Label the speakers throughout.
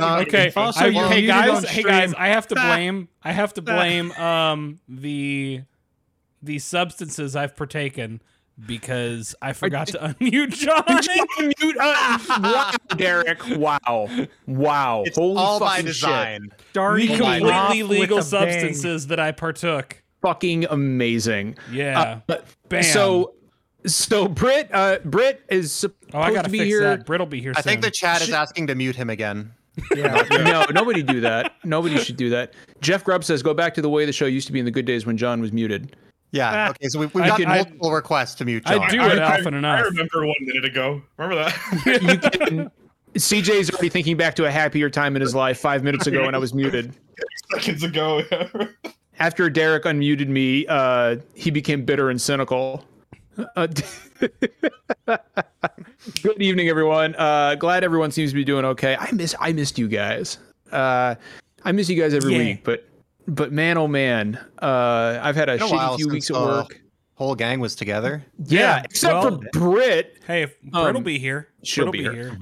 Speaker 1: Uh,
Speaker 2: Okay.
Speaker 3: Also,
Speaker 2: I- hey guys, hey guys. I have to blame. I have to blame um the the substances I've partaken because I forgot to unmute John.
Speaker 4: Mute, uh, wow, Derek. Wow. Wow.
Speaker 1: it's
Speaker 4: Holy
Speaker 1: all by design.
Speaker 2: the
Speaker 3: Starting
Speaker 2: completely legal
Speaker 3: a bang.
Speaker 2: substances that I partook.
Speaker 4: Fucking amazing.
Speaker 2: Yeah.
Speaker 4: Uh, but-
Speaker 2: Bam.
Speaker 4: So, so Brit, uh, Brit is supposed
Speaker 2: oh, I gotta
Speaker 4: to be
Speaker 2: fix
Speaker 4: here.
Speaker 2: that. Brit'll be here
Speaker 1: I
Speaker 2: soon.
Speaker 1: think the chat is asking to mute him again.
Speaker 3: Yeah.
Speaker 4: no, nobody do that. Nobody should do that. Jeff Grubb says, "Go back to the way the show used to be in the good days when John was muted."
Speaker 1: Yeah.
Speaker 3: Ah.
Speaker 1: Okay. So we've, we've got
Speaker 2: can- I-
Speaker 1: multiple requests to mute
Speaker 2: I
Speaker 1: John.
Speaker 2: do it often enough.
Speaker 5: I remember one minute ago. Remember that?
Speaker 4: You can. CJ's already thinking back to a happier time in his life five minutes ago when I was muted.
Speaker 5: Seconds ago.
Speaker 4: After Derek unmuted me, uh, he became bitter and cynical. Uh, good evening, everyone. Uh, glad everyone seems to be doing okay. I miss I missed you guys. Uh, I miss you guys every
Speaker 2: Yeah.
Speaker 4: week, but but man, oh man, uh, I've had a
Speaker 1: a
Speaker 4: shitty
Speaker 1: while
Speaker 4: few
Speaker 1: since
Speaker 4: weeks at
Speaker 1: the
Speaker 4: work.
Speaker 1: Whole gang was together.
Speaker 4: Yeah,
Speaker 2: Yeah,
Speaker 4: except
Speaker 2: well-
Speaker 4: for Brit.
Speaker 2: hey, if
Speaker 4: Um,
Speaker 2: Brit'll be here.
Speaker 4: she'll
Speaker 2: Brit'll
Speaker 4: be
Speaker 2: be
Speaker 4: here.
Speaker 2: here.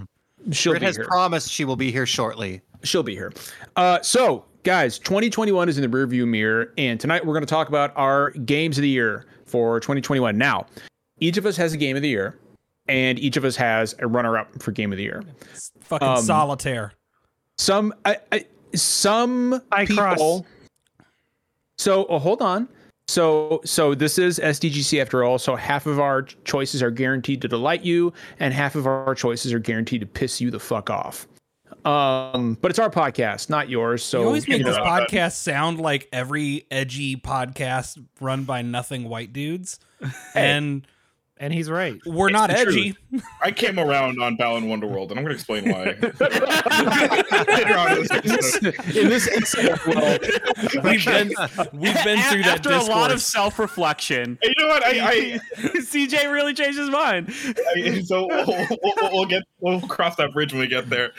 Speaker 4: She'll
Speaker 1: Brit
Speaker 4: be
Speaker 1: has
Speaker 4: here.
Speaker 1: promised she will be here shortly.
Speaker 4: She'll be here. Uh, so, guys, 2021 is in the rearview mirror, and tonight we're going to talk about our games of the year for 2021. Now, each of us has a game of the year, and each of us has a runner-up for game of the year.
Speaker 2: It's fucking
Speaker 4: Um,
Speaker 2: solitaire.
Speaker 4: Some, I, I, some
Speaker 3: I
Speaker 4: people.
Speaker 3: cross.
Speaker 4: So, oh, hold on. So, so this is SDGC after all. So half of our choices are guaranteed to delight you, and half of our choices are guaranteed to piss you the fuck off. Um, but it's our podcast, not yours. So
Speaker 2: you always make this podcast sound like every edgy podcast run by nothing white dudes, and
Speaker 3: And he's right.
Speaker 2: we're
Speaker 5: It's
Speaker 2: not
Speaker 5: the
Speaker 2: edgy.
Speaker 5: I came around on Balan Wonderworld, and I'm going to explain why. In this episode.
Speaker 4: in this incident, well,
Speaker 2: We've been we've been through that
Speaker 6: After a lot of self-reflection,
Speaker 5: you know what? I,
Speaker 6: CJ really changed his mind.
Speaker 5: I, I so we'll, we'll, we'll get we'll cross that bridge when we get there.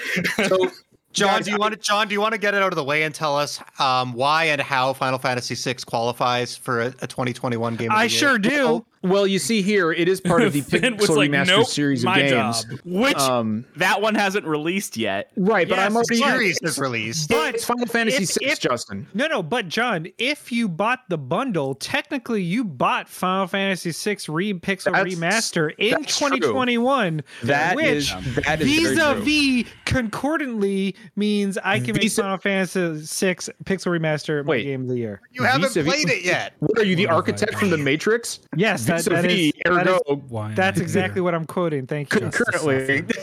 Speaker 4: so
Speaker 1: John, do you want to John? Do you want to get it out of the way and tell us um, why and how Final Fantasy VI qualifies for a, a 2021 game? of
Speaker 3: I
Speaker 1: year?
Speaker 3: sure do.
Speaker 4: Well, you see here, it is part of the
Speaker 2: Finn was
Speaker 4: Pixel
Speaker 2: like,
Speaker 4: Remastered
Speaker 2: "Nope,
Speaker 4: series of
Speaker 2: my
Speaker 4: games.
Speaker 2: job."
Speaker 6: Which
Speaker 4: Um,
Speaker 6: that one hasn't released yet.
Speaker 4: right, but
Speaker 3: Yes,
Speaker 4: I'm
Speaker 1: The
Speaker 4: already
Speaker 1: series is released.
Speaker 3: But
Speaker 4: It's Final Fantasy
Speaker 3: if-
Speaker 4: VI,
Speaker 3: if-
Speaker 4: Justin.
Speaker 3: No, no, but John, if you bought the bundle, technically you bought Final Fantasy 6 Re Pixel
Speaker 4: That's-
Speaker 3: Remaster in
Speaker 4: that's true.
Speaker 3: 2021.
Speaker 4: That
Speaker 3: which
Speaker 4: is that is
Speaker 3: vis-a-vis concordantly means I can make
Speaker 4: Vis-
Speaker 3: Final Fantasy VI Pixel Remaster my
Speaker 4: Wait.
Speaker 3: game of the year.
Speaker 1: You haven't
Speaker 4: Vis-a-vis-
Speaker 1: played it yet.
Speaker 4: What are you, the
Speaker 2: What have I
Speaker 4: architect from the Matrix?
Speaker 3: Yes, that, that
Speaker 4: Vis-a-vis,
Speaker 3: is, that is-
Speaker 4: ergo,
Speaker 2: Why am
Speaker 3: that's exactly what I'm quoting. Thank you.
Speaker 4: concurrently.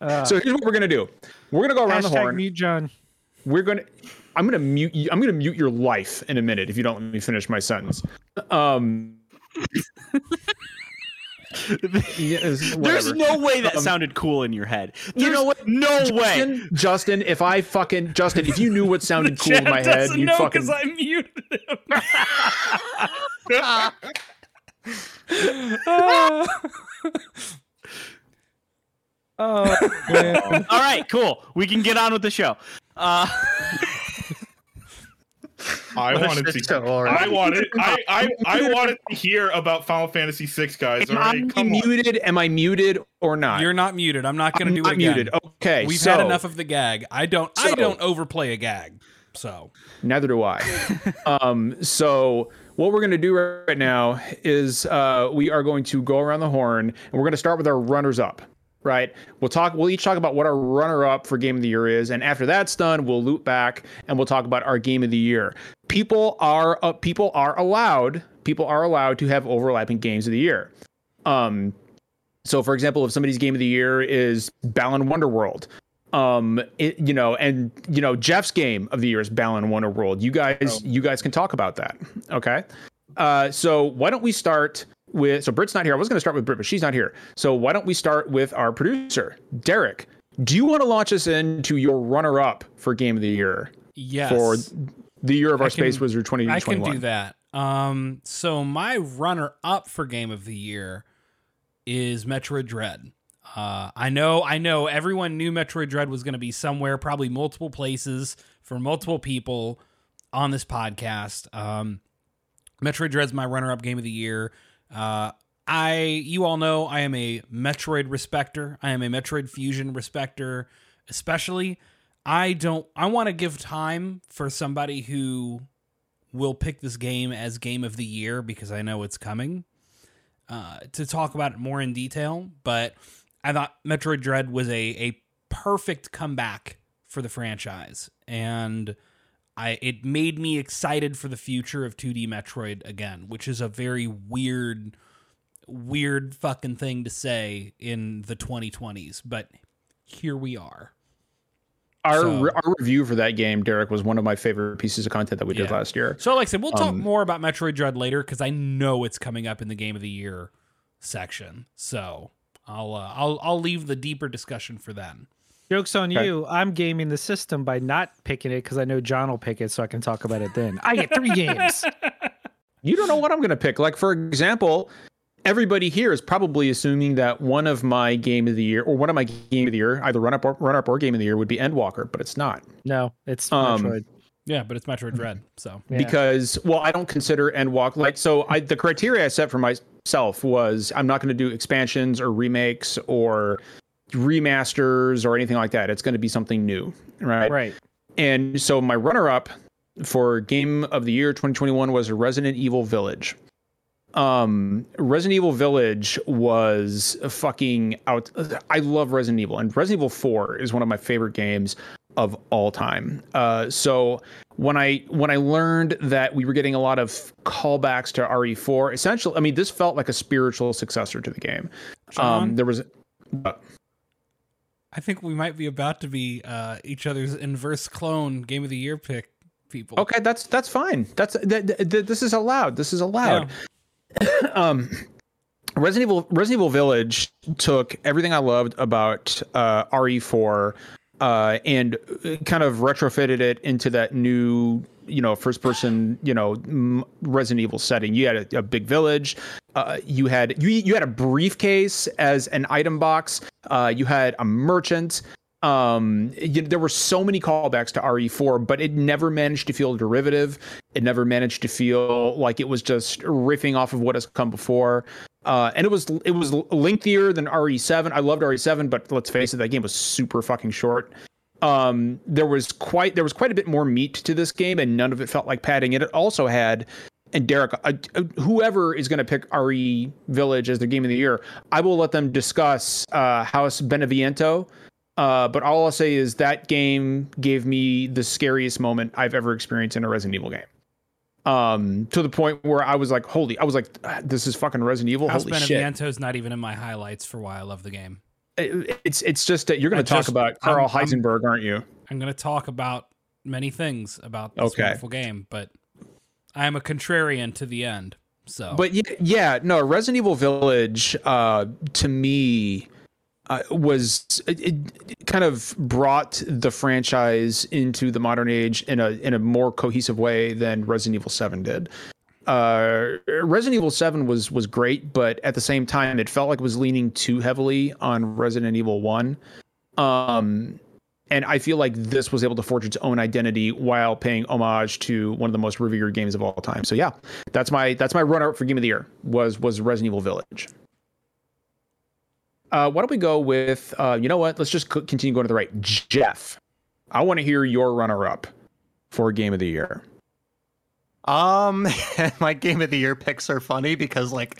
Speaker 3: Uh,
Speaker 4: so here's what we're gonna do. We're gonna go around the
Speaker 3: hashtag
Speaker 4: horn.
Speaker 3: mute John.
Speaker 4: We're gonna. I'm gonna mute you. I'm gonna mute your life in a minute if you don't let me finish my sentence. Um. Yes,
Speaker 6: There's no way that
Speaker 4: Um,
Speaker 6: sounded cool in your head.
Speaker 4: You know what?
Speaker 6: No way.
Speaker 4: Justin, Justin, if I fucking Justin, if you knew what sounded cool in my head,
Speaker 2: doesn't
Speaker 4: you'd
Speaker 2: know
Speaker 4: fucking.
Speaker 2: because I muted him.
Speaker 3: Oh, man.
Speaker 6: All right, cool. We can get on with the show. Uh,
Speaker 5: I wanted to.
Speaker 1: So.
Speaker 5: I wanted. I, I I wanted to hear about Final Fantasy VI, guys.
Speaker 4: Am
Speaker 5: All
Speaker 4: I
Speaker 5: right, come on.
Speaker 4: muted? Am I muted or not?
Speaker 2: You're not muted. I'm not going to do
Speaker 4: not
Speaker 2: it again.
Speaker 4: muted. Okay,
Speaker 2: We've
Speaker 4: so,
Speaker 2: had enough of the gag. I don't. I don't overplay a gag. So
Speaker 4: Neither do I. um, so what we're going to do right now is uh, we are going to go around the horn and we're going to start with our runners up. Right. We'll talk. We'll each talk about what our runner up for game of the year is, and after that's done, we'll loop back and we'll talk about our game of the year. People are uh, people are allowed. People are allowed to have overlapping games of the year. Um, so for example, if somebody's game of the year is Balan Wonderworld, um, it, you know, and you know, Jeff's game of the year is Balan Wonderworld. You guys,
Speaker 5: Oh.
Speaker 4: you guys can talk about that. Okay. Uh, so why don't we start with? So Britt's not here. I was going to start with Britt, but she's not here. So why don't we start with our producer, Derek? Do you want to launch us into your runner-up for game of the year
Speaker 2: yes,
Speaker 4: for the year of our
Speaker 2: can-
Speaker 4: Space Wizard 2021.
Speaker 2: I
Speaker 4: 2021?
Speaker 2: can do that. Um, so my runner up for game of the year is Metroid Dread. Uh, I know, I know, everyone knew Metroid Dread was going to be somewhere, probably multiple places for multiple people on this podcast. Um, Metroid Dread's my runner up game of the year. Uh, I, you all know, I am a Metroid respecter. I am a Metroid Fusion respecter. especially I don't I want to give time for somebody who will pick this game as game of the year because I know it's coming uh, to talk about it more in detail. But I thought Metroid Dread was a a perfect comeback for the franchise, and I it made me excited for the future of 2D Metroid again, which is a very weird weird fucking thing to say in the 2020s, but here we are.
Speaker 4: Our
Speaker 2: So-
Speaker 4: our review for that game, Derek, was one of my favorite pieces of content that we did
Speaker 2: Yeah.
Speaker 4: last year.
Speaker 2: So, like I said, we'll talk
Speaker 4: Um,
Speaker 2: more about Metroid Dread later because I know it's coming up in the Game of the Year section. So I'll uh, I'll I'll leave the deeper discussion for then.
Speaker 3: Joke's on
Speaker 4: Okay.
Speaker 3: you. I'm gaming the system by not picking it because I know John will pick it, so I can talk about it then. I get three games.
Speaker 4: You don't know what I'm going to pick. Like for example, everybody here is probably assuming that one of my game of the year or one of my game of the year, either run up or run up or game of the year, would be Endwalker, but it's not.
Speaker 3: No, it's
Speaker 4: Um,
Speaker 3: Metroid.
Speaker 2: Yeah, but it's Metroid Dread. So
Speaker 3: Yeah.
Speaker 4: because well i don't consider Endwalker like so i the criteria i set for myself was i'm not going to do expansions or remakes or remasters or anything like that. It's going to be something new right?
Speaker 3: Right.
Speaker 4: and so my runner up for game of the year 2021 was resident evil village. Um resident evil village was fucking out i love resident evil and resident evil 4 is one of my favorite games of all time. Uh so when i when i learned that we were getting a lot of callbacks to re4 essentially i mean this felt like a spiritual successor to the game.
Speaker 2: John,
Speaker 4: um there was
Speaker 2: I think we might be about to be uh, each other's inverse clone Game of the Year pick people.
Speaker 4: okay that's that's fine. That's that, this is allowed. This is allowed. Um Resident Evil Resident Evil Village took everything I loved about uh, RE4 uh, and kind of retrofitted it into that new, you know, first person, you know, Resident Evil setting. You had a, a big village. Uh, you had you you had a briefcase as an item box. Uh, you had a merchant. Um, there were so many callbacks to RE4, but it never managed to feel derivative. It never managed to feel like it was just riffing off of what has come before. Uh, and it was it was lengthier than RE7. I loved RE7, but let's face it, that game was super fucking short. Um, there was quite there was quite a bit more meat to this game, and none of it felt like padding. And it also had, and Derek, uh, uh, whoever is going to pick RE Village as their game of the year, I will let them discuss uh, House Beneviento. Uh, but all I'll say is that game gave me the scariest moment I've ever experienced in a Resident Evil game. Um, to the point where I was like, "Holy!" I was like, "Ah, "This is fucking Resident Evil."
Speaker 2: House
Speaker 4: Holy shit!
Speaker 2: Beneviento's not even in my highlights for why I love the game.
Speaker 4: It- It's it's just that you're going to talk
Speaker 2: just-
Speaker 4: about Karl
Speaker 2: I'm- I'm-
Speaker 4: Heisenberg, aren't you?
Speaker 2: I'm going to talk about many things about this
Speaker 4: Okay.
Speaker 2: wonderful game, but I am a contrarian to the end. So,
Speaker 4: But yeah, yeah, no, Resident Evil Village, uh, to me, uh, was it, it kind of brought the franchise into the modern age in a in a more cohesive way than Resident Evil Seven did. Uh, Resident Evil Seven was was great, but at the same time, it felt like it was leaning too heavily on Resident Evil One. Um, and I feel like this was able to forge its own identity while paying homage to one of the most revered games of all time. So yeah, that's my that's my runner up for game of the year was was Resident Evil Village. Uh, why don't we go with uh, you know what? Let's just continue going to the right. Jeff, I want to hear your runner up for game of the year.
Speaker 1: Um, my game of the year picks are funny because like,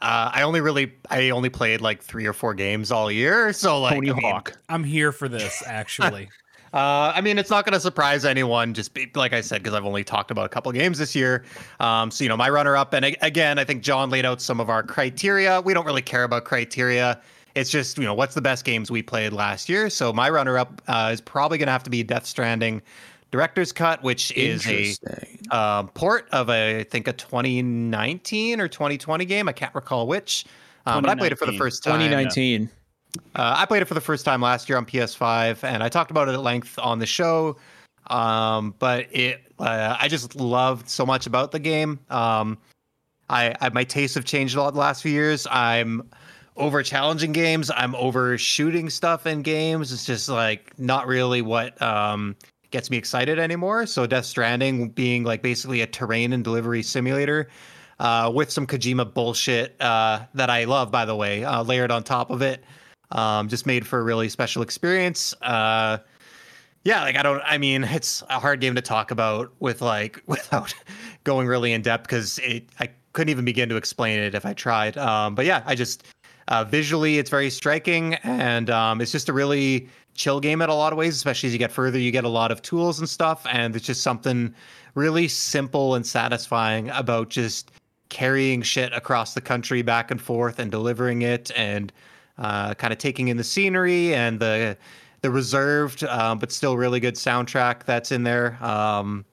Speaker 1: uh, I only really I only played like three or four games all year, so like,
Speaker 4: Tony
Speaker 1: I mean,
Speaker 4: Hawk.
Speaker 2: I'm here for this actually.
Speaker 1: Uh, I mean, it's not going to surprise anyone, just be, like I said, because I've only talked about a couple games this year. Um, so you know, my runner-up, and a- again, I think John laid out some of our criteria. We don't really care about criteria. It's just you know, what's the best games we played last year. So my runner-up uh, is probably going to have to be Death Stranding, Director's Cut, which is a um, port of a I think a 2019 or 2020 game. I can't recall which. Um, but I played it for the first time.
Speaker 4: 2019.
Speaker 1: Uh, I played it for the first time last year on PS5, and I talked about it at length on the show. Um, but it, uh, I just loved so much about the game. Um, I, I my tastes have changed a lot the last few years. I'm over challenging games. I'm over shooting stuff in games. It's just like not really what um, gets me excited anymore. So Death Stranding being like basically a terrain and delivery simulator. Uh, with some Kojima bullshit uh, that I love, by the way, uh, layered on top of it. Um, just made for a really special experience. Uh, yeah, like I don't. I mean, it's a hard game to talk about with like without going really in depth because it. I couldn't even begin to explain it if I tried. Um, but yeah, I just uh, visually it's very striking and um, it's just a really chill game in a lot of ways. Especially as you get further, you get a lot of tools and stuff, and it's just something really simple and satisfying about just carrying shit across the country back and forth and delivering it and uh, kind of taking in the scenery and the the reserved um, but still really good soundtrack that's in there. Um,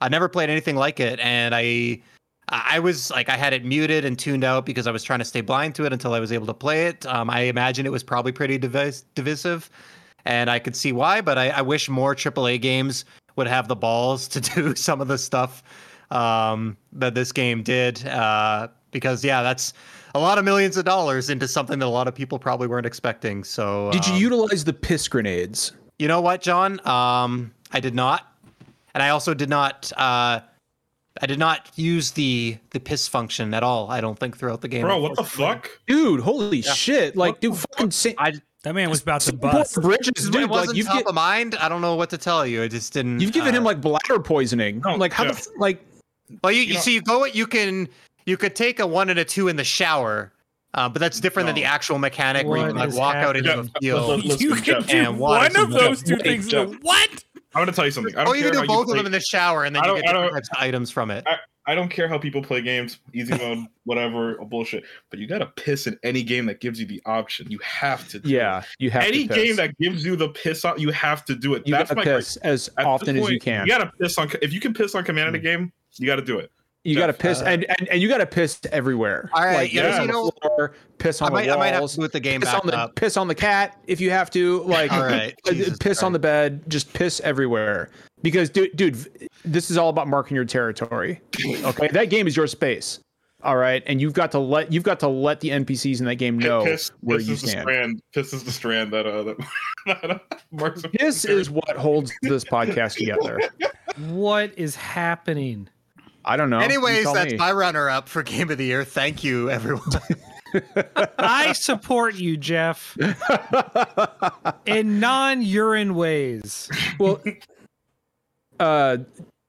Speaker 1: I never played anything like it, and I I was like I had it muted and tuned out because I was trying to stay blind to it until I was able to play it. Um, I imagine it was probably pretty divis- divisive, and I could see why. But I, I wish more AAA games would have the balls to do some of the stuff um, that this game did. Uh, because yeah, that's a lot of millions of dollars into something that a lot of people probably weren't expecting. So
Speaker 4: Did you
Speaker 1: um,
Speaker 4: utilize the piss grenades?
Speaker 1: you know what, John? Um, I did not, and I also did not. Uh, I did not use the the piss function at all. I don't think throughout the game.
Speaker 5: Bro, what the fuck?
Speaker 4: Dude, holy shit! Like, dude, fucking say,
Speaker 1: I
Speaker 2: That man was about to
Speaker 4: support
Speaker 2: bust.
Speaker 4: bridges,
Speaker 1: it
Speaker 4: dude.
Speaker 1: wasn't
Speaker 4: Like, you've,
Speaker 1: top
Speaker 4: get-
Speaker 1: of mind. I don't know what to tell you. I just didn't.
Speaker 4: you've given
Speaker 1: uh,
Speaker 4: him like bladder poisoning.
Speaker 5: No,
Speaker 4: like, how the f- like?
Speaker 1: Well, you,
Speaker 5: you
Speaker 1: you
Speaker 5: know-
Speaker 1: see, you go. At you can you could take a one and a two in the shower, uh, but that's different than the actual mechanic where you can like
Speaker 3: is
Speaker 1: walk out into
Speaker 5: happening?
Speaker 1: the field.
Speaker 5: Let's-
Speaker 2: You
Speaker 5: let's
Speaker 2: can do one of those two things.
Speaker 5: Jeff.
Speaker 2: In the, what?
Speaker 5: I'm gonna tell you something. I don't
Speaker 1: you
Speaker 5: care
Speaker 1: can do both
Speaker 5: play,
Speaker 1: of them in the shower, and then you get different types of items from it.
Speaker 5: I don't care how people play games, easy mode, whatever, bullshit. But you gotta piss in any game that gives you the option. You have to. Do
Speaker 4: Yeah,
Speaker 5: it.
Speaker 4: you have
Speaker 5: Any
Speaker 4: to piss.
Speaker 5: game that gives you the piss on, you have to do it.
Speaker 4: you
Speaker 5: That's
Speaker 4: gotta piss as
Speaker 5: At
Speaker 4: often as you can.
Speaker 5: You gotta piss on. If you can piss on command in a mm. game, you gotta do it.
Speaker 4: You got to piss,
Speaker 1: uh,
Speaker 4: and, and and you got to piss everywhere.
Speaker 1: All right,
Speaker 4: like,
Speaker 1: yeah,
Speaker 4: piss
Speaker 5: you
Speaker 4: on the
Speaker 1: know,
Speaker 4: floor, piss
Speaker 1: I
Speaker 4: on
Speaker 1: might,
Speaker 4: the
Speaker 1: I might have
Speaker 4: walls,
Speaker 1: to put the game
Speaker 4: piss
Speaker 1: back
Speaker 4: on the
Speaker 1: up.
Speaker 4: piss on the cat if you have to. Like,
Speaker 1: All right,
Speaker 4: uh,
Speaker 1: Jesus
Speaker 4: piss on the bed, just piss everywhere. Because, dude, dude, this is all about marking your territory. Okay, that game is your space. All right, and you've got to let you've got to let the NPCs in that game know
Speaker 5: piss,
Speaker 4: where
Speaker 5: piss
Speaker 4: you
Speaker 5: is the strand. Piss is the strand that uh that, that marks.
Speaker 4: This is what holds this podcast together.
Speaker 3: What is happening?
Speaker 4: I don't know.
Speaker 1: Anyways, that's
Speaker 4: me.
Speaker 1: my runner-up for Game of the Year. Thank you, everyone.
Speaker 3: I support you, Jeff, in non-urine ways.
Speaker 4: Well, uh,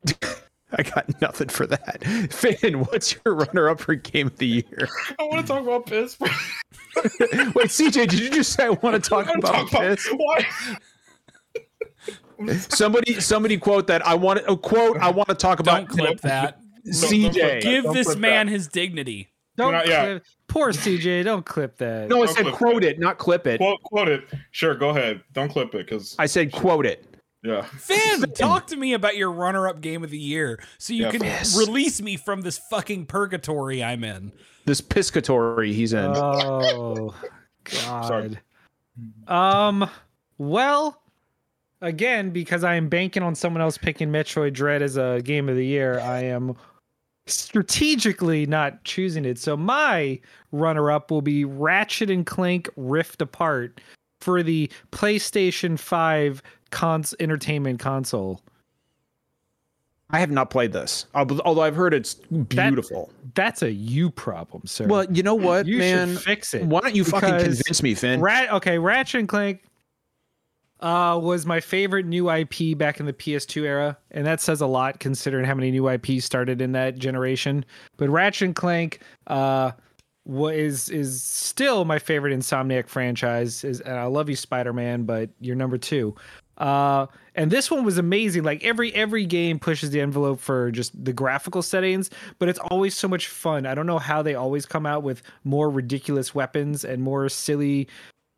Speaker 4: I got nothing for that. Finn, what's your runner-up for Game of the Year?
Speaker 5: I want to talk about piss.
Speaker 4: Wait, CJ, did you just say I want to talk
Speaker 5: wanna
Speaker 4: about
Speaker 5: talk about- Why?
Speaker 4: Somebody, somebody quote that. I want to oh, quote. I want to talk about
Speaker 2: Don't clip that.
Speaker 4: CJ.
Speaker 2: Give
Speaker 5: Don't
Speaker 2: this man
Speaker 5: that.
Speaker 2: his dignity.
Speaker 3: Don't
Speaker 5: Not yet.
Speaker 3: clip. Poor CJ. Don't clip that.
Speaker 4: No, I
Speaker 5: Don't
Speaker 4: said
Speaker 5: clip
Speaker 4: quote it, not clip it.
Speaker 5: Quote, quote it. Sure, go ahead. Don't clip it, because
Speaker 4: I said quote it.
Speaker 5: yeah.
Speaker 2: Finn, talk to me about your runner-up game of the year, so you
Speaker 5: Yeah,
Speaker 2: can
Speaker 4: Fizz.
Speaker 2: release me from this fucking purgatory I'm in.
Speaker 4: This piscatory he's in.
Speaker 3: Oh God. Sorry. Um. Well, again, because I am banking on someone else picking Metroid Dread as a game of the year, I am strategically not choosing it. So my runner-up will be Ratchet and Clank Rift Apart for the PlayStation 5 cons entertainment console.
Speaker 4: I have not played this, although I've heard it's beautiful.
Speaker 3: That's a you problem, sir.
Speaker 4: well, you know what,
Speaker 3: you
Speaker 4: man?
Speaker 3: should fix it.
Speaker 4: Why don't you fucking convince me, Finn?
Speaker 3: Rat okay, Ratchet and Clank uh was my favorite new IP back in the PS2 era, and that says a lot considering how many new IPs started in that generation. But Ratchet and Clank uh what is is still my favorite Insomniac franchise is and I love you Spider-Man, but you're number 2. Uh and this one was amazing. Like every every game pushes the envelope for just the graphical settings, but it's always so much fun. I don't know how they always come out with more ridiculous weapons and more silly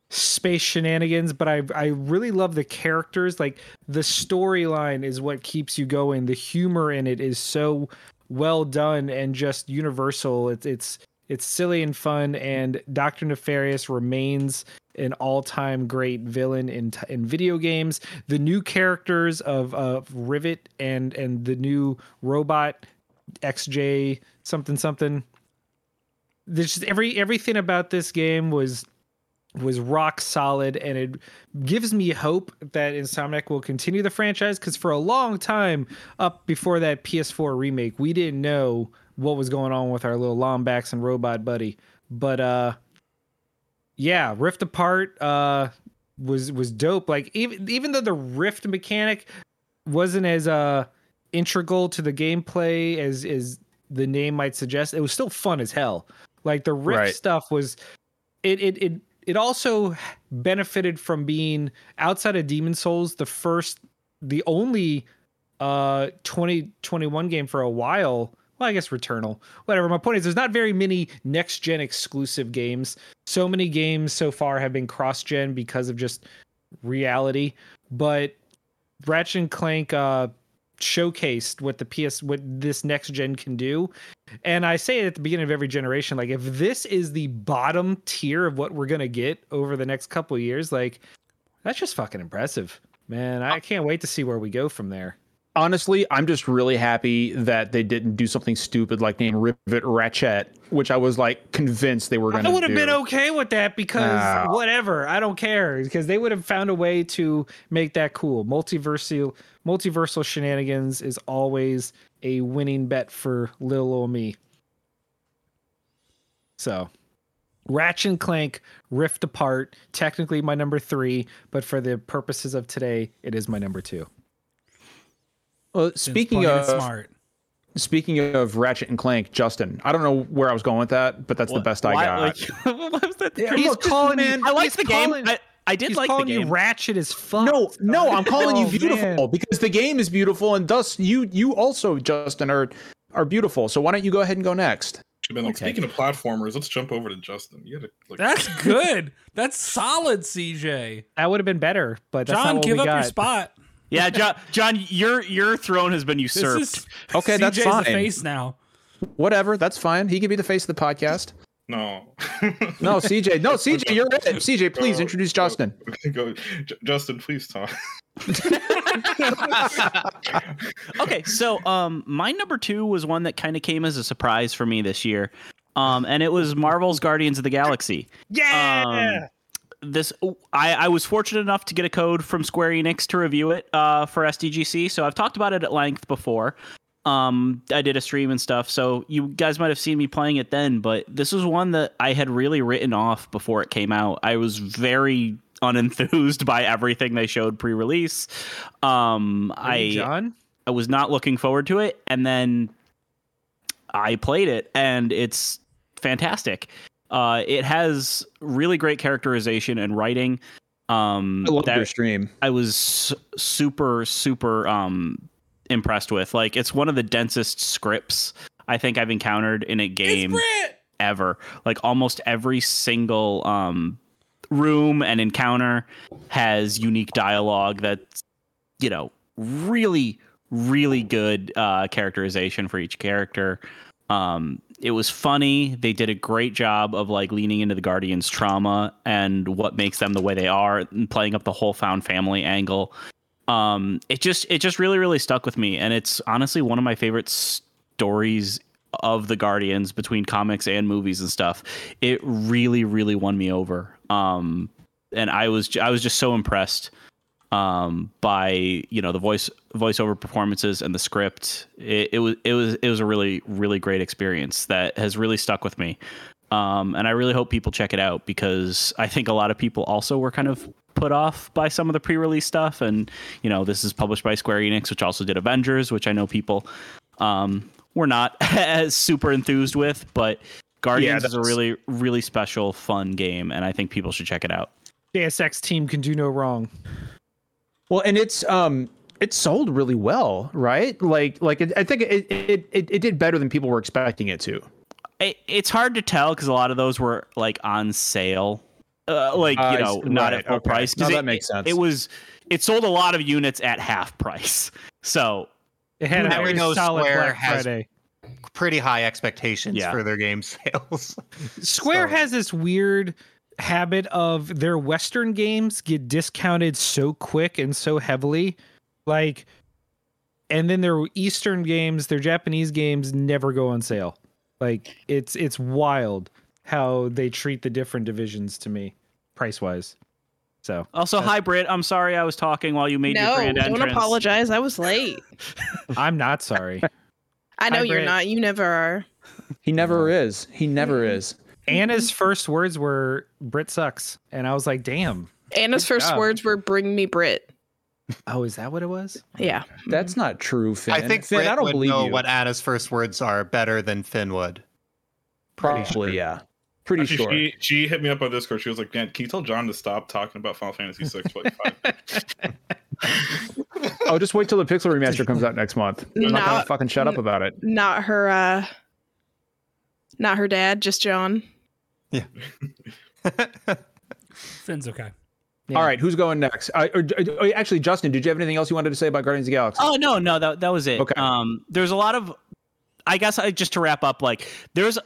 Speaker 3: space shenanigans, but I I really love the characters. Like the storyline is what keeps you going. The humor in it is so well done and just universal. It's it's it's silly and fun, and Doctor Nefarious remains an all-time great villain in t- in video games. The new characters of of Rivet and and the new robot XJ something something. There's just every everything about this game was was rock solid and it gives me hope that Insomniac will continue the franchise because for a long time up before that PS4 remake we didn't know what was going on with our little Lombax and robot buddy but uh yeah, Rift Apart uh was was dope. Like even even though the Rift mechanic wasn't as uh integral to the gameplay as as the name might suggest, it was still fun as hell. Like the Rift
Speaker 4: Right.
Speaker 3: stuff was it it it it also benefited from being outside of Demon's Souls the first the only uh 2021 game for a while. Well i guess returnal. Whatever. My point is there's not very many next gen exclusive games. So many games so far have been cross gen because of just reality. But ratchet and clank uh showcased what the ps what this next gen can do. And i say it at the beginning of every generation like if this is the bottom tier of what we're gonna get over the next couple years like that's just fucking impressive man. I can't wait to see where we go from there
Speaker 4: honestly, I'm just really happy that they didn't do something stupid like name Rivet Ratchet, which I was like convinced they were going to
Speaker 3: I would have been okay with that because
Speaker 4: No.
Speaker 3: whatever, I don't care because they would have found a way to make that cool. Multiversal multiversal shenanigans is always a winning bet for little old me. So, Ratchet and Clank Rift Apart, technically my number 3, but for the purposes of today, it is my number 2.
Speaker 4: Well, speaking of
Speaker 2: smart.
Speaker 4: speaking of Ratchet and Clank, Justin, I don't know where I was going with that, but that's the best I
Speaker 6: why-
Speaker 4: got.
Speaker 6: Like, what was that?
Speaker 3: He's
Speaker 4: look,
Speaker 3: calling
Speaker 4: man,
Speaker 6: I like
Speaker 3: he's
Speaker 6: the game. I, I did
Speaker 3: he's
Speaker 6: like the
Speaker 3: calling you
Speaker 6: game.
Speaker 3: ratchet as fuck.
Speaker 4: no, no, I'm calling you
Speaker 3: Oh,
Speaker 4: beautiful
Speaker 3: man.
Speaker 4: because the game is beautiful, and thus you you also, Justin, are are beautiful. So why don't you go ahead and go next?
Speaker 5: Been like,
Speaker 6: Okay.
Speaker 5: speaking of platformers, let's jump over to Justin. You gotta like,
Speaker 2: That's good. That's solid, CJ.
Speaker 3: That would have been better, but that's not
Speaker 2: John,
Speaker 3: what
Speaker 2: give
Speaker 3: we
Speaker 2: up
Speaker 3: got.
Speaker 2: your spot.
Speaker 6: Yeah, John, John, your your throne has been
Speaker 2: This
Speaker 6: usurped.
Speaker 2: is
Speaker 4: Okay, that's
Speaker 2: CJ's
Speaker 4: fine.
Speaker 2: the face now.
Speaker 4: Whatever, that's fine. He can be the face of the podcast.
Speaker 5: no.
Speaker 4: No, CJ, no, CJ, you're it. CJ, please
Speaker 5: Go,
Speaker 4: introduce
Speaker 5: go,
Speaker 4: Justin.
Speaker 5: Go, J- Justin, please talk.
Speaker 6: okay, so um, my number two was one that kind of came as a surprise for me this year, um, and it was Marvel's Guardians of the Galaxy.
Speaker 3: Yeah.
Speaker 6: Um, this I, I was fortunate enough to get a code from Square Enix to review it uh, for SDGC. So I've talked about it at length before. Um, I did a stream and stuff, so you guys might have seen me playing it then. But this was one that I had really written off before it came out. I was very unenthused by everything they showed pre-release. Um, I
Speaker 3: John.
Speaker 6: I was not looking forward to it, and then I played it, and it's fantastic. Uh, it has really great characterization and writing. Um,
Speaker 4: I love
Speaker 6: that
Speaker 4: your stream.
Speaker 6: I was super super um impressed with. Like, it's one of the densest scripts I think I've encountered in a game ever. Like almost every single um room and encounter has unique dialogue that's you know really really good uh characterization for each character. Um it was funny. They did a great job of like leaning into the Guardians trauma and what makes them the way they are and playing up the whole found family angle. Um it just it just really really stuck with me and it's honestly one of my favorite stories of the Guardians between comics and movies and stuff. It really, really won me over. Um, and I was I was just so impressed um, by you know the voice voiceover performances and the script. It, it was it was it was a really really great experience that has really stuck with me. Um, and I really hope people check it out because I think a lot of people also were kind of put off by some of the pre-release stuff. And you know, this is published by Square Enix, which also did Avengers, which I know people um, were not as super enthused with. But Guardians is a really really special, fun game, and I think people should check it out.
Speaker 3: JSX team can do no wrong.
Speaker 4: Well, and it's um it sold really well, right? Like like it, I think it, it it it did better than people were expecting it to.
Speaker 6: it, it's hard to tell because a lot of those were like on sale uh, like
Speaker 4: Uh,
Speaker 6: you know
Speaker 4: s-
Speaker 6: not
Speaker 4: right,
Speaker 6: at full
Speaker 4: okay.
Speaker 6: price 'cause
Speaker 4: No,
Speaker 6: it,
Speaker 4: that makes sense.
Speaker 6: it was it sold a lot of units at half price so
Speaker 3: It had a very
Speaker 1: know
Speaker 3: solid
Speaker 1: Square
Speaker 3: Black
Speaker 1: has-
Speaker 3: Friday.
Speaker 1: Pretty high expectations
Speaker 6: Yeah.
Speaker 1: for their game sales.
Speaker 3: Square
Speaker 1: So-
Speaker 3: has this weird habit of their Western games get discounted so quick and so heavily. Like, and then their Eastern games, their Japanese games never go on sale. Like, it's it's wild how they treat the different divisions to me, price wise. So
Speaker 6: also hi Brit i'm sorry i was talking while you made your
Speaker 7: no,
Speaker 6: grand
Speaker 7: don't
Speaker 6: entrance
Speaker 7: apologize. I was late.
Speaker 3: I'm not sorry.
Speaker 7: I know
Speaker 3: Hi,
Speaker 7: you're
Speaker 3: Brit.
Speaker 7: not. You never are.
Speaker 4: He never is. He never hmm. is.
Speaker 3: Anna's first words were "Brit sucks," and I was like, "Damn."
Speaker 7: Anna's first
Speaker 3: job.
Speaker 7: words were "Bring me Brit."
Speaker 3: Oh, is that what it was?
Speaker 7: Yeah.
Speaker 4: That's not true, Finn.
Speaker 1: I think
Speaker 4: Finn,
Speaker 1: Finn
Speaker 4: I don't
Speaker 1: would
Speaker 4: believe
Speaker 1: know
Speaker 4: you.
Speaker 1: what Anna's first words are better than Finn would.
Speaker 4: Probably, yeah. Pretty
Speaker 5: Actually,
Speaker 4: sure.
Speaker 5: she she hit me up on Discord. She was like, "Man, can you tell John to stop talking about Final Fantasy VI for like five
Speaker 4: oh, just wait till the Pixel remaster comes out next month. I'm not gonna fucking shut up about it.
Speaker 7: Not her. uh Not her dad, just John.
Speaker 2: Finn's okay.
Speaker 3: Yeah.
Speaker 4: All right, who's going next? Uh, or, uh, actually, Justin, did you have anything else you wanted to say about Guardians of the Galaxy?
Speaker 6: Oh no, no, that that was it.
Speaker 4: Okay.
Speaker 6: Um, there's a lot of, I guess, I, just to wrap up, like there's,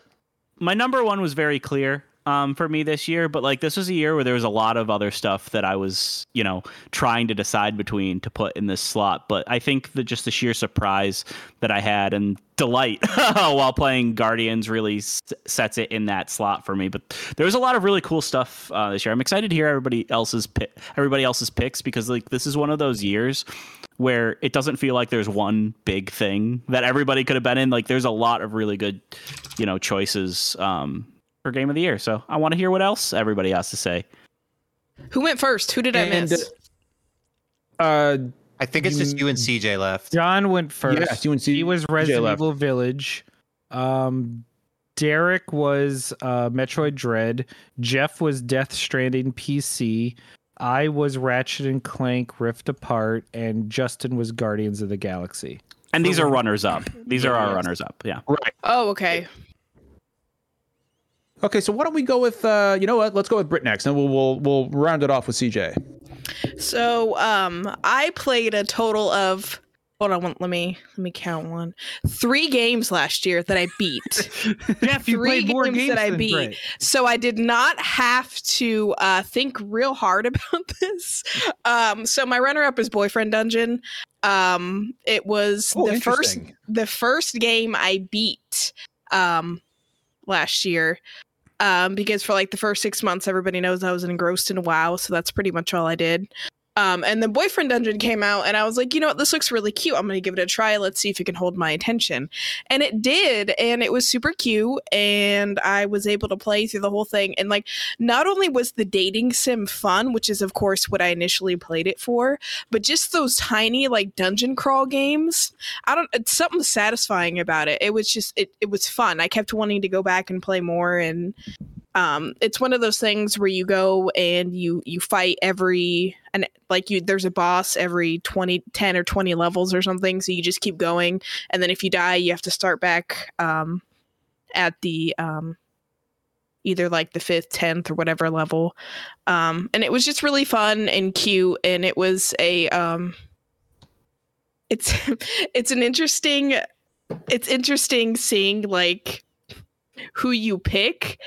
Speaker 6: my number one was very clear. Um, for me this year, but like this was a year where there was a lot of other stuff that I was, you know, trying to decide between to put in this slot. But I think that just the sheer surprise that I had and delight while playing Guardians really s- sets it in that slot for me. But there was a lot of really cool stuff uh, this year. I'm excited to hear everybody else's pi- everybody else's picks because like this is one of those years where it doesn't feel like there's one big thing that everybody could have been in. Like there's a lot of really good, you know, choices um, for game of the year. So I want to hear what else everybody has to say.
Speaker 7: Who went first? Who did I
Speaker 4: And,
Speaker 7: miss?
Speaker 4: Uh,
Speaker 1: I think it's just you and CJ left.
Speaker 3: John went first.
Speaker 4: Yes, you and CJ.
Speaker 3: he was Resident
Speaker 4: left.
Speaker 3: Evil Village. Um, Derek was uh, Metroid Dread. Jeff was Death Stranding PC. I was Ratchet and Clank Rift Apart, and Justin was Guardians of the Galaxy.
Speaker 6: And these are runners up. These are our runners up. Yeah.
Speaker 4: right.
Speaker 7: oh, okay.
Speaker 4: Okay, so why don't we go with uh, you know what? Let's go with Brit next, and we'll we'll we'll round it off with CJ.
Speaker 7: So, um, I played a total of. Hold on, let me let me count one. Three games last year that I beat.
Speaker 3: Jeff,
Speaker 7: you Three played more games games that I than beat. Brit. so I did not have to uh, think real hard about this. Um, so my runner-up is Boyfriend Dungeon. Um, it was
Speaker 4: Oh,
Speaker 7: the first the first game I beat um, last year. Um, because for like the first six months, everybody knows I was engrossed in WoW, so that's pretty much all I did. Um, and then Boyfriend Dungeon came out, and I was like, you know what, this looks really cute. I'm gonna give it a try. Let's see if it can hold my attention. And it did, and it was super cute, and I was able to play through the whole thing. And like, not only was the dating sim fun, which is of course what I initially played it for, but just those tiny like dungeon crawl games. I don't. It's something satisfying about it. It was just it. It was fun. I kept wanting to go back and play more, and um, it's one of those things where you go and you you fight every and like you there's a boss every 20 10 or 20 levels or something so you just keep going and then if you die you have to start back um at the um either like the fifth 10th or whatever level. Um and it was just really fun and cute and it was a um it's it's an interesting it's interesting seeing like who you pick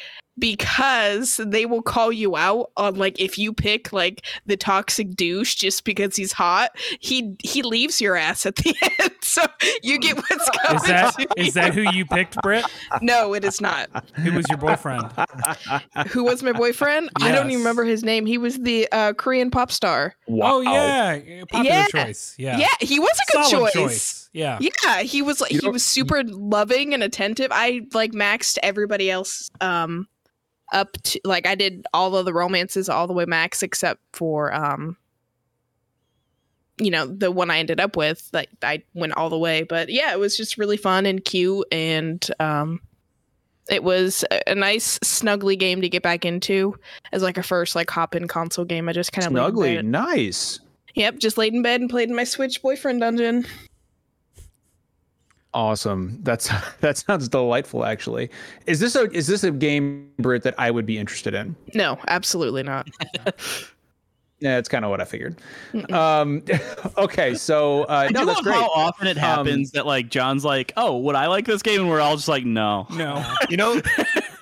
Speaker 7: because they will call you out on like if you pick like the toxic douche just because he's hot he he leaves your ass at the end so you get what's coming
Speaker 2: Is that
Speaker 7: to
Speaker 2: is that who you picked, Britt?
Speaker 7: no it is not
Speaker 2: Who was your boyfriend?
Speaker 7: who was my boyfriend i don't even remember his name he was the uh korean pop star
Speaker 2: Oh yeah, popular
Speaker 7: Yeah.
Speaker 2: choice. Yeah,
Speaker 7: yeah, he was a good
Speaker 2: Solid
Speaker 7: choice.
Speaker 2: Yeah,
Speaker 7: Yeah, he was like
Speaker 4: You
Speaker 7: he was super loving and attentive. I like maxed everybody else um up to like I did all of the romances all the way max except for um you know the one I ended up with like I went all the way. But yeah it was just really fun and cute and um it was a- nice snuggly game to get back into as like a first like hop in console game. I just kind of
Speaker 4: Snuggly, nice.
Speaker 7: yep just laid in bed and played in my Switch boyfriend dungeon
Speaker 4: Awesome. That's that sounds delightful. Actually, is this a is this a game, Brit, that I would be interested in?
Speaker 7: no absolutely not
Speaker 4: Yeah, it's kind of what I figured.
Speaker 7: Mm-mm.
Speaker 4: Um, okay, so uh,
Speaker 6: I
Speaker 4: no,
Speaker 6: do
Speaker 4: that's
Speaker 6: love
Speaker 4: great.
Speaker 6: how often it happens that like John's like, "Oh, would I like this game?" and we're all just like, "No."
Speaker 2: no.
Speaker 1: You know,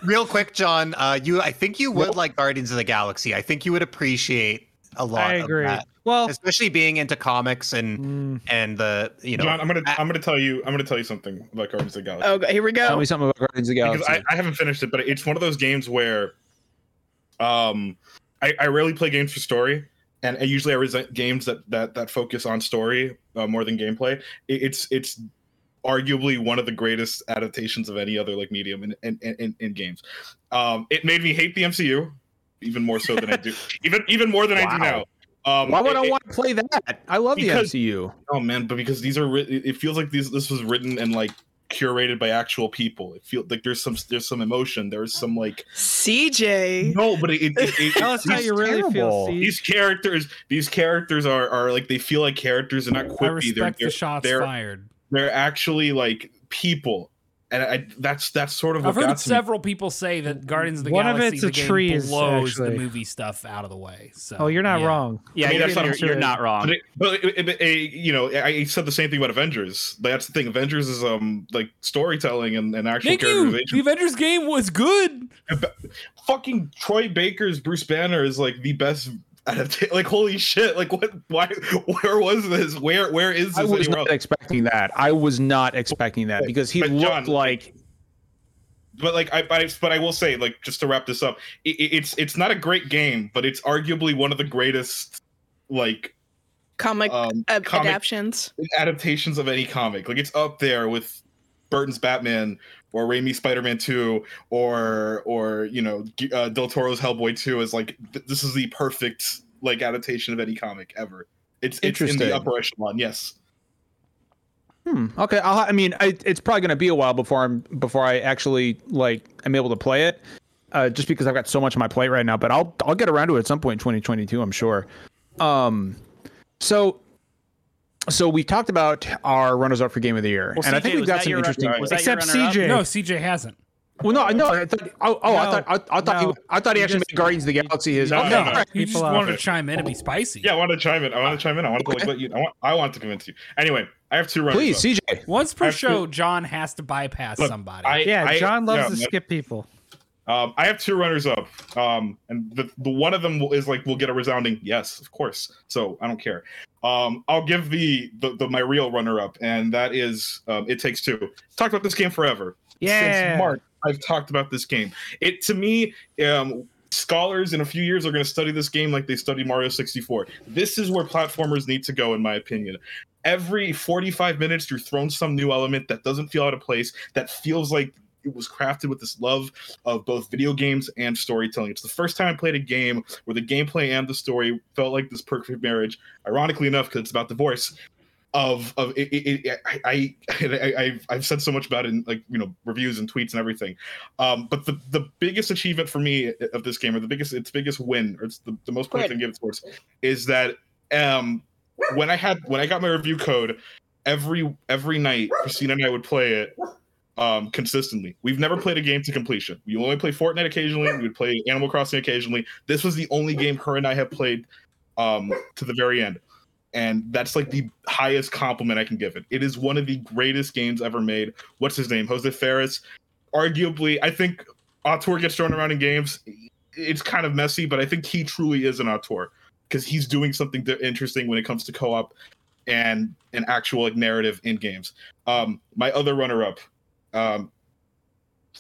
Speaker 1: real quick, John, uh, you I think you would like Guardians of the Galaxy. I think you would appreciate a lot
Speaker 3: I agree.
Speaker 1: of that.
Speaker 3: Well,
Speaker 1: Especially being into comics and
Speaker 3: mm,
Speaker 1: and the you know
Speaker 5: John, I'm gonna
Speaker 1: I-
Speaker 5: I'm gonna tell you I'm gonna tell you something about Guardians of the Galaxy.
Speaker 7: okay here we go.
Speaker 4: Tell me something about Guardians of the
Speaker 5: because
Speaker 4: Galaxy.
Speaker 5: I, I haven't finished it, but it's one of those games where um I, I rarely play games for story, and I usually I resent games that that that focus on story uh, more than gameplay. It, it's it's arguably one of the greatest adaptations of any other like medium in in, in, in games. Um, it made me hate the MCU even more so than I do, even even more than I do now.
Speaker 4: Wow.
Speaker 5: Um,
Speaker 4: Why would
Speaker 5: it-
Speaker 4: I want to play that? I love
Speaker 5: Because-
Speaker 4: the MCU.
Speaker 5: Oh man, but because these are it it feels like these this was written and like curated by actual people. It feels like there's some there's some emotion. There's some like
Speaker 7: CJ.
Speaker 5: no, but it, it, it, it
Speaker 3: Tell us how you really feel.
Speaker 4: terrible.
Speaker 5: These characters, these characters are are like they feel like characters and not
Speaker 2: I
Speaker 5: quippy. They're,
Speaker 2: respect
Speaker 5: they're,
Speaker 2: the shots
Speaker 5: they're,
Speaker 2: fired.
Speaker 5: they're actually like people, and I that's that's sort of what
Speaker 2: I've heard
Speaker 5: got to me.
Speaker 2: several people say that Guardians of the
Speaker 3: One of
Speaker 2: Galaxy
Speaker 3: it's a
Speaker 2: the game
Speaker 3: trees,
Speaker 2: blows the movie stuff out of the way. So
Speaker 3: Oh, you're not
Speaker 2: yeah.
Speaker 3: wrong.
Speaker 6: Yeah,
Speaker 5: I mean,
Speaker 6: you're,
Speaker 5: that's not
Speaker 6: you're,
Speaker 3: true.
Speaker 6: you're not wrong.
Speaker 5: But, it, but it, it, it- you know, I said the same thing about Avengers. That's the thing. Avengers is um like storytelling and, and actual
Speaker 2: Thank you. The Avengers game was good.
Speaker 5: Fucking Troy Baker's Bruce Banner is like the best adaptation. Like holy shit! Like what? Why? Where was this? Where? Where is this?
Speaker 4: I was not
Speaker 5: else?
Speaker 4: expecting that. I was not expecting that because he
Speaker 5: But
Speaker 4: looked
Speaker 5: John-
Speaker 4: like
Speaker 5: but like I, I but I will say like just to wrap this up, it, it- it's it's not a great game, but it's arguably one of the greatest like
Speaker 7: Comic
Speaker 5: um
Speaker 7: uh,
Speaker 5: comic
Speaker 7: adaptions.
Speaker 5: adaptations of any comic. Like it's up there with Burton's Batman or Raimi's Spider-Man 2 or or you know uh, Del Toro's Hellboy 2 is like th- this is the perfect like adaptation of any comic ever. It's it's in the upper echelon. Yes.
Speaker 4: Hmm. Okay. I'll, I mean, I, it's probably going to be a while before I'm before I actually like am able to play it, uh, just because I've got so much on my plate right now. But I'll I'll get around to it at some point in 2022. I'm sure. Um, so so we talked about our runners up for game of the year,
Speaker 6: Well,
Speaker 4: and I think we've got some interesting.
Speaker 6: was
Speaker 3: Except
Speaker 6: your runner-up?
Speaker 3: CJ.
Speaker 2: No, CJ hasn't.
Speaker 4: Well, no, no. I thought. Oh, oh, I thought. I, I thought.
Speaker 3: No.
Speaker 4: He, I thought he
Speaker 3: You
Speaker 4: actually
Speaker 3: just-
Speaker 4: made Guardians of the Galaxy his.
Speaker 5: No,
Speaker 4: okay,
Speaker 5: no, no.
Speaker 4: right.
Speaker 2: You just wanted
Speaker 3: out.
Speaker 2: to chime in and be oh. spicy.
Speaker 5: Yeah, I want to chime in. I want to chime in. I want to like let you. I want. I want to convince you. Anyway, I have two runners.
Speaker 4: Please,
Speaker 5: up.
Speaker 4: CJ.
Speaker 2: Once per
Speaker 5: I have to-
Speaker 2: show, John has to bypass
Speaker 5: Look,
Speaker 2: somebody.
Speaker 5: I-
Speaker 3: Yeah,
Speaker 5: I-
Speaker 3: John loves
Speaker 5: yeah,
Speaker 3: to
Speaker 5: but-
Speaker 3: skip people.
Speaker 5: Um, I have two runners up, um, and the, the one of them is like we'll get a resounding yes, of course. So I don't care. Um, I'll give the, the the my real runner up, and that is um, it takes two. Talked about this game forever.
Speaker 3: Yeah.
Speaker 5: Since March, I've talked about this game. It to me, um, scholars in a few years are going to study this game like they study Mario 64. This is where platformers need to go, in my opinion. Every 45 minutes, you're thrown some new element that doesn't feel out of place, that feels like it was crafted with this love of both video games and storytelling. It's the first time I played a game where the gameplay and the story felt like this perfect marriage. Ironically enough, because it's about divorce. Of of it, it, it, I, I, I I've I've said so much about it in like you know reviews and tweets and everything, um, but the the biggest achievement for me of this game, or the biggest its biggest win, or it's the, the most points I give it towards, is that um when I had when I got my review code, every every night Christina and I would play it um consistently. We've never played a game to completion. We only play Fortnite occasionally. We would play Animal Crossing occasionally. This was the only game her and I have played um to the very end. And that's like the highest compliment I can give it. It is one of the greatest games ever made. What's his name? Josef Fares. Arguably, I think auteur gets thrown around in games. It's kind of messy, but I think he truly is an auteur because he's doing something interesting when it comes to co-op and an actual like, narrative in games. Um, my other runner-up, um,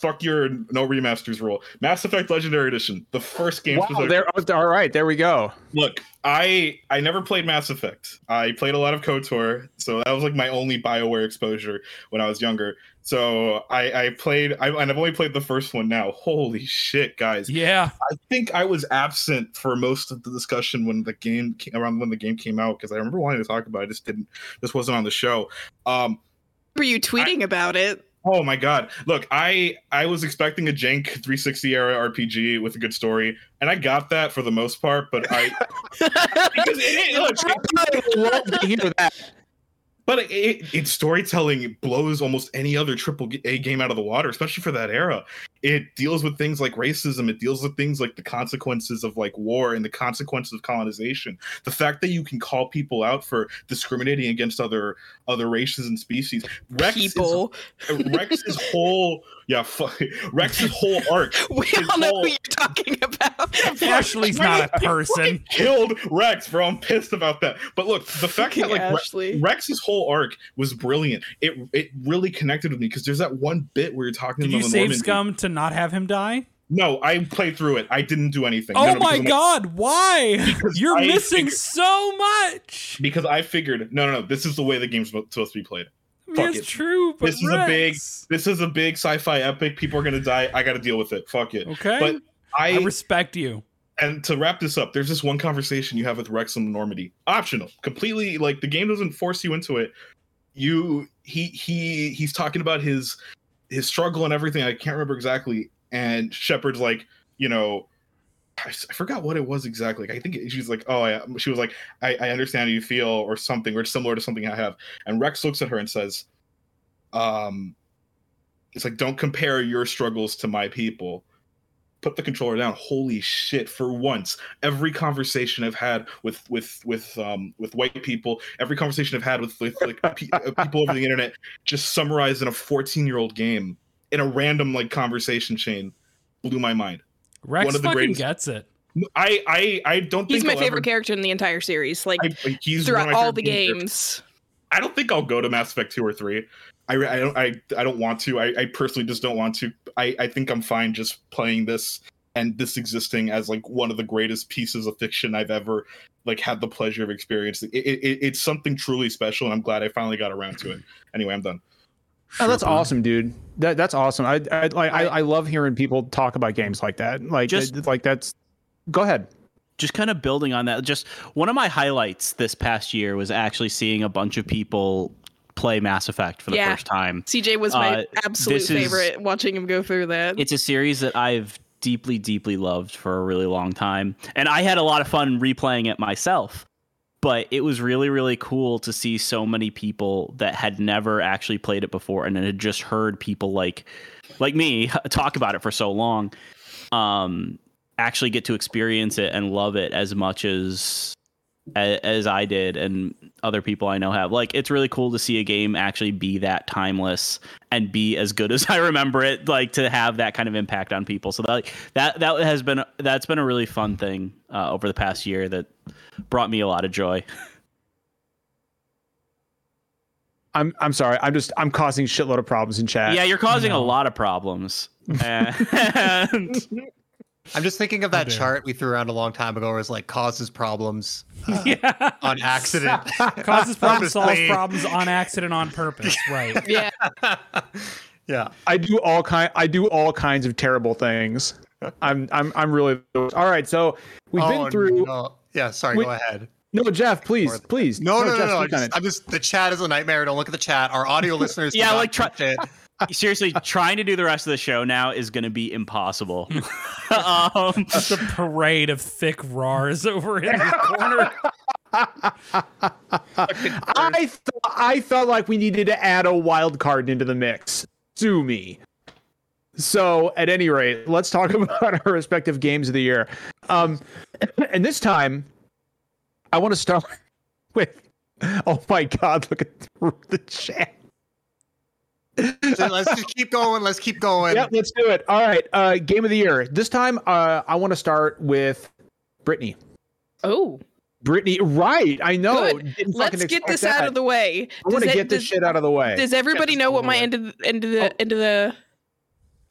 Speaker 5: fuck your no remasters rule. Mass Effect Legendary Edition, the first game.
Speaker 4: Wow, there. oh, All right, there we go.
Speaker 5: Look, I I never played Mass Effect. I played a lot of KOTOR, so that was like my only Bioware exposure when I was younger. So I I played, I, and I've only played the first one now. Holy shit, guys!
Speaker 2: yeah.
Speaker 5: I think I was absent for most of the discussion when the game came, around when the game came out because I remember wanting to talk about it. I just didn't. This wasn't on the show. Um,
Speaker 7: Were you tweeting about it?
Speaker 5: Oh my god! Look, I I was expecting a jank 360 era RPG with a good story, and I got that for the most part. But I because it, it, look,
Speaker 4: I would love to hear that.
Speaker 5: But it, it, its storytelling blows almost any other triple A game out of the water, especially for that era. It deals with things like racism. It deals with things like the consequences of like war and the consequences of colonization. The fact that you can call people out for discriminating against other other races and species. Wrex is-
Speaker 7: People.
Speaker 5: Wrex's whole yeah, fuck, Wrex's whole arc.
Speaker 7: We
Speaker 5: his
Speaker 7: all know
Speaker 5: whole-
Speaker 7: who you're talking about.
Speaker 2: Ashley's not a person.
Speaker 5: killed Wrex, bro. I'm pissed about that. But look, the fact
Speaker 7: Fucking
Speaker 5: that like Re-
Speaker 7: Ashley.
Speaker 5: Wrex's whole arc was brilliant. It it really connected with me because there's that one bit where you're talking
Speaker 2: Did
Speaker 5: about
Speaker 2: you
Speaker 5: the
Speaker 2: save
Speaker 5: Norman-
Speaker 2: Scum to not have him die?
Speaker 5: No, I played through it. I didn't do anything.
Speaker 2: Oh
Speaker 5: No, no,
Speaker 2: my god, why? You're
Speaker 5: I
Speaker 2: missing
Speaker 5: figured-
Speaker 2: so much.
Speaker 5: Because I figured, no, no, no. This is the way the game's supposed to be played.
Speaker 2: I mean,
Speaker 5: Fuck
Speaker 2: guess
Speaker 5: it.
Speaker 2: true, but
Speaker 5: This is a big- This is a big sci-fi epic. People are gonna die. I got to deal with it. Fuck it.
Speaker 2: Okay,
Speaker 5: But
Speaker 2: I,
Speaker 5: I
Speaker 2: respect you.
Speaker 5: And to wrap this up, there's this one conversation you have with Wrex and Normandy. Optional, completely like the game doesn't force you into it. You he he he's talking about his his struggle and everything. I can't remember exactly. And Shepard's like, you know, I forgot what it was exactly. I think she's like, oh. She was like, I, I understand how you feel, or something, or similar to something I have. And Wrex looks at her and says, um, it's like, don't compare your struggles to my people put the controller down holy shit for once every conversation i've had with with with um with white people every conversation i've had with, with like pe- uh, people over the internet just summarized in a 14 year old game in a random like conversation chain blew my mind
Speaker 2: Wrex
Speaker 5: one of the
Speaker 2: fucking
Speaker 5: greatest-
Speaker 2: gets it.
Speaker 5: i i i don't think He's
Speaker 7: my
Speaker 5: I'll
Speaker 7: favorite
Speaker 5: ever,
Speaker 7: character in the entire series. Like
Speaker 5: I, he's
Speaker 7: throughout all
Speaker 5: favorite
Speaker 7: the
Speaker 5: characters.
Speaker 7: games.
Speaker 5: I don't think I'll go to Mass Effect two or three. I, I don't I, I don't want to. I, I personally just don't want to. I, I think I'm fine just playing this and this existing as like one of the greatest pieces of fiction I've ever like had the pleasure of experiencing. It, it, it's something truly special, and I'm glad I finally got around to it. Anyway, I'm done.
Speaker 4: Oh, that's
Speaker 2: Super.
Speaker 4: awesome, dude. That that's awesome. I I like I, I love hearing people talk about games like that. Like
Speaker 6: Just-
Speaker 4: it- like that's. Go ahead.
Speaker 6: just kind of building on that just one of my highlights this past year was actually seeing a bunch of people play mass effect for the
Speaker 7: Yeah.
Speaker 6: first time
Speaker 7: CJ was my
Speaker 6: Uh,
Speaker 7: absolute
Speaker 6: this is-
Speaker 7: favorite watching him go through that.
Speaker 6: it's a series that i've deeply deeply loved for a really long time and i had a lot of fun replaying it myself but it was really really cool to see so many people that had never actually played it before and had just heard people like like me talk about it for so long um actually get to experience it and love it as much as as, as I did and other people I know have. Like it's really cool to see a game actually be that timeless and be as good as I remember it like to have that kind of impact on people. So that that that has been that's been a really fun thing uh, over the past year that brought me a lot of joy.
Speaker 4: I'm I'm sorry. I'm just I'm causing shitload of problems in chat.
Speaker 6: yeah, you're causing a lot of problems. and
Speaker 1: I'm just thinking of that chart we threw around a long time ago where it's like causes problems uh,
Speaker 2: yeah.
Speaker 1: on accident.
Speaker 2: Causes problems, solves problems on accident on purpose. Right.
Speaker 7: yeah.
Speaker 1: yeah.
Speaker 4: I do all kind I do all kinds of terrible things. I'm I'm I'm really all right. So we've
Speaker 1: Oh,
Speaker 4: been through.
Speaker 1: no. Yeah, sorry,
Speaker 4: We-
Speaker 1: go ahead.
Speaker 4: No, Jeff, please, please.
Speaker 1: No, no, no,
Speaker 4: Jeff,
Speaker 1: no.
Speaker 4: no.
Speaker 1: Just, I'm just the chat is a nightmare. Don't look at the chat. Our audio listeners,
Speaker 6: Yeah,
Speaker 1: cannot
Speaker 6: like, try-
Speaker 1: it.
Speaker 6: Seriously, trying to do the rest of the show now is going to be impossible. um,
Speaker 2: Just a parade of thick rars over in the corner.
Speaker 4: I th- I felt like we needed to add a wild card into the mix. Sue me. So, at any rate, let's talk about our respective games of the year. Um, and this time, I want to start with. Oh my God! Look at the chat.
Speaker 1: So let's just keep going. Let's keep going.
Speaker 4: Yep, let's do it. All right, uh, game of the year. This time, uh, I want to start with Brittany.
Speaker 7: Oh,
Speaker 4: Brittany, right? I know. Didn't
Speaker 7: let's get this
Speaker 4: expect
Speaker 7: out of the way.
Speaker 4: I want to
Speaker 7: Does
Speaker 4: get this
Speaker 7: does-
Speaker 4: shit out of the way.
Speaker 7: Does everybody
Speaker 1: this
Speaker 7: know what my
Speaker 1: out
Speaker 7: end
Speaker 1: of
Speaker 7: of the end of the end of the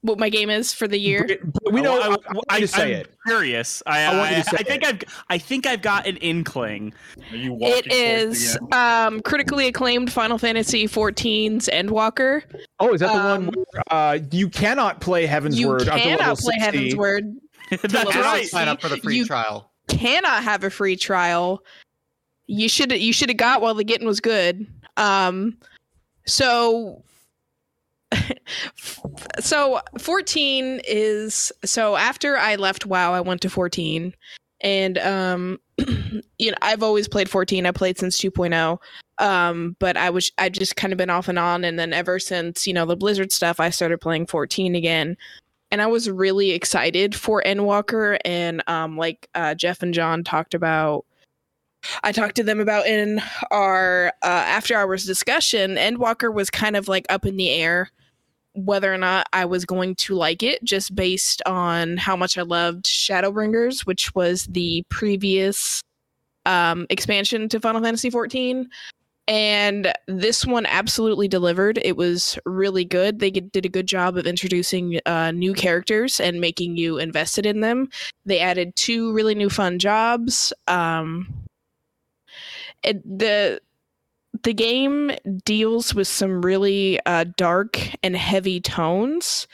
Speaker 7: what my game is for the year?
Speaker 4: we know.
Speaker 6: I,
Speaker 4: I, I, want you to say
Speaker 6: am
Speaker 4: it.
Speaker 6: Curious. I,
Speaker 4: I want you to say
Speaker 6: I think
Speaker 4: it.
Speaker 6: I've I think I've got an inkling.
Speaker 5: Are you
Speaker 7: It is um, critically acclaimed Final Fantasy XIV's Endwalker.
Speaker 4: Oh, is that the
Speaker 7: Um,
Speaker 4: one where uh, you cannot play Heaven's
Speaker 7: You
Speaker 4: Word up to level
Speaker 7: cannot play
Speaker 4: 60?
Speaker 7: Heavensward.
Speaker 6: That's
Speaker 7: level
Speaker 1: And
Speaker 6: right.
Speaker 1: sign up for the free
Speaker 7: You-
Speaker 1: trial.
Speaker 7: Cannot have a free trial. You should you should have got while the getting was good. Um, so so 14 is so after I left WoW, I went to 14, and um, you know I've always played 14. I played since 2.0, um, but I was I've just kind of been off and on, and then ever since you know the Blizzard stuff, I started playing 14 again, and I was really excited for Endwalker, and um, like uh, Jeff and John talked about. I talked to them about in our uh, after hours discussion. Endwalker was kind of like up in the air whether or not I was going to like it, just based on how much I loved Shadowbringers, which was the previous um, expansion to Final Fantasy XIV. And this one absolutely delivered. It was really good. They did a good job of introducing uh, new characters and making you invested in them. They added two really new fun jobs. Um, it, the the game deals with some really uh, dark and heavy tones.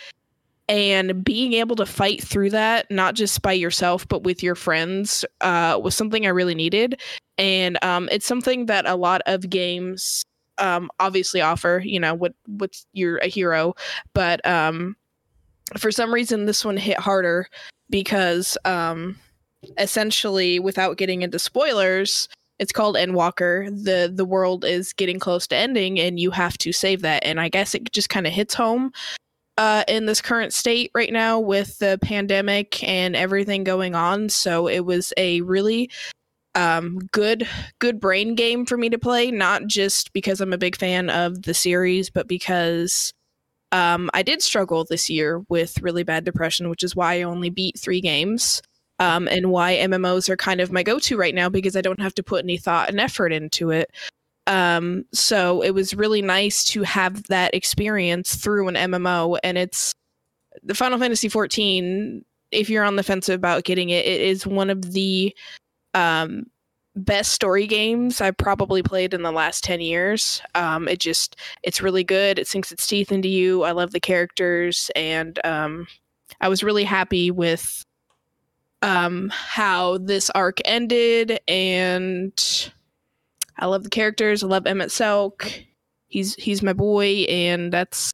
Speaker 7: And being able to fight through that not just by yourself but with your friends uh, was something i really needed. And um, it's something that a lot of games um, obviously offer you know what what's you're a hero. But um, for some reason this one hit harder because um, essentially without getting into spoilers it's called Endwalker. The the world is getting close to ending and you have to save that. And I guess it just kind of hits home uh, in this current state right now with the pandemic and everything going on. So it was a really um, good good brain game for me to play, not just because I'm a big fan of the series, but because um, I did struggle this year with really bad depression, which is why I only beat three games um, and why MMOs are kind of my go to right now because I don't have to put any thought and effort into it. Um, so it was really nice to have that experience through an MMO, and it's the Final Fantasy 14. If you're on the fence about getting it, it is one of the um, best story games I've probably played in the last 10 years. Um, it just, it's really good. It sinks its teeth into you. I love the characters, and um, I was really happy with um, how this arc ended, and I love the characters. I love Emet-Selch. He's he's my boy, and that's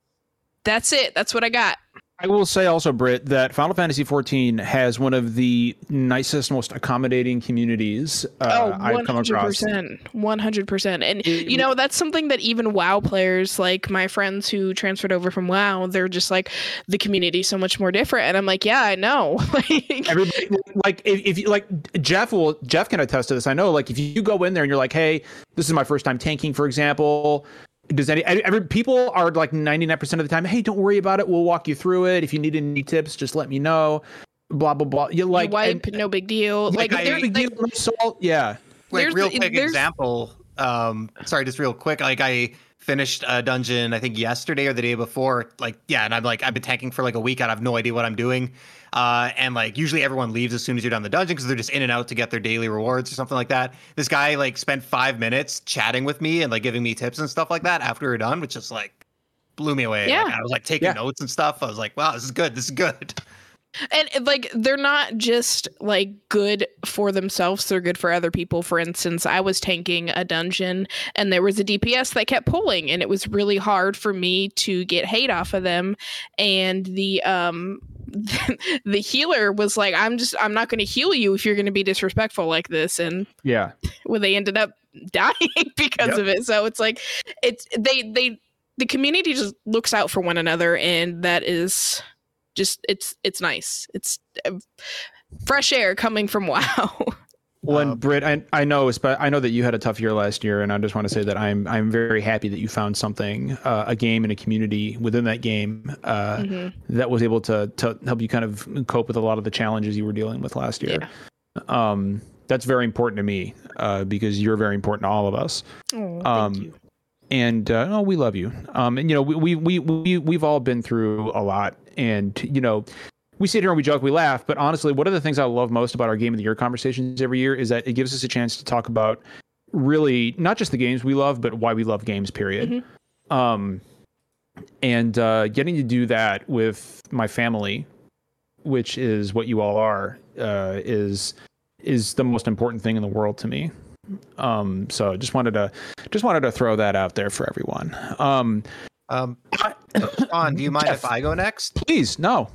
Speaker 7: that's it. That's what I got.
Speaker 4: I will say also, Britt, that Final Fantasy XIV has one of the nicest, most accommodating communities uh,
Speaker 7: oh,
Speaker 4: I've come across.
Speaker 7: 100%. 100%. And, you know, that's something that even WoW players, like my friends who transferred over from WoW, they're just like, the community's so much more different. And I'm like, yeah, I know. like,
Speaker 4: Everybody, like, if, if you, like, Jeff will, Jeff can attest to this. I know, like, if you go in there and you're like, hey, this is my first time tanking, for example, does any every people are like 99% of the time hey don't worry about it. We'll walk you through it. If you need any tips just let me know. Blah blah blah. You like
Speaker 7: you wipe,
Speaker 4: and-
Speaker 7: no big deal.
Speaker 1: Like,
Speaker 7: Like,
Speaker 1: I-
Speaker 4: big deal, no salt, yeah.
Speaker 1: Like real
Speaker 7: the-
Speaker 1: quick
Speaker 7: there's-
Speaker 1: example um sorry just real quick like i finished a dungeon i think yesterday or the day before like yeah and i'm like i've been tanking for like a week and i have no idea what i'm doing uh and like usually everyone leaves as soon as you're done the dungeon because they're just in and out to get their daily rewards or something like that. This guy like spent five minutes chatting with me and like giving me tips and stuff like that after we are done which just like blew me away.
Speaker 7: Yeah.
Speaker 1: Like, i was like taking
Speaker 4: Yeah.
Speaker 1: notes and stuff. I was like wow this is good. This is good.
Speaker 7: And and, like they're not just like good for themselves. They're good for other people. For instance i was tanking a dungeon and there was a dps that kept pulling and it was really hard for me to get hate off of them. And the um the healer was like i'm just i'm not going to heal you if you're going to be disrespectful like this and
Speaker 4: yeah.
Speaker 7: well they ended up dying because
Speaker 4: Yep.
Speaker 7: of it. So it's like it's they they the community just looks out for one another and that is just it's it's nice. It's uh, fresh air coming from wow
Speaker 4: well and
Speaker 1: Um,
Speaker 4: Britt, I, I know but I know that you had a tough year last year and I just want to say that I'm I'm very happy that you found something uh, a game and a community within that game uh,
Speaker 7: Mhm.
Speaker 4: that was able to to help you kind of cope with a lot of the challenges you were dealing with last year um that's very important to me uh, because you're very important to all of us
Speaker 7: oh, thank
Speaker 4: Um,
Speaker 7: you
Speaker 4: and uh, oh, we love you. Um, and you know, we we we we we've all been through a lot, and you know, we sit here and we joke, we laugh, but honestly, one of the things I love most about our game of the year conversations every year is that it gives us a chance to talk about really not just the games we love, but why we love games. Period. Um, and uh, getting to do that with my family, which is what you all are, uh, is is the most important thing in the world to me. Um, so just wanted to just wanted to throw that out there for everyone. Um,
Speaker 1: um Sean, do you mind if i go next
Speaker 4: please, no.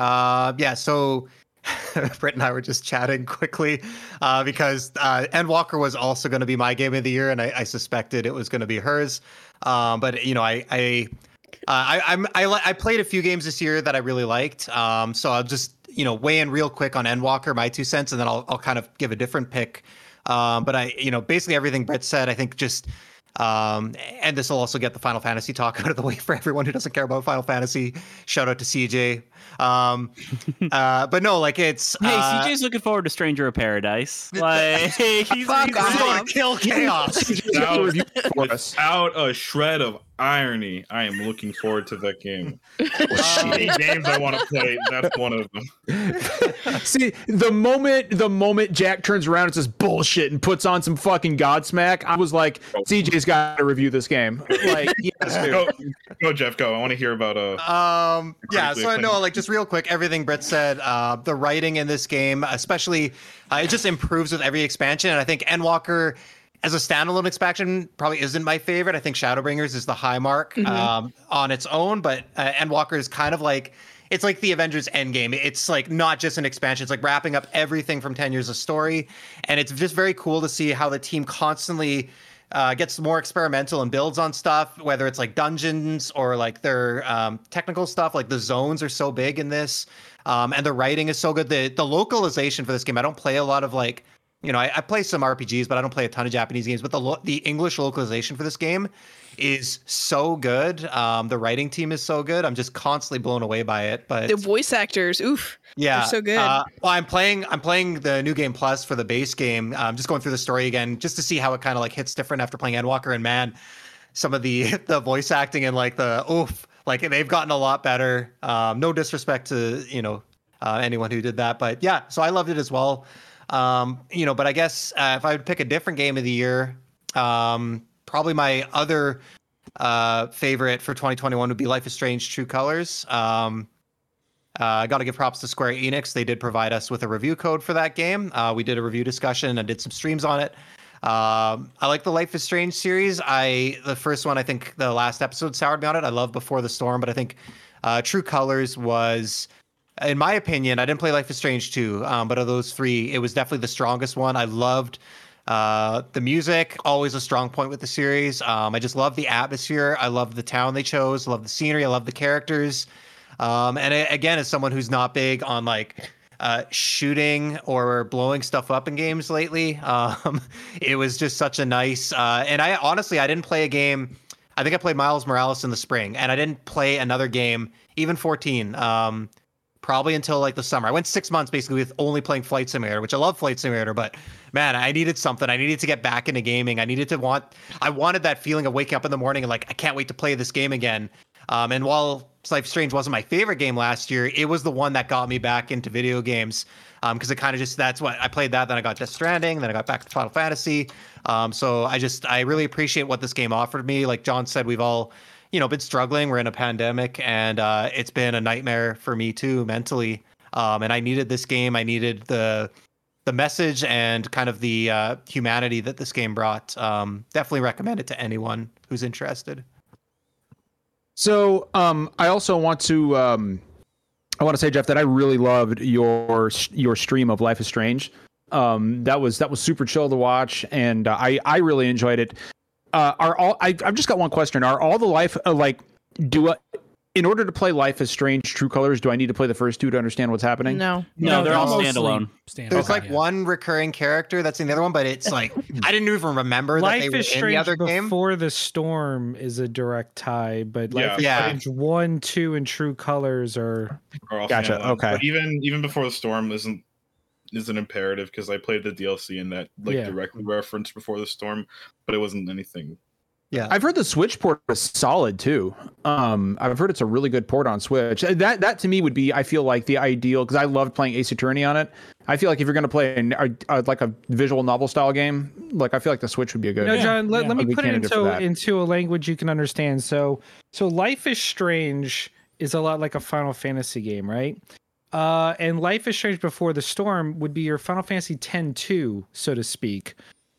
Speaker 1: Uh, yeah, so Britt and I were just chatting quickly uh, because uh, Endwalker was also going to be my game of the year, and I, I suspected it was going to be hers. Um, but you know, I I uh, I I I played a few games this year that I really liked. Um, so I'll just you know weigh in real quick on Endwalker, my two cents, and then I'll I'll kind of give a different pick. Um, but I you know basically everything Britt said, I think just. Um, and this will also get the Final Fantasy talk out of the way for everyone who doesn't care about Final Fantasy. Shout out to CJ. Um, uh, but no, like it's
Speaker 6: Hey,
Speaker 1: uh,
Speaker 6: CJ's looking forward to Stranger of Paradise. Like he's, he's
Speaker 7: off.
Speaker 1: going to kill chaos.
Speaker 5: Now-
Speaker 4: for.
Speaker 5: Without a shred of irony. I am looking forward to that game.
Speaker 1: Um,
Speaker 5: Eight games I want to play. That's one of them.
Speaker 4: See, the moment the moment Jack turns around and says bullshit and puts on some fucking Godsmack, I was like, CJ's got to review this game. Like, yes.
Speaker 5: Go, go, Jeff. Go. I want to hear about uh.
Speaker 1: Um, yeah, so I know, like, just real quick, everything Britt said, uh, the writing in this game, especially, uh, it just improves with every expansion. And I think Endwalker, as a standalone expansion, probably isn't my favorite. I think Shadowbringers is the high mark um, on its own, but uh, Endwalker is kind of like, it's like the Avengers Endgame. It's like not just an expansion, it's like wrapping up everything from 10 years of story. And it's just very cool to see how the team constantly uh, gets more experimental and builds on stuff, whether it's like dungeons or like their um, technical stuff. Like the zones are so big in this, um, and the writing is so good. The the localization for this game, I don't play a lot of like, you know, I, I play some RPGs, but I don't play a ton of Japanese games. But the lo- the English localization for this game is so good. Um, the writing team is so good. I'm just constantly blown away by it. But
Speaker 7: The voice actors, oof.
Speaker 1: yeah,
Speaker 7: so good.
Speaker 1: Uh, well, I'm playing. I'm playing the new game plus for the base game. I'm just going through the story again, just to see how it kind of like hits different after playing Endwalker. And man, some of the the voice acting and like the oof, like they've gotten a lot better. Um, no disrespect to you know uh, anyone who did that, but yeah, so I loved it as well. Um, you know, but I guess uh, if I would pick a different game of the year, um, probably my other uh, favorite for 2021 would be Life is Strange: True Colors. Um, uh, I got to give props to Square Enix. They did provide us with a review code for that game. Uh, we did a review discussion and did some streams on it. Um, I like the Life is Strange series. I the first one, I think the last episode soured me on it. I love Before the Storm, but I think uh, True Colors was, in my opinion, I didn't play Life is Strange 2, um, but of those three, it was definitely the strongest one. I loved uh, the music, always a strong point with the series. Um, I just love the atmosphere. I love the town they chose. Love the scenery. I love the characters. Um, and I, again, as someone who's not big on like uh, shooting or blowing stuff up in games lately, um, it was just such a nice. Uh, and I honestly, I didn't play a game. I think I played Miles Morales in the spring, and I didn't play another game, even 14. Um, probably until like the summer. I went six months basically with only playing Flight Simulator, which I love Flight Simulator, but man, I needed something. I needed to get back into gaming. I needed to want, I wanted that feeling of waking up in the morning and like, I can't wait to play this game again. Um, and while Life Strange wasn't my favorite game last year, it was the one that got me back into video games. Um, because it kind of just that's what I played that, then I got Death Stranding, then I got back to Final Fantasy. Um, so I just I really appreciate what this game offered me. Like John said, we've all you know been struggling. We're in a pandemic, and uh, it's been a nightmare for me too mentally. Um, and I needed this game. I needed the the message and kind of the uh, humanity that this game brought. Um, definitely recommend it to anyone who's interested.
Speaker 4: So, um, I also want to, um, I want to say, Jeff, that I really loved your your stream of Life is Strange. Um, that was that was super chill to watch, and uh, I I really enjoyed it. Uh, are all I I've just got one question. Are all the life uh, like do I, in order to play Life is Strange True Colors? Do I need to play the first two to understand what's happening?
Speaker 7: No.
Speaker 6: No, they're all standalone.
Speaker 2: standalone,
Speaker 1: There's like
Speaker 2: yeah.
Speaker 1: one recurring character that's in the other one, but it's like I didn't even remember that
Speaker 3: Life
Speaker 1: they were
Speaker 3: is
Speaker 1: in the
Speaker 3: Strange
Speaker 1: other game.
Speaker 3: before the storm is a direct tie, but
Speaker 5: Yeah.
Speaker 3: Life is
Speaker 1: Yeah.
Speaker 3: Strange one, two, and True Colors are
Speaker 5: are all
Speaker 4: Gotcha,
Speaker 5: standalone.
Speaker 4: okay.
Speaker 5: But even even before the storm isn't isn't imperative because I played the DLC and that like
Speaker 3: Yeah.
Speaker 5: directly referenced before the storm, but it wasn't anything.
Speaker 1: Yeah,
Speaker 4: I've heard the Switch port is solid too. Um, I've heard it's a really good port on Switch. That that to me would be, I feel like the ideal because I loved playing Ace Attorney on it. I feel like if you're going to play an, a, a, like a visual novel style game, like I feel like the Switch would be a good.
Speaker 3: No,
Speaker 2: Yeah,
Speaker 3: John, let,
Speaker 2: yeah.
Speaker 3: let me put it into into a language you can understand. So, so Life is Strange is a lot like a Final Fantasy game, right? Uh, and Life is Strange Before the Storm would be your Final Fantasy X-2, so to speak.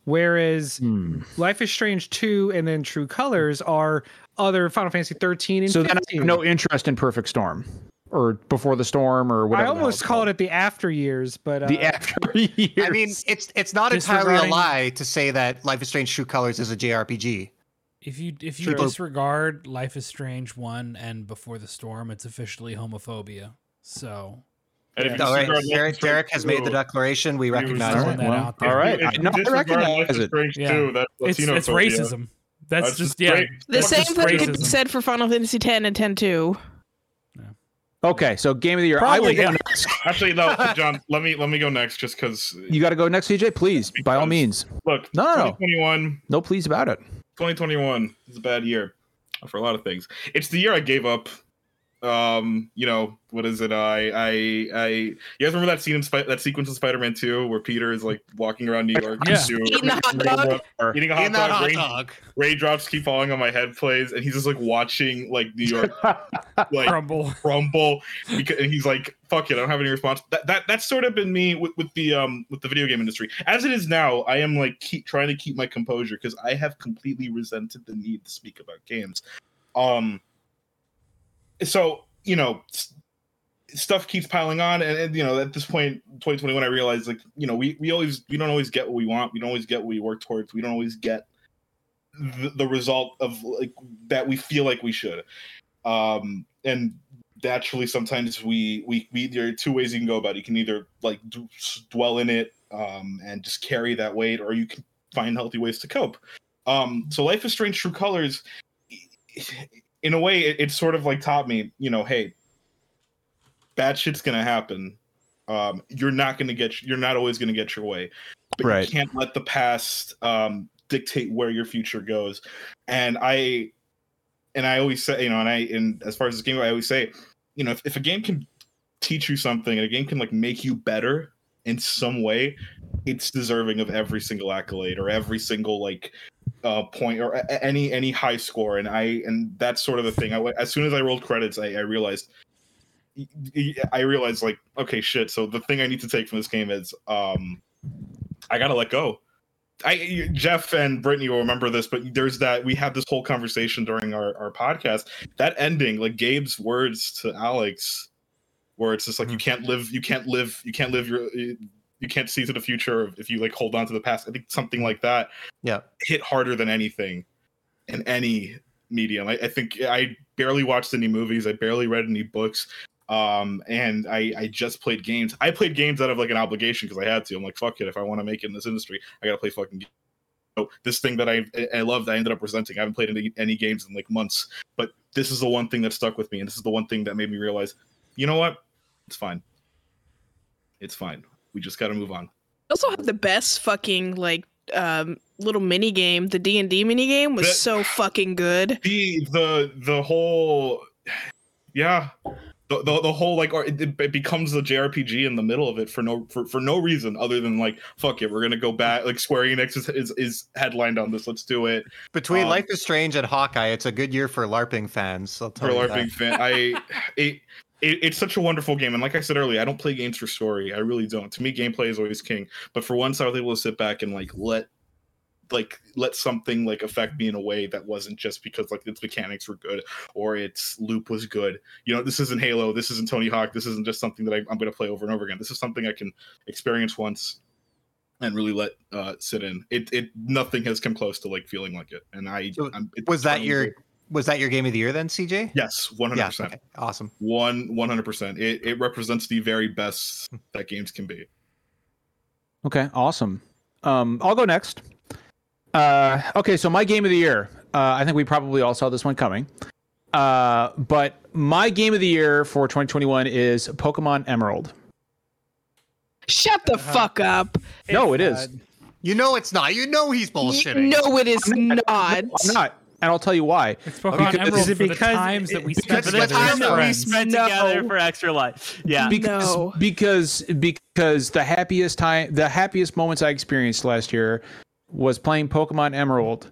Speaker 3: Whereas
Speaker 4: Hmm.
Speaker 3: Life is Strange 2 and then True Colors are other Final Fantasy 13 and
Speaker 4: So then I have no interest in Perfect Storm or Before the Storm or whatever.
Speaker 3: I almost
Speaker 4: it's
Speaker 3: called
Speaker 4: called.
Speaker 3: it the after years, but uh,
Speaker 4: the after years.
Speaker 1: I mean, it's it's not entirely a lie to say that Life is Strange: True Colors is a JRPG.
Speaker 2: If you if you
Speaker 1: People-
Speaker 2: disregard Life is Strange one and Before the Storm, it's officially homophobia. So
Speaker 5: And if you
Speaker 1: All right,
Speaker 5: disregard
Speaker 1: Derek, Derek has made the declaration. We recognize it.
Speaker 2: that
Speaker 4: well,
Speaker 2: out there.
Speaker 4: all right.
Speaker 5: if
Speaker 4: I- no, I recognize it.
Speaker 5: Strange
Speaker 2: Yeah.
Speaker 5: 2, that's
Speaker 2: it's it's racism. That's,
Speaker 5: That's
Speaker 2: just
Speaker 5: just
Speaker 2: yeah.
Speaker 7: The same
Speaker 2: just
Speaker 7: thing could be said for Final Fantasy X and X too.
Speaker 4: okay, so game of the year. I
Speaker 2: Probably,
Speaker 4: will go
Speaker 2: yeah.
Speaker 4: next.
Speaker 5: Actually, no, John. let me let me go next, just because.
Speaker 4: You got to go next, CJ. Please, by all means.
Speaker 5: Look,
Speaker 4: No, no, no.
Speaker 5: 2021,
Speaker 4: No, please about it.
Speaker 5: 2021 is a bad year. for a lot of things. It's the year I gave up. Um, you know what is it? I I I. You guys remember that scene in Spi- that sequence in Spider-Man Two where Peter is like walking around New York,
Speaker 2: Yeah.
Speaker 5: consumed-
Speaker 7: Eating a hot dog.
Speaker 5: eating a hot
Speaker 1: In
Speaker 5: dog,
Speaker 1: hot
Speaker 5: rain-
Speaker 1: dog.
Speaker 5: raindrops keep falling on my head plays, and he's just like watching like New York like
Speaker 2: Crumble.
Speaker 5: crumble because and he's like fuck it i don't have any response that, that that's sort of been me with, with the um with the video game industry as it is now i am like keep trying to keep my composure because i have completely resented the need to speak about games um so you know stuff keeps piling on and, and you know at this point 2021 i realized like you know we we always we don't always get what we want. We don't always get what we work towards. We don't always get the, the result of like that we feel like we should. Um and naturally sometimes we we we there are two ways you can go about it. You can either like d- dwell in it um and just carry that weight or you can find healthy ways to cope. Um so life is strange true colors in a way it, it sort of like taught me you know hey bad shit's gonna happen. Um you're not gonna get you're not always gonna get your way. But
Speaker 4: Right.
Speaker 5: you can't let the past um dictate where your future goes. And i and I always say, you know, and I, and as far as this game, I always say, you know, if, if a game can teach you something and a game can like make you better in some way, it's deserving of every single accolade or every single like uh point or a- any any high score. And I, and that's sort of the thing. I, as soon as I rolled credits, I, I realized, I realized like, okay, shit. So the thing I need to take from this game is, um, I gotta let go. I Jeff and Brittany will remember this, but there's that we had this whole conversation during our, our podcast. That ending, like Gabe's words to Alex, where it's just like you can't live, you can't live, you can't live your, you can't see to the future if you like hold on to the past. I think something like that
Speaker 1: Yeah.
Speaker 5: hit harder than anything in any medium. I, I think I barely watched any movies. I barely read any books. Um, and I, I just played games. I played games out of like an obligation because I had to. I'm like, fuck it. If I want to make it in this industry, I gotta play fucking games. So this thing that I I love that I ended up presenting. I haven't played any, any games in like months, but this is the one thing that stuck with me, and this is the one thing that made me realize, you know what? It's fine. It's fine. We just got to move on.
Speaker 7: also have the best fucking like um little mini game. The D and D mini game was
Speaker 5: That-
Speaker 7: so fucking good.
Speaker 5: the the the whole yeah the, the, the whole like or it, it becomes a jrpg in the middle of it for no for, for no reason other than like fuck it we're gonna go back like square enix is, is, is headlined on this let's do it
Speaker 1: Between
Speaker 5: Um,
Speaker 1: Life is Strange and Hawkeye, it's a good year for LARPing fans. I'll tell
Speaker 5: for
Speaker 1: you
Speaker 5: larping
Speaker 1: that.
Speaker 5: fan i it, it it's such a wonderful game. And like i said earlier i don't play games for story. I really don't. To me gameplay is always king. But for once i was able to sit back and like let like let something like affect me in a way that wasn't just because like its mechanics were good or its loop was good. You know this isn't halo. This isn't tony hawk. This isn't just something that I, i'm going to play over and over again. This is something i can experience once and really let uh sit in. It it nothing has come close to like feeling like it. And i
Speaker 1: So
Speaker 5: I'm, it's
Speaker 1: Was that your. Was that your game of the year then, CJ?
Speaker 5: yes 100%
Speaker 1: Yeah. Okay. Awesome.
Speaker 5: one 100% it, it represents the very best that games can be
Speaker 4: Okay, awesome. Um, I'll go next. Uh, okay, so my game of the year. Uh, I think we probably all saw this one coming. Uh, but my game of the year for 2021 is Pokemon Emerald.
Speaker 7: Shut the fuck up.
Speaker 4: No, it
Speaker 2: It's
Speaker 4: is.
Speaker 1: You know it's not. You know he's bullshitting.
Speaker 7: No, it is not.
Speaker 4: I'm not, and I'll tell you why.
Speaker 2: It's Pokemon
Speaker 4: Because-
Speaker 2: Emerald
Speaker 3: is it
Speaker 2: for the
Speaker 3: because-
Speaker 2: times that we spent
Speaker 3: the
Speaker 6: the time that we spent
Speaker 7: No.
Speaker 6: together for extra life. Yeah.
Speaker 4: because
Speaker 7: No.
Speaker 4: because because the happiest time the happiest moments I experienced last year was playing Pokemon Emerald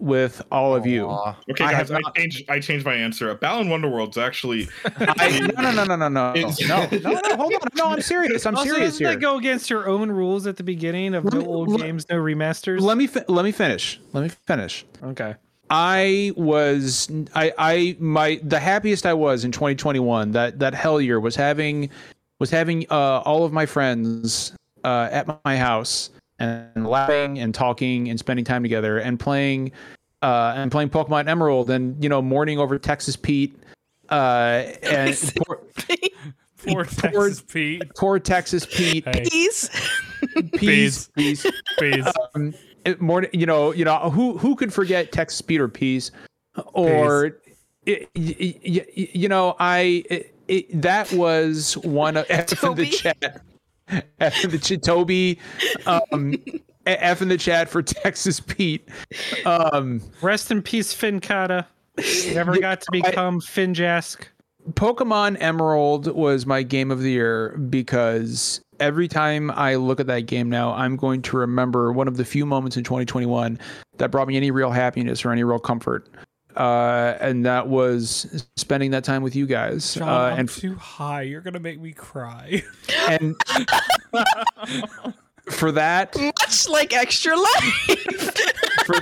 Speaker 4: with all of you.
Speaker 1: Aw.
Speaker 5: okay
Speaker 4: I
Speaker 5: guys
Speaker 4: have
Speaker 5: i
Speaker 4: not-
Speaker 5: changed i changed my answer balan wonderworld's actually
Speaker 4: I, no, no, no, no, no, no, no, no, no, hold on. No, I'm serious. I'm
Speaker 3: also,
Speaker 4: serious
Speaker 3: doesn't
Speaker 4: here.
Speaker 3: that go against your own rules at the beginning of
Speaker 4: Let
Speaker 3: no
Speaker 4: me-
Speaker 3: old
Speaker 4: let-
Speaker 3: games, no remasters?
Speaker 4: Let me fi- let me finish. Let me finish.
Speaker 3: okay.
Speaker 4: I was I I my the happiest I was in 2021 that that hell year was having was having uh, all of my friends uh, at my house and laughing and talking and spending time together and playing uh, and playing Pokemon Emerald and you know mourning over Texas Pete uh, and poor,
Speaker 2: Poor Texas Pete.
Speaker 4: poor Texas Pete
Speaker 2: Hey,
Speaker 7: Please.
Speaker 4: peas, peas.
Speaker 2: please.
Speaker 4: um, it- more you know you know who who could forget Texas Pete or peas or it, y- y- y- you know I it, it, that was one of F in the chat. F in the chat Toby um F in the chat for Texas Pete. Um
Speaker 3: Rest in peace, Finn Kata. Never got to become Finjask.
Speaker 4: Pokemon Emerald was my game of the year because every time I look at that game now, I'm going to remember one of the few moments in 2021 that brought me any real happiness or any real comfort. Uh, and that was spending that time with you guys.
Speaker 2: John,
Speaker 4: uh,
Speaker 2: I'm
Speaker 4: and
Speaker 2: too high. You're gonna make me cry.
Speaker 4: and for that,
Speaker 7: Much like Extra Life.
Speaker 4: for,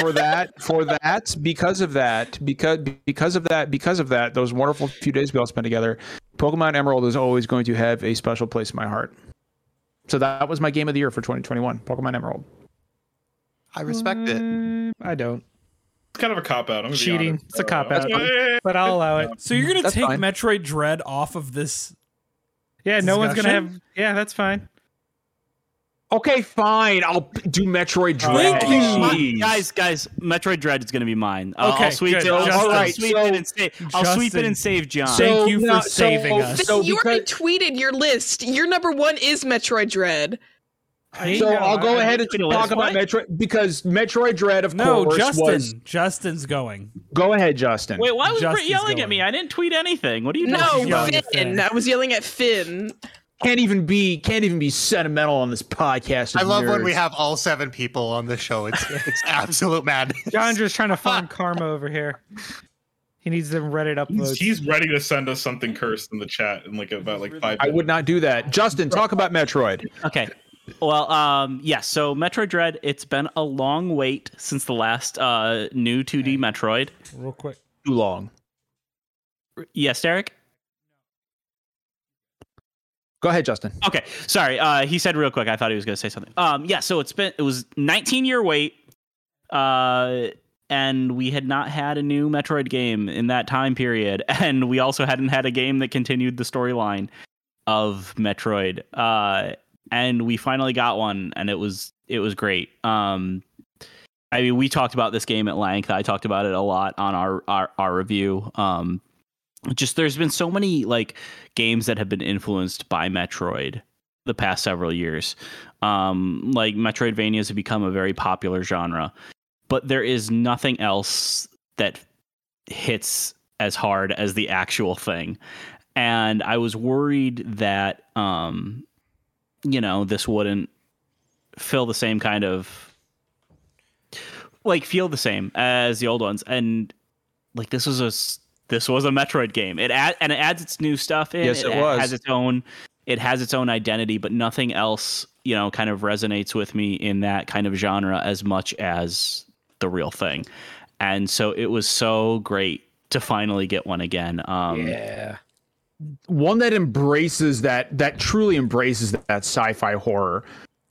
Speaker 4: for that, for that, because of that, because because of that, because of that, those wonderful few days we all spent together, Pokemon Emerald is always going to have a special place in my heart. So that was my game of the year for 2021, Pokemon Emerald.
Speaker 1: I respect it.
Speaker 3: Mm, I don't.
Speaker 5: It's kind of a cop out. I'm gonna be
Speaker 3: Cheating.
Speaker 5: honest.
Speaker 3: It's a cop
Speaker 5: Uh,
Speaker 3: out. But I'll allow it.
Speaker 2: so you're gonna
Speaker 4: That's
Speaker 2: take
Speaker 4: fine.
Speaker 2: Metroid Dread off of this?
Speaker 3: Yeah, no one's gonna have. Yeah, that's fine.
Speaker 4: Okay, fine. I'll do Metroid Dread.
Speaker 2: Thank you.
Speaker 4: Jeez.
Speaker 6: guys, guys, Metroid Dread is going to be mine. Uh,
Speaker 2: Okay,
Speaker 6: I'll sweep
Speaker 2: good.
Speaker 6: it. I'll,
Speaker 2: Justin.
Speaker 4: Alright,
Speaker 6: sweep
Speaker 4: so-
Speaker 6: it and save. I'll sweep it and save John.
Speaker 4: So-
Speaker 2: Thank you for
Speaker 4: no,
Speaker 2: saving
Speaker 4: so-
Speaker 2: us.
Speaker 4: so
Speaker 7: you already tweeted your list. Your number one is Metroid Dread.
Speaker 4: So
Speaker 3: know,
Speaker 4: I'll go
Speaker 3: I-
Speaker 4: ahead and talk
Speaker 6: what?
Speaker 4: about Metroid because Metroid Dread, of
Speaker 2: No,
Speaker 4: course,
Speaker 2: Justin.
Speaker 4: was.
Speaker 2: Justin's going.
Speaker 4: Go ahead, Justin.
Speaker 6: Wait, why was Britt yelling
Speaker 2: going.
Speaker 6: at me? I didn't tweet anything. What are you
Speaker 7: No,
Speaker 6: talking
Speaker 2: yelling
Speaker 6: about?
Speaker 2: at
Speaker 7: Finn.
Speaker 2: Finn.
Speaker 7: I was yelling at Finn.
Speaker 4: Can't even be can't even be sentimental on this podcast.
Speaker 1: I
Speaker 4: of
Speaker 1: love when we have all seven people on the show. It's it's absolute madness.
Speaker 3: John's just trying to farm karma over here. He needs them Reddit uploads.
Speaker 5: He's, he's ready to send us something cursed in the chat in like about like five.
Speaker 4: I would not do that. Justin, talk about Metroid.
Speaker 6: Okay. Well, um, yes. so Metroid Dread. It's been a long wait since the last uh, new 2D Metroid.
Speaker 2: Real quick.
Speaker 4: Too long.
Speaker 6: Yes, Derek.
Speaker 4: Go ahead, Justin.
Speaker 6: Okay, sorry. Uh, he said real quick. I thought he was going to say something. Um, yeah. So it's been it was 19 year wait, uh, and we had not had a new Metroid game in that time period, and we also hadn't had a game that continued the storyline of Metroid. Uh, and we finally got one, and it was it was great. Um, I mean, we talked about this game at length. I talked about it a lot on our our, our review. Um, just there's been so many like games that have been influenced by Metroid the past several years. Um, like Metroidvanias have become a very popular genre, but there is nothing else that hits as hard as the actual thing. And I was worried that, um, you know, this wouldn't fill the same kind of like feel the same as the old ones. And like this was a this was a Metroid game. It add, and it adds its new stuff in.
Speaker 4: Yes, it
Speaker 6: a-
Speaker 4: was.
Speaker 6: has its own it has its own identity, but nothing else, you know, kind of resonates with me in that kind of genre as much as the real thing. And so it was so great to finally get one again. Um,
Speaker 3: yeah.
Speaker 4: one that embraces that that truly embraces that, sci-fi horror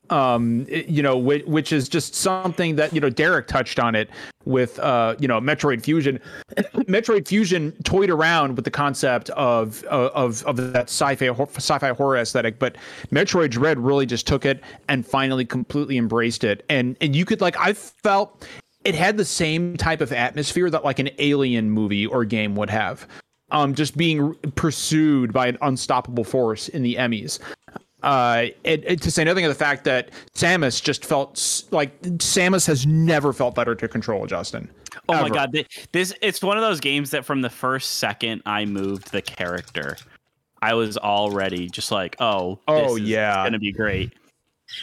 Speaker 4: um you know which, which is just something that you know Derek touched on it with uh you know Metroid Fusion Metroid Fusion toyed around with the concept of uh, of of that sci-fi sci-fi horror aesthetic but Metroid Dread really just took it and finally completely embraced it and and you could like I felt it had the same type of atmosphere that like an alien movie or game would have um, just being pursued by an unstoppable force in the EMMIs. Uh, and, and to say nothing of the fact that Samus just felt like Samus has never felt better to control, Justin.
Speaker 6: Oh my god, this it's one of those games that from the first second I moved the character, I was already just like, oh,
Speaker 4: Oh,
Speaker 6: this is
Speaker 4: yeah.
Speaker 6: gonna be great.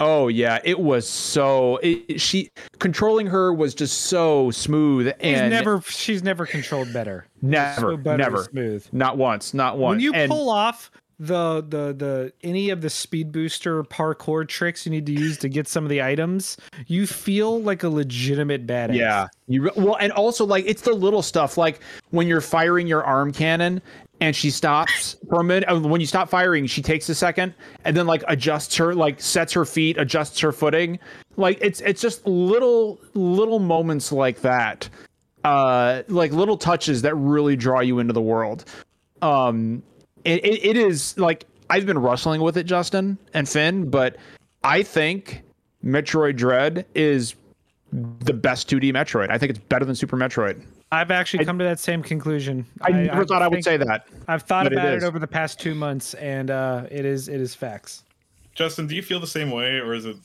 Speaker 4: Oh yeah, it was so. It, she controlling her was just so smooth
Speaker 3: She's
Speaker 4: and
Speaker 3: never she's never controlled better.
Speaker 4: never,
Speaker 3: So buttery
Speaker 4: never,
Speaker 3: smooth.
Speaker 4: not once, not once.
Speaker 3: When you
Speaker 4: And-
Speaker 3: pull off the the the any of the speed booster parkour tricks you need to use to get some of the items, you feel like a legitimate badass.
Speaker 4: Yeah. You re- well, and also like it's the little stuff like when you're firing your arm cannon and she stops for a minute. When you stop firing, she takes a second and then like adjusts her, like sets her feet, adjusts her footing. Like it's it's just little little moments like that, uh, like little touches that really draw you into the world. Um, it, it, it is like I've been wrestling with it, Justin and Finn, but I think Metroid Dread is the best 2D Metroid. I think it's better than Super Metroid.
Speaker 3: I've actually come to that same conclusion.
Speaker 4: I, never thought I would say that.
Speaker 3: I've thought
Speaker 4: about it
Speaker 3: about it,
Speaker 4: is.
Speaker 3: over the past two months, and uh, it is it is facts.
Speaker 5: Justin, do you feel the same way, or is it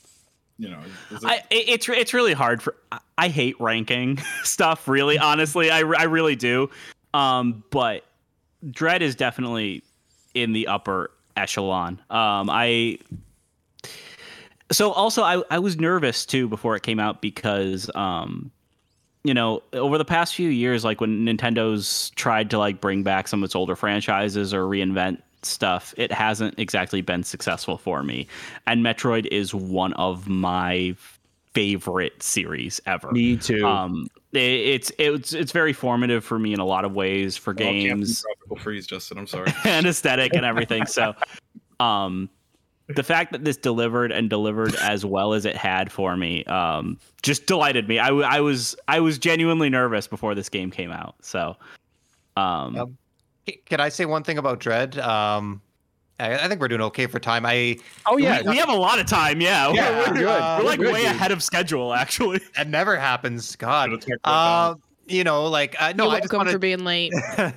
Speaker 5: you know, is it-
Speaker 6: I, it's it's really hard for. I- I hate ranking stuff. Really, honestly, I, I really do. Um, but Dread is definitely in the upper echelon. Um, I. So also, I I was nervous too before it came out because um, you know, over the past few years, like when Nintendo's tried to like bring back some of its older franchises or reinvent stuff, it hasn't exactly been successful for me. And Metroid is one of my favorite series ever.
Speaker 4: Me too.
Speaker 6: Um, it, it's it's it's very formative for me in a lot of ways for
Speaker 5: Oh, Captain
Speaker 6: games
Speaker 5: Tropical Freeze, Justin. I'm sorry.
Speaker 6: and aesthetic and everything. So, um, the fact that this delivered and delivered as well as it had for me, um, just delighted me. I, w- I was I was genuinely nervous before this game came out. So, um,
Speaker 1: Yep. Can I say one thing about Dread? Um, I, I think we're doing okay for time. I
Speaker 4: oh yeah,
Speaker 6: we, we have a lot of time. Yeah,
Speaker 1: Yeah,
Speaker 6: we're,
Speaker 1: we're
Speaker 6: we're,
Speaker 1: good.
Speaker 6: we're
Speaker 1: We're
Speaker 6: like
Speaker 4: good,
Speaker 6: way
Speaker 4: dude.
Speaker 6: ahead of schedule, actually.
Speaker 1: That never happens. God.
Speaker 5: Should've talked about
Speaker 1: Uh, you know, like uh, no,
Speaker 7: You're
Speaker 1: I just
Speaker 7: welcome
Speaker 1: want
Speaker 7: for being late.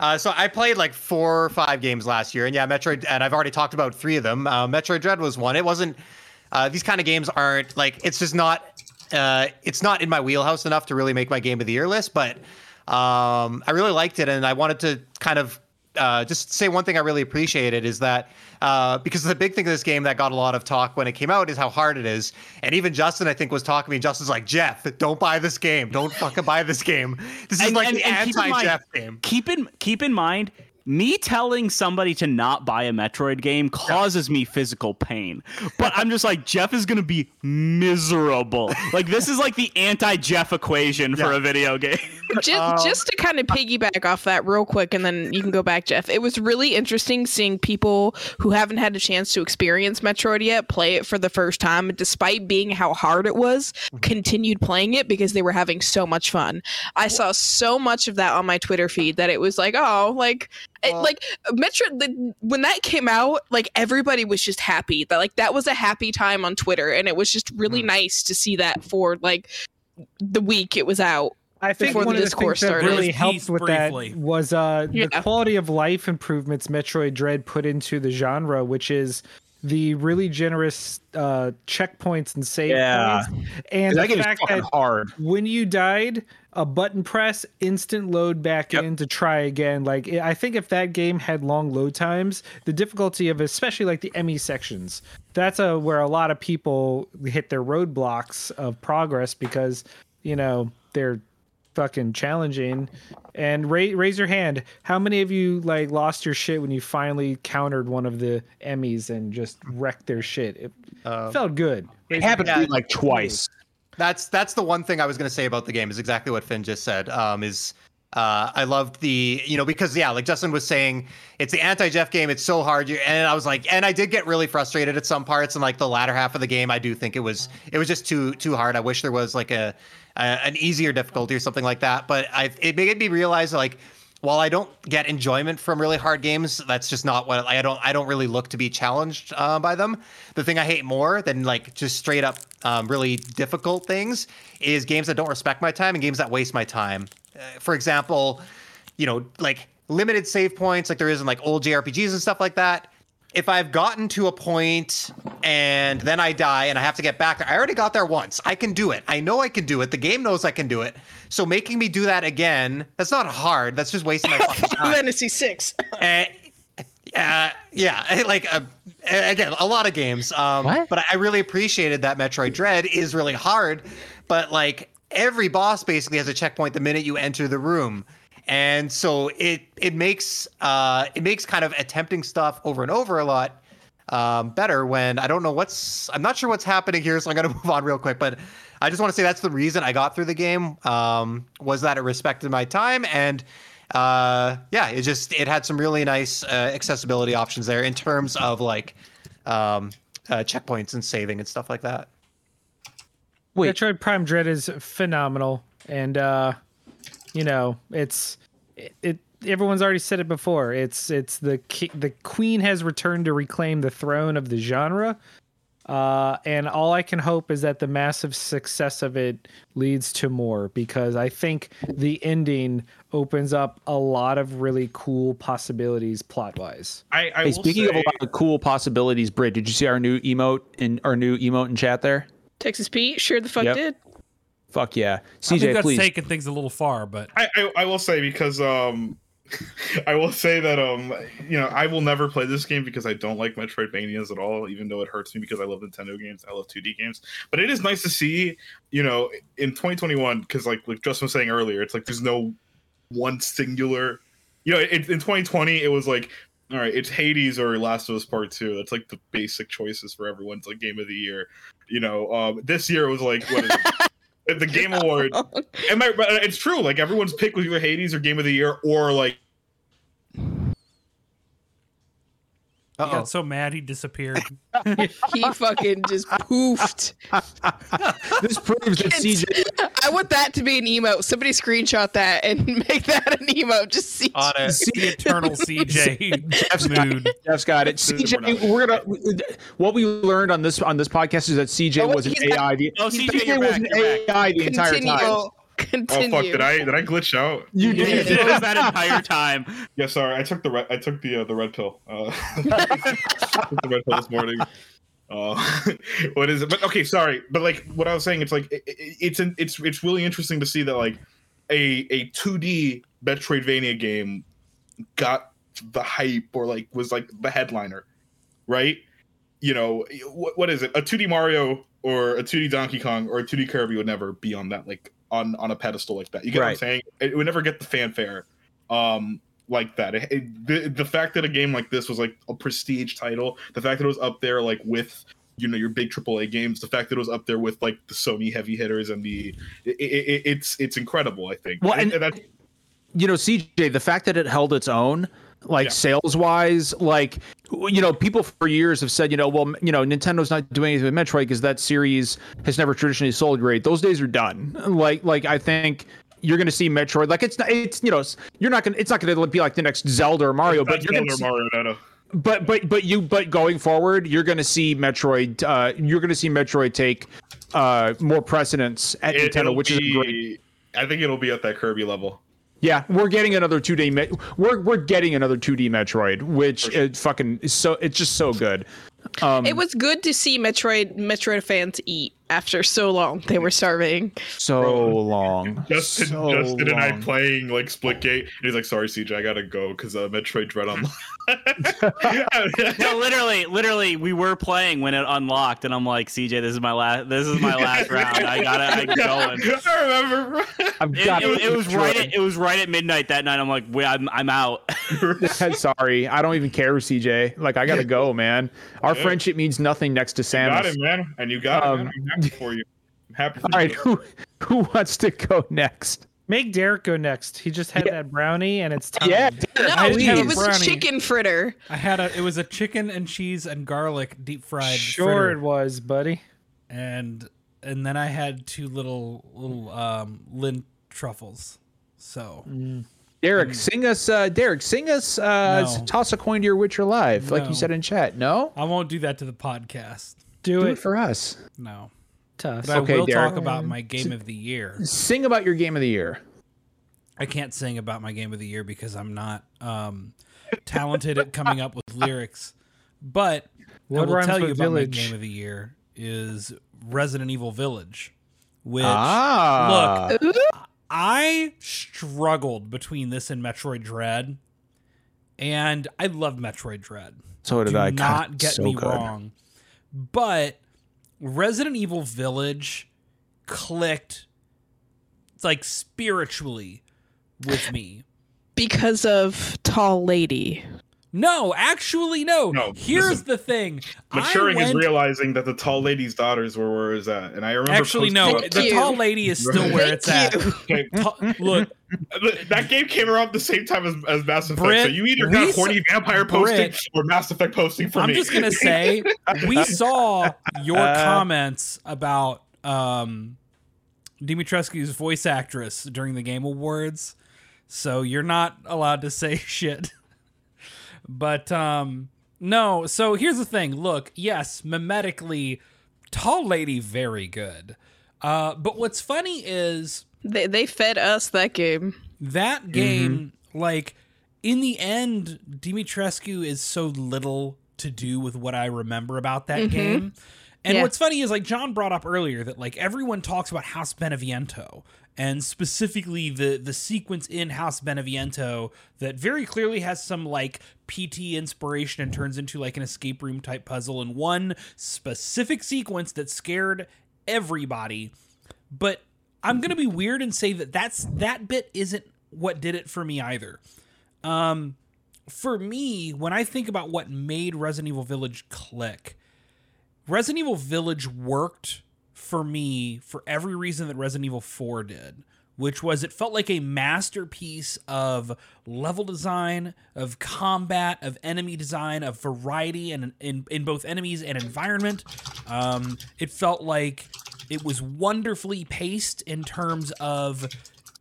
Speaker 1: Uh, so I played like four or five games last year, and yeah, Metroid, and I've already talked about three of them. Uh, Metroid Dread was one. It wasn't. Uh, these kind of games aren't like it's just not. Uh, it's not in my wheelhouse enough to really make my game of the year list, but um, I really liked it, and I wanted to kind of uh, just say one thing I really appreciated is that uh, because the big thing of this game that got a lot of talk when it came out is how hard it is, and even Justin I think was talking to me. Justin's like, Jeff, don't buy this game. Don't fucking buy this game. This is
Speaker 6: And-
Speaker 1: like
Speaker 6: and-
Speaker 1: the
Speaker 6: and keep in mind-
Speaker 1: anti-Jeff game.
Speaker 6: keep in keep in mind me telling somebody to not buy a Metroid game causes me physical pain. But I'm just like Jeff is going to be miserable. Like this is like the anti-Jeff equation for
Speaker 1: Yeah.
Speaker 6: a video game.
Speaker 7: just,
Speaker 1: Um,
Speaker 7: just to kind of piggyback off that real quick and then you can go back jeff it was really interesting seeing people who haven't had a chance to experience metroid yet play it for the first time and despite being how hard it was continued playing it because they were having so much fun i saw so much of that on my twitter feed that it was like oh like it- like metroid the, when that came out like everybody was just happy that like that was a happy time on twitter and it was just really
Speaker 1: Mhm.
Speaker 7: nice to see that for like the week it was out
Speaker 3: I think
Speaker 7: Before
Speaker 3: one
Speaker 7: the
Speaker 3: of the
Speaker 7: discourse
Speaker 3: things that
Speaker 7: started.
Speaker 3: really helped with
Speaker 2: briefly.
Speaker 3: that was uh,
Speaker 7: Yeah.
Speaker 3: the quality of life improvements Metroid Dread put into the genre, which is the really generous uh, checkpoints and save
Speaker 4: Yeah.
Speaker 3: points, and the fact that
Speaker 4: hard.
Speaker 3: when you died, a button press, instant load back
Speaker 5: Yep.
Speaker 3: in to try again. Like I think if that game had long load times, the difficulty of especially like the EMMI sections, that's a where a lot of people hit their roadblocks of progress because you know they're fucking challenging. And ra- raise your hand. How many of you like lost your shit when you finally countered one of the EMMIs and just wrecked their shit? It
Speaker 1: Uh,
Speaker 3: felt good.
Speaker 4: It happened to
Speaker 1: Yeah.
Speaker 4: me like twice.
Speaker 1: That's that's the one thing I was going to say about the game is exactly what Finn just said. Um, is uh, I loved the you know because yeah, like Justin was saying, it's the anti Jeff game. It's so hard, and I was like, and I did get really frustrated at some parts, and like the latter half of the game, I do think it was it was just too too hard. I wish there was like a, a an easier difficulty or something like that. But I it made me realize like while I don't get enjoyment from really hard games, that's just not what I don't. I don't really look to be challenged uh, by them. The thing I hate more than like just straight up um, really difficult things is games that don't respect my time and games that waste my time. Uh, for example, you know, like limited save points, like there is in like old JRPGs and stuff like that. If I've gotten to a point and then I die and I have to get back there, I already got there once. I can do it. I know I can do it. The game knows I can do it. So making me do that again, that's not hard. That's just wasting my fucking time.
Speaker 7: fantasy 6
Speaker 1: Uh, uh, yeah, like uh, again, a lot of games. Um,
Speaker 4: What?
Speaker 1: But I really appreciated that Metroid Dread is really hard, but like every boss basically has a checkpoint the minute you enter the room, and so it it makes uh, it makes kind of attempting stuff over and over a lot um, better when I don't know what's I'm not sure what's happening here, so I'm gonna move on real quick, but. I just want to say that's the reason I got through the game um, was that it respected my time and uh, yeah, it just it had some really nice uh, accessibility options there in terms of like um, uh, checkpoints and saving and stuff like that.
Speaker 4: Wait.
Speaker 3: Metroid Prime Dread is phenomenal, and uh, you know it's it, it. Everyone's already said it before. It's it's the ki- the queen has returned to reclaim the throne of the genre, uh, and all I can hope is that the massive success of it leads to more because I think the ending opens up a lot of really cool possibilities plot wise.
Speaker 5: I, I
Speaker 4: Hey,
Speaker 5: will
Speaker 4: speaking of a lot of cool possibilities, Brit, did you see our new emote in our new emote in chat there?
Speaker 7: Texas Pete sure the fuck
Speaker 4: Yep.
Speaker 7: did.
Speaker 4: Fuck yeah, CJ.
Speaker 2: I think
Speaker 4: CJ,
Speaker 2: that's
Speaker 4: please.
Speaker 2: taking things a little far, but
Speaker 5: I, I I will say because um I will say that um you know I will never play this game because I don't like Metroidvanias at all, even though it hurts me because I love Nintendo games, I love 2D games. But it is nice to see, you know, in 2021 because like like Justin was saying earlier, it's like there's no one singular, you know, it, in 2020 it was like. All right, it's Hades or Last of Us Part Two. That's like the basic choices for everyone's like game of the year. You know, um, this year it was like what is it? the Game Award Am I, it's true. Like everyone's pick was either Hades or Game of the Year or like
Speaker 2: he
Speaker 1: Uh-oh.
Speaker 2: got so mad he disappeared.
Speaker 7: he fucking just poofed.
Speaker 4: this proves that CJ.
Speaker 7: I want that to be an emote. Somebody screenshot that and make that an emote. Just see.
Speaker 1: On it.
Speaker 2: the eternal CJ
Speaker 4: Jeff's got,
Speaker 2: mood.
Speaker 4: Jeff's got it.
Speaker 5: We're
Speaker 4: CJ, we're gonna. What we learned on this on this podcast is that CJ
Speaker 7: Oh,
Speaker 4: was an
Speaker 7: he's got-
Speaker 4: AI. The,
Speaker 6: Oh,
Speaker 4: CJ
Speaker 6: CJ,
Speaker 4: was
Speaker 6: back,
Speaker 4: an
Speaker 6: you're back.
Speaker 4: AI the entire
Speaker 7: Continue.
Speaker 4: time.
Speaker 7: Continue.
Speaker 5: oh fuck did I did I glitch out?
Speaker 4: You
Speaker 6: You
Speaker 4: did.
Speaker 6: did that entire time.
Speaker 5: Yeah, sorry. I took the red I took the uh, the red pill. Uh, the red pill this morning. Uh, what is it? But okay, sorry. But like what I was saying, it's like it, it- it's an, it's it's really interesting to see that like a a 2D Metroidvania game got the hype or like was like the headliner, right? You know what what is it? A 2D Mario or a 2D Donkey Kong or a 2D Kirby would never be on that like on on a pedestal like that. You get what I'm saying? It would never get the fanfare. Um, like that. It, it- the, the fact that a game like this was like a prestige title, the fact that it was up there like with you know your big AAA games, the fact that it was up there with like the Sony heavy hitters and the it, it, it- it's it's incredible. I think.
Speaker 4: Well, and-
Speaker 5: that's
Speaker 4: you know, CJ, the fact that it held its own, like
Speaker 5: Yeah.
Speaker 4: sales wise, like you know, people for years have said, you know, well, you know, Nintendo's not doing anything with Metroid because that series has never traditionally sold great. Those days are done. Like, like I think you're going to see Metroid. Like it's not, it's you know, you're not going. to It's not going to be like the next Zelda or Mario, but you're going to
Speaker 5: Mario. No, no.
Speaker 4: but but but you but going forward, you're going to see Metroid. Uh, you're going to see Metroid take uh more precedence at
Speaker 5: It,
Speaker 4: Nintendo, which is great.
Speaker 5: I think it'll be at that Kirby level.
Speaker 4: Yeah, we're getting another 2D. Me- we're we're getting another 2D Metroid, which it fucking is so it's just so good. Um,
Speaker 7: It was good to see Metroid Metroid fans eat after so long. They were starving.
Speaker 4: so long.
Speaker 5: Justin,
Speaker 4: so
Speaker 5: Justin and I playing like Splitgate. And he's like, "Sorry, CJ, I gotta go because uh, Metroid Dread Online.
Speaker 6: No, literally, literally, we were playing when it unlocked, and I'm like, CJ, this is my last, this is my last round. I gotta, I'm going.
Speaker 5: I remember.
Speaker 4: I've
Speaker 6: It,
Speaker 4: got
Speaker 6: it- it was
Speaker 4: Metroid.
Speaker 6: right. At, it was right at midnight that night. I'm like, wait, I'm, I'm out.
Speaker 4: Sorry, I don't even care, CJ. Like I gotta go, man. Our
Speaker 5: Yeah.
Speaker 4: friendship means nothing next to
Speaker 5: got
Speaker 4: Samus.
Speaker 5: it, man, and you got
Speaker 4: Um,
Speaker 5: it. Man. I'm happy for you. I'm happy for
Speaker 4: All right,
Speaker 5: you.
Speaker 4: who who wants to go next?
Speaker 3: Make Derek go next. He just had
Speaker 4: Yeah.
Speaker 3: that brownie and it's time.
Speaker 4: Yeah,
Speaker 7: No,
Speaker 2: I have
Speaker 7: it
Speaker 2: a
Speaker 7: was
Speaker 2: brownie.
Speaker 7: chicken fritter.
Speaker 2: I had a. It was a chicken and cheese and garlic deep fried.
Speaker 3: Sure
Speaker 2: fritter.
Speaker 3: it was, buddy.
Speaker 2: and and then I had two little little um Lindt truffles. So
Speaker 4: Derek, sing us. Uh, Derek, sing us. Uh,
Speaker 2: No.
Speaker 4: Toss a coin to your Witcher live, like you said in chat. No,
Speaker 2: I won't do that to the podcast.
Speaker 3: Do,
Speaker 4: do
Speaker 3: it.
Speaker 4: it for us.
Speaker 2: No,
Speaker 3: Tough.
Speaker 2: but I will
Speaker 4: Derek.
Speaker 2: talk about my game of the year.
Speaker 4: Sing about your game of the year.
Speaker 2: I can't sing about my game of the year because I'm not um, talented at coming up with lyrics. But
Speaker 3: What
Speaker 2: I will
Speaker 3: rhymes
Speaker 2: tell you about
Speaker 3: village?
Speaker 2: my game of the year is Resident Evil Village, which
Speaker 4: ah,
Speaker 2: look I struggled between this and Metroid Dread, and I love Metroid Dread.
Speaker 4: so did
Speaker 2: Do
Speaker 4: I. God,
Speaker 2: not get
Speaker 4: so
Speaker 2: me
Speaker 4: good.
Speaker 2: wrong, but Resident Evil Village clicked like spiritually with me.
Speaker 7: Because of tall lady.
Speaker 2: No, actually, no.
Speaker 5: No,
Speaker 2: Here's
Speaker 5: listen.
Speaker 2: the thing.
Speaker 5: Maturing
Speaker 2: I
Speaker 5: is realizing that the tall lady's daughters were where is that, and I remember
Speaker 2: Actually, no.
Speaker 5: about
Speaker 2: The tall lady is still where
Speaker 7: Thank
Speaker 2: it's at.
Speaker 5: Okay,
Speaker 2: Look,
Speaker 5: that game came around the same time as, as Mass Effect, so you either got
Speaker 2: s-
Speaker 5: horny vampire posting
Speaker 2: Brit,
Speaker 5: or Mass Effect posting for
Speaker 2: I'm
Speaker 5: me.
Speaker 2: just gonna say we saw your comments about um Dimitrescu's voice actress during the Game Awards, so you're not allowed to say shit. But um no, so here's the thing. Look, yes, mimetically, tall lady very good. Uh but what's funny is
Speaker 7: They they fed us that game.
Speaker 2: that game, like in the end, Dimitrescu is so little to do with what I remember about that game. And
Speaker 7: Yeah.
Speaker 2: what's funny is like John brought up earlier that like everyone talks about House Beneviento and specifically the the sequence in House Beneviento that very clearly has some like PT inspiration and turns into like an escape room type puzzle and one specific sequence that scared everybody. But I'm going to be weird and say that that's that bit isn't what did it for me either. Um for me, when I think about what made Resident Evil Village click, Resident Evil Village worked for me for every reason that Resident Evil 4 did, which was it felt like a masterpiece of level design, of combat, of enemy design, of variety and in, in both enemies and environment. Um, it felt like it was wonderfully paced in terms of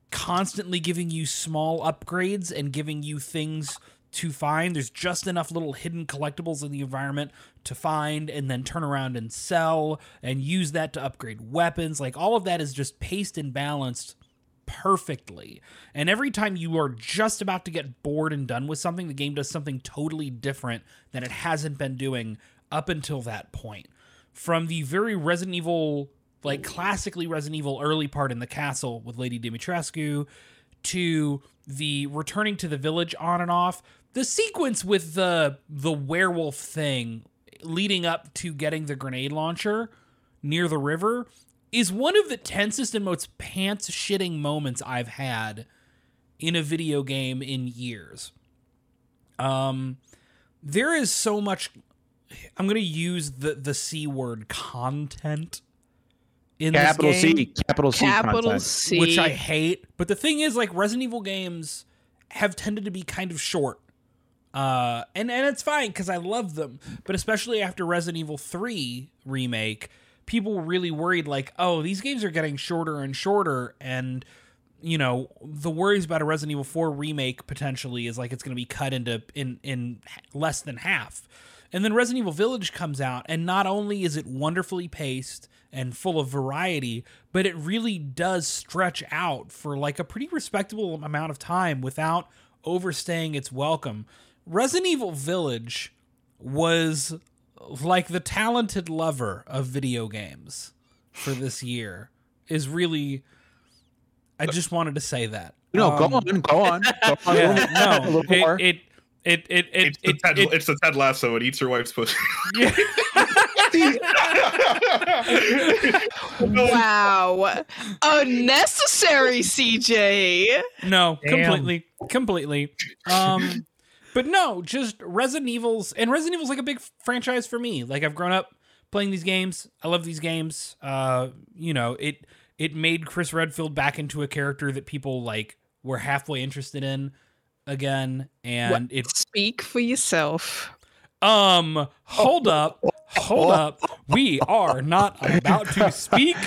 Speaker 2: constantly giving you small upgrades and giving you things to find. There's just enough little hidden collectibles in the environment to find and then turn around and sell and use that to upgrade weapons. Like all of that is just paced and balanced perfectly. And every time you are just about to get bored and done with something, the game does something totally different than it hasn't been doing up until that point. From the very Resident Evil, like classically Resident Evil early part in the castle with Lady Dimitrescu, to the returning to the village on and off, the sequence with the the werewolf thing leading up to getting the grenade launcher near the river is one of the tensest and most pants shitting moments I've had in a video game in years. Um there is so much I'm going to use the the C word content in
Speaker 4: Capital
Speaker 2: this game
Speaker 4: C, capital C
Speaker 7: Capital
Speaker 4: content.
Speaker 7: C.
Speaker 2: which I hate. But the thing is, like Resident Evil games have tended to be kind of short, uh, and and it's fine because I love them. But especially after Resident Evil Three remake, people were really worried, like, oh, these games are getting shorter and shorter, and you know the worries about a Resident Evil 4 remake potentially is like it's going to be cut into in in less than half. And then Resident Evil Village comes out and not only is it wonderfully paced and full of variety, but it really does stretch out for like a pretty respectable amount of time without overstaying its welcome. Resident Evil Village was like the talented lover of video games for this year is really I just wanted to say that.
Speaker 4: No, go
Speaker 2: Um,
Speaker 4: on, go on. Go on.
Speaker 2: yeah,
Speaker 4: a little
Speaker 2: no,
Speaker 4: more.
Speaker 2: it, it, it, it, it,
Speaker 5: It's the, Ted,
Speaker 2: it-
Speaker 5: it's the Ted Lasso. It eats your wife's pussy.
Speaker 7: wow. Unnecessary, CJ.
Speaker 2: no,
Speaker 3: Damn.
Speaker 2: completely, completely. Um, but no, just Resident Evils, and Resident Evil's like a big franchise for me. Like I've grown up playing these games. I love these games. Uh, you know, it it made Chris Redfield back into a character that people like were halfway interested in again, and it
Speaker 7: Speak for yourself.
Speaker 2: Um, hold up, hold up. We are not about to speak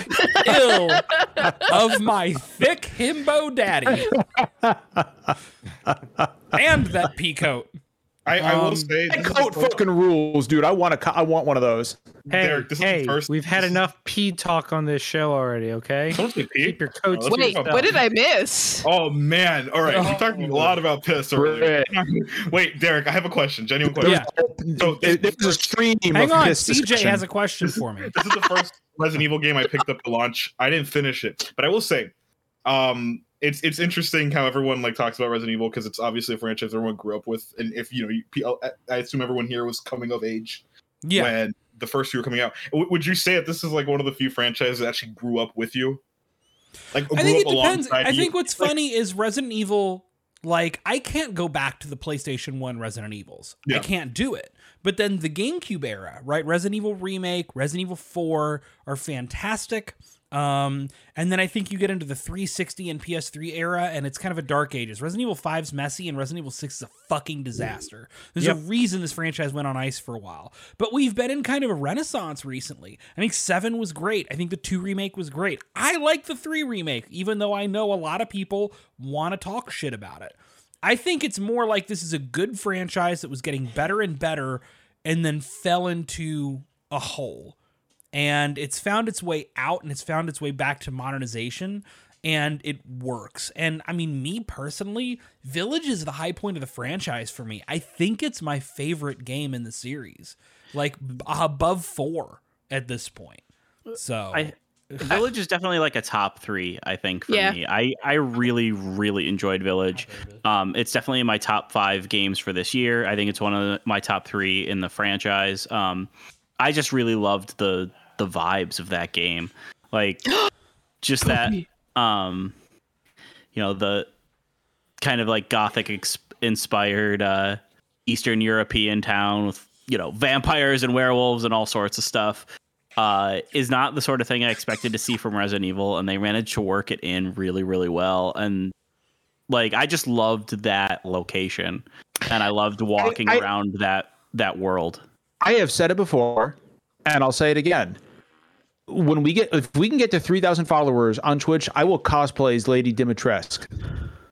Speaker 2: ill of my thick himbo daddy and that peacoat.
Speaker 5: I, I will
Speaker 2: Um,
Speaker 5: say,
Speaker 4: That
Speaker 5: this
Speaker 4: coat
Speaker 5: the first-
Speaker 4: fucking rules, dude. I want a, co- I want one of those.
Speaker 3: Hey,
Speaker 5: Derek, this is
Speaker 3: hey,
Speaker 5: first-
Speaker 3: we've had enough pee talk on this show already. Okay,
Speaker 5: Don't say pee.
Speaker 3: keep your coats.
Speaker 5: Oh,
Speaker 7: Wait,
Speaker 3: yourself.
Speaker 7: what did I miss?
Speaker 5: Oh man! All right, we talked a lot about piss earlier. Wait, Derek, I have a question. Genuine question.
Speaker 2: Yeah.
Speaker 5: So
Speaker 4: There-
Speaker 5: this,
Speaker 4: There's a stream
Speaker 2: Hang
Speaker 4: of
Speaker 2: on,
Speaker 4: this
Speaker 2: CJ
Speaker 4: discussion.
Speaker 2: has a question for me.
Speaker 5: this is the first Resident Evil game I picked up to launch. I didn't finish it, but I will say, um, it's it's interesting how everyone like talks about Resident Evil because it's obviously a franchise everyone grew up with, and if you know, you, oh, I, I assume everyone here was coming of age
Speaker 2: Yeah,
Speaker 5: when the first few were coming out. W- would you say that this is like one of the few franchises that actually grew up with you? Like grew
Speaker 2: I think it depends. I
Speaker 5: you?
Speaker 2: think what's
Speaker 5: Like,
Speaker 2: funny is Resident Evil. Like I can't go back to the PlayStation One Resident Evils. I can't do it. But then the GameCube era, right? Resident Evil remake, Resident Evil Four are fantastic. Um, and then I think you get into the 360 and PS3 era, and it's kind of a dark ages. Resident Evil 5's messy, and Resident Evil 6 is a fucking disaster. There's
Speaker 3: Yep.
Speaker 2: a reason this franchise went on ice for a while. But we've been in kind of a renaissance recently. I think 7 was great. I think the 2 remake was great. I like the 3 remake, even though I know a lot of people want to talk shit about it. I think it's more like this is a good franchise that was getting better and better and then fell into a hole and it's found its way out and it's found its way back to modernization and it works. And I mean, me personally, Village is the high point of the franchise for me. I think it's my favorite game in the series, like above four. at this point. So
Speaker 6: I- Village is definitely like a top three, I think, for
Speaker 7: Yeah.
Speaker 6: me. I, I really, really enjoyed Village. Um, it's definitely in my top five games for this year. I think it's one of the, my top three in the franchise. Um, I just really loved the the vibes of that game, like just that, um, you know, the kind of like gothic ex- inspired uh, Eastern European town with you know vampires and werewolves and all sorts of stuff uh, is not the sort of thing I expected to see from Resident Evil, and they managed to work it in really, really well. And like, I just loved that location, and I loved walking
Speaker 4: I-
Speaker 6: around that that world.
Speaker 4: I have said it before, and I'll say it again. When we get, if we can get to three thousand followers on Twitch, I will cosplay as Lady Dimitrescu.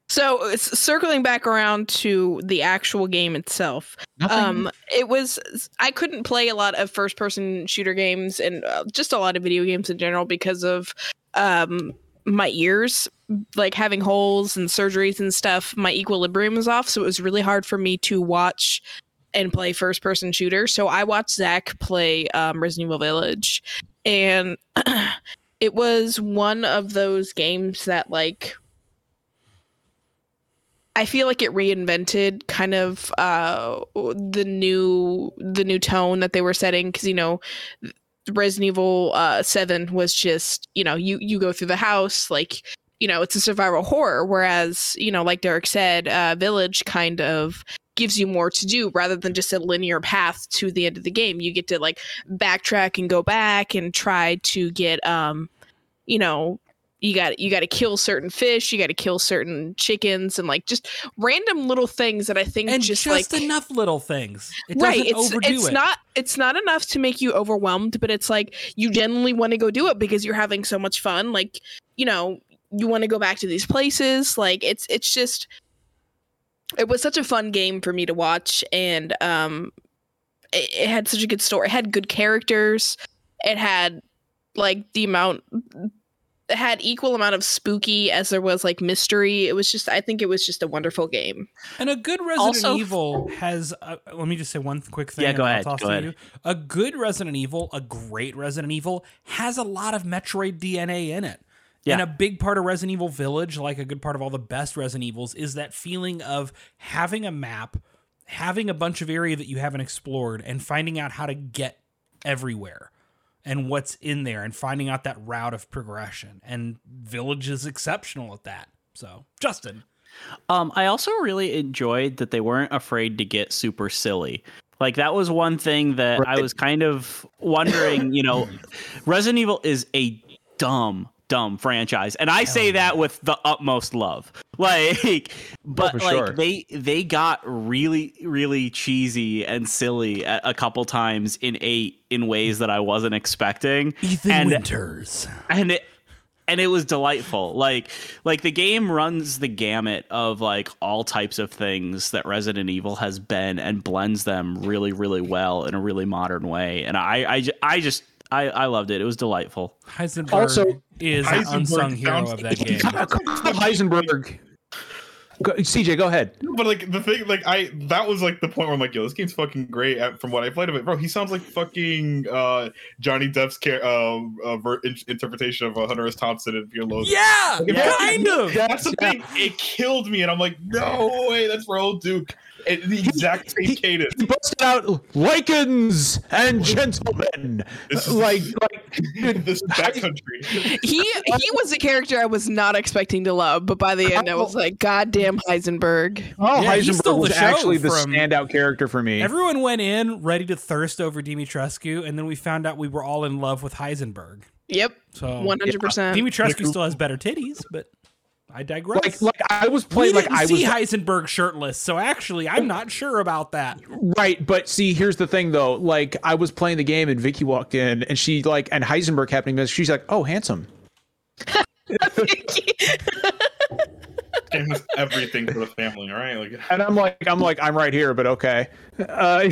Speaker 7: So it's circling back around to the actual game itself. Um, it was I couldn't play a lot of first person shooter games and uh, just a lot of video games in general because of um my ears like having holes and surgeries and stuff my equilibrium was off so it was really hard for me to watch and play first person shooter so i watched zach play um, resident evil village and it was one of those games that like I feel like it reinvented kind of uh, the new the new tone that they were setting because you know Resident Evil uh, Seven was just you know you you go through the house like you know it's a survival horror whereas you know like Derek said uh, Village kind of gives you more to do rather than just a linear path to the end of the game you get to like backtrack and go back and try to get um you know you got you got to kill certain fish you got to kill certain chickens and like just random little things that i think
Speaker 2: and
Speaker 7: just,
Speaker 2: just,
Speaker 7: like
Speaker 2: enough little things. It
Speaker 7: right it's it's
Speaker 2: it.
Speaker 7: not it's not enough to make you overwhelmed but it's like you genuinely want to go do it because you're having so much fun like you know you want to go back to these places like it's it's just it was such a fun game for me to watch and um it, it had such a good story it had good characters it had like the amount it had equal amount of spooky as there was like mystery it was just i think it was just a wonderful game
Speaker 2: And a good Resident
Speaker 6: Also-
Speaker 2: Evil has. Uh, let me just say one quick thing.
Speaker 6: Yeah, go ahead,
Speaker 2: toss
Speaker 6: go ahead.
Speaker 2: you. A good Resident Evil, a great Resident Evil, has a lot of Metroid DNA in it.
Speaker 6: Yeah.
Speaker 2: And a big part of Resident Evil Village, like a good part of all the best Resident Evils, is that feeling of having a map, having a bunch of area that you haven't explored, and finding out how to get everywhere and what's in there and finding out that route of progression. And Village is exceptional at that. So, Justin.
Speaker 6: Um, I also really enjoyed that they weren't afraid to get super silly. Like that was one thing that I was kind of wondering. You know, Resident Evil is a dumb, dumb franchise, and I say that with the utmost love. Like, oh, but
Speaker 4: for
Speaker 6: like
Speaker 4: sure.
Speaker 6: they they got really, really cheesy and silly a, a couple times in eight in ways that I wasn't expecting.
Speaker 2: Ethan
Speaker 6: And-
Speaker 2: Winters.
Speaker 6: and it and it was delightful like like the game runs the gamut of like all types of things that resident evil has been and blends them really really well in a really modern way and i i, I just I, I loved it. It was delightful.
Speaker 2: Heisenberg
Speaker 4: Also-
Speaker 2: is
Speaker 5: Heisenberg
Speaker 2: an unsung hero of that game.
Speaker 4: Heisenberg. Go, CJ, go ahead.
Speaker 5: But like the thing, like I that was like the point where I'm like, yo, this game's fucking great. uh, From what I played of it, bro, he sounds like fucking uh, Johnny Depp's car- uh, uh, ver- in- interpretation of uh, Hunter S. Thompson in Fear and Loathing.
Speaker 2: Yeah,
Speaker 5: Yeah.
Speaker 2: kind of.
Speaker 5: That's the thing. It killed me, and I'm like, no way, that's Raoul Duke. It, the exact same cadence.
Speaker 4: He busted out Lycans and gentlemen.
Speaker 5: This is
Speaker 4: Like, like
Speaker 5: this is backcountry.
Speaker 7: he he was a character I was not expecting to love, but by the end I was oh. like, God damn Heisenberg.
Speaker 4: oh,
Speaker 2: Yeah,
Speaker 4: Heisenberg was
Speaker 2: the
Speaker 4: actually the
Speaker 2: from-
Speaker 4: standout character for me.
Speaker 2: Everyone went in ready to thirst over Dimitrescu, and then we found out we were all in love with Heisenberg.
Speaker 7: Yep,
Speaker 2: So
Speaker 7: one hundred percent.
Speaker 2: Dimitrescu still has better titties, but I digress.
Speaker 4: like, like I was playing, like
Speaker 2: didn't
Speaker 4: I
Speaker 2: see
Speaker 4: was
Speaker 2: Heisenberg shirtless, so actually, I'm not sure about that.
Speaker 4: right. But see, here's the thing, though. Like, I was playing the game, and Vicky walked in, and she like, and Heisenberg happening. She's like, "Oh, handsome."
Speaker 5: game has everything for the family. All right, like
Speaker 4: And I'm like, I'm like, I'm right here, but okay. Uh,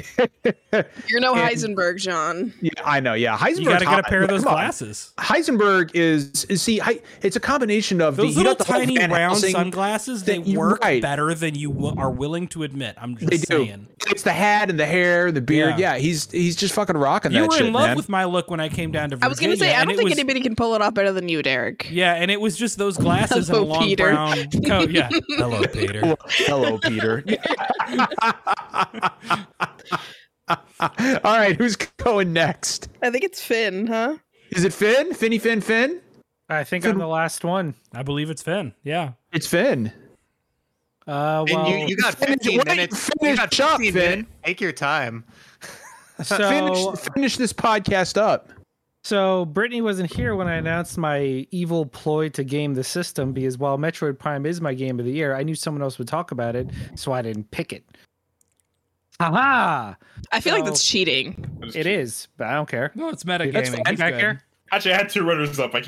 Speaker 7: You're no
Speaker 4: And-
Speaker 7: Heisenberg, John.
Speaker 4: yeah, I know. Yeah, Heisenberg.
Speaker 2: You got to get a pair of those glasses.
Speaker 4: Heisenberg is, is see, Hei- it's a combination of
Speaker 2: Those
Speaker 4: the, you
Speaker 2: little
Speaker 4: got the
Speaker 2: tiny round
Speaker 4: Helsing-
Speaker 2: sunglasses, they
Speaker 4: that
Speaker 2: work
Speaker 4: right.
Speaker 2: better than you w- are willing to admit. I'm just
Speaker 4: They do.
Speaker 2: saying.
Speaker 4: It's the hat and the hair, the beard.
Speaker 2: Yeah.
Speaker 4: Yeah, he's he's just fucking rocking
Speaker 2: You
Speaker 4: that
Speaker 2: were
Speaker 4: shit,
Speaker 2: in love
Speaker 4: man.
Speaker 2: with my look when I came down to Virginia.
Speaker 7: I was gonna say, I don't think
Speaker 2: was-
Speaker 7: anybody can pull it off better than you, Derek.
Speaker 2: Yeah, and it was just those glasses and a long
Speaker 7: Peter.
Speaker 2: brown coat. Yeah. Hello, Peter.
Speaker 4: Hello, Peter. All right, who's going next?
Speaker 7: I think it's Finn, huh?
Speaker 4: Is it Finn? Finny Finn Finn?
Speaker 3: I think I'm the last one.
Speaker 2: I believe it's Finn. Yeah.
Speaker 4: It's Finn.
Speaker 3: Uh,
Speaker 1: And
Speaker 3: well,
Speaker 1: you, you got
Speaker 4: Finish-
Speaker 1: 15
Speaker 4: wait,
Speaker 1: minutes. You
Speaker 4: finish
Speaker 1: got
Speaker 4: up,
Speaker 1: 15
Speaker 4: Finn.
Speaker 1: minutes. Take your time.
Speaker 3: so
Speaker 4: finish, finish this podcast up.
Speaker 3: So Brittany wasn't here when I announced my evil ploy to game the system because while Metroid Prime is my game of the year, I knew someone else would talk about it, so I didn't pick it. Haha!
Speaker 7: I feel like that's cheating.
Speaker 3: It is, but I don't care.
Speaker 2: No, it's metagaming.
Speaker 3: That's fine.
Speaker 2: He's
Speaker 3: Back
Speaker 2: good.
Speaker 3: here.
Speaker 5: actually, I had two runners up. I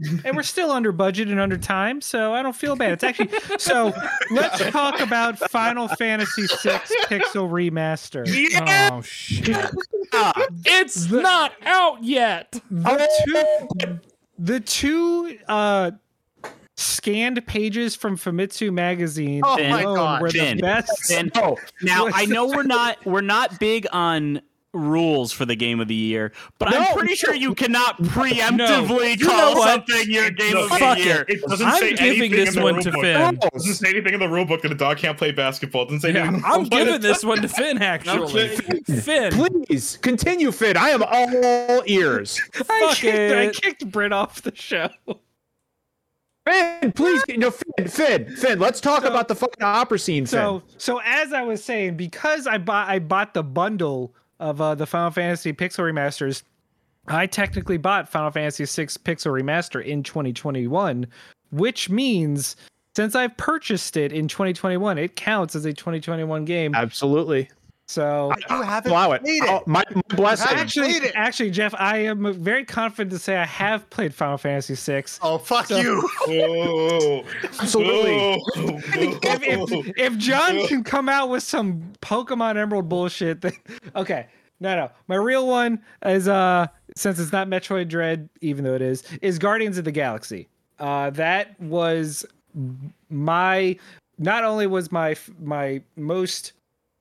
Speaker 5: can't say.
Speaker 3: Yeah,
Speaker 5: anything.
Speaker 3: yeah.
Speaker 5: Go ahead.
Speaker 3: CJ CJ busted out two in a row, so whatever. We're all we're all doing what we want, and we're still under budget and under time, so I don't feel bad. It's actually so. Let's talk about Final Fantasy VI Pixel Remaster.
Speaker 2: Oh shit! it's not out yet.
Speaker 3: the two the two uh scanned pages from Famitsu magazine
Speaker 1: Oh my god.
Speaker 3: were
Speaker 6: Finn.
Speaker 3: the best.
Speaker 6: And
Speaker 4: Oh,
Speaker 6: now I know we're not we're not big on rules for the game of the year, but
Speaker 4: No,
Speaker 6: I'm pretty sure you cannot preemptively
Speaker 2: You know
Speaker 6: call something your game
Speaker 5: No,
Speaker 6: of the
Speaker 2: fuck
Speaker 6: year.
Speaker 5: It doesn't
Speaker 2: I'm
Speaker 5: say
Speaker 2: giving
Speaker 5: anything
Speaker 2: this one to
Speaker 5: book.
Speaker 2: Finn.
Speaker 5: It doesn't say anything in the rule book that a dog can't play basketball. It doesn't say
Speaker 2: Yeah,
Speaker 5: anything.
Speaker 2: I'm giving this one to Finn. Actually. Finn.
Speaker 4: please continue, Finn. I am all ears.
Speaker 3: I kicked, I kicked Britt off the show.
Speaker 4: Finn, please, no, Finn, Finn, Finn. Let's talk
Speaker 3: So-
Speaker 4: about the fucking opera scene, Finn.
Speaker 3: So so as I was saying, because I bought I bought the bundle of uh, the Final Fantasy Pixel remasters, I technically bought Final Fantasy VI Pixel Remaster in 2021, which means since I've purchased it in 2021, it counts as a 2021 game.
Speaker 4: Absolutely.
Speaker 3: So
Speaker 1: You haven't
Speaker 4: Allow it.
Speaker 1: played it.
Speaker 4: Oh, my, my blessing.
Speaker 3: actually,
Speaker 1: it.
Speaker 3: actually, Jeff, I am very confident to say I have played Final Fantasy VI.
Speaker 1: Oh fuck
Speaker 3: So-
Speaker 1: you!
Speaker 5: Oh,
Speaker 4: Absolutely.
Speaker 3: if, if, if John can come out with some Pokemon Emerald bullshit, then okay. No, no. My real one is uh since it's not Metroid Dread, even though it is, is Guardians of the Galaxy. Uh that was my not only was my my most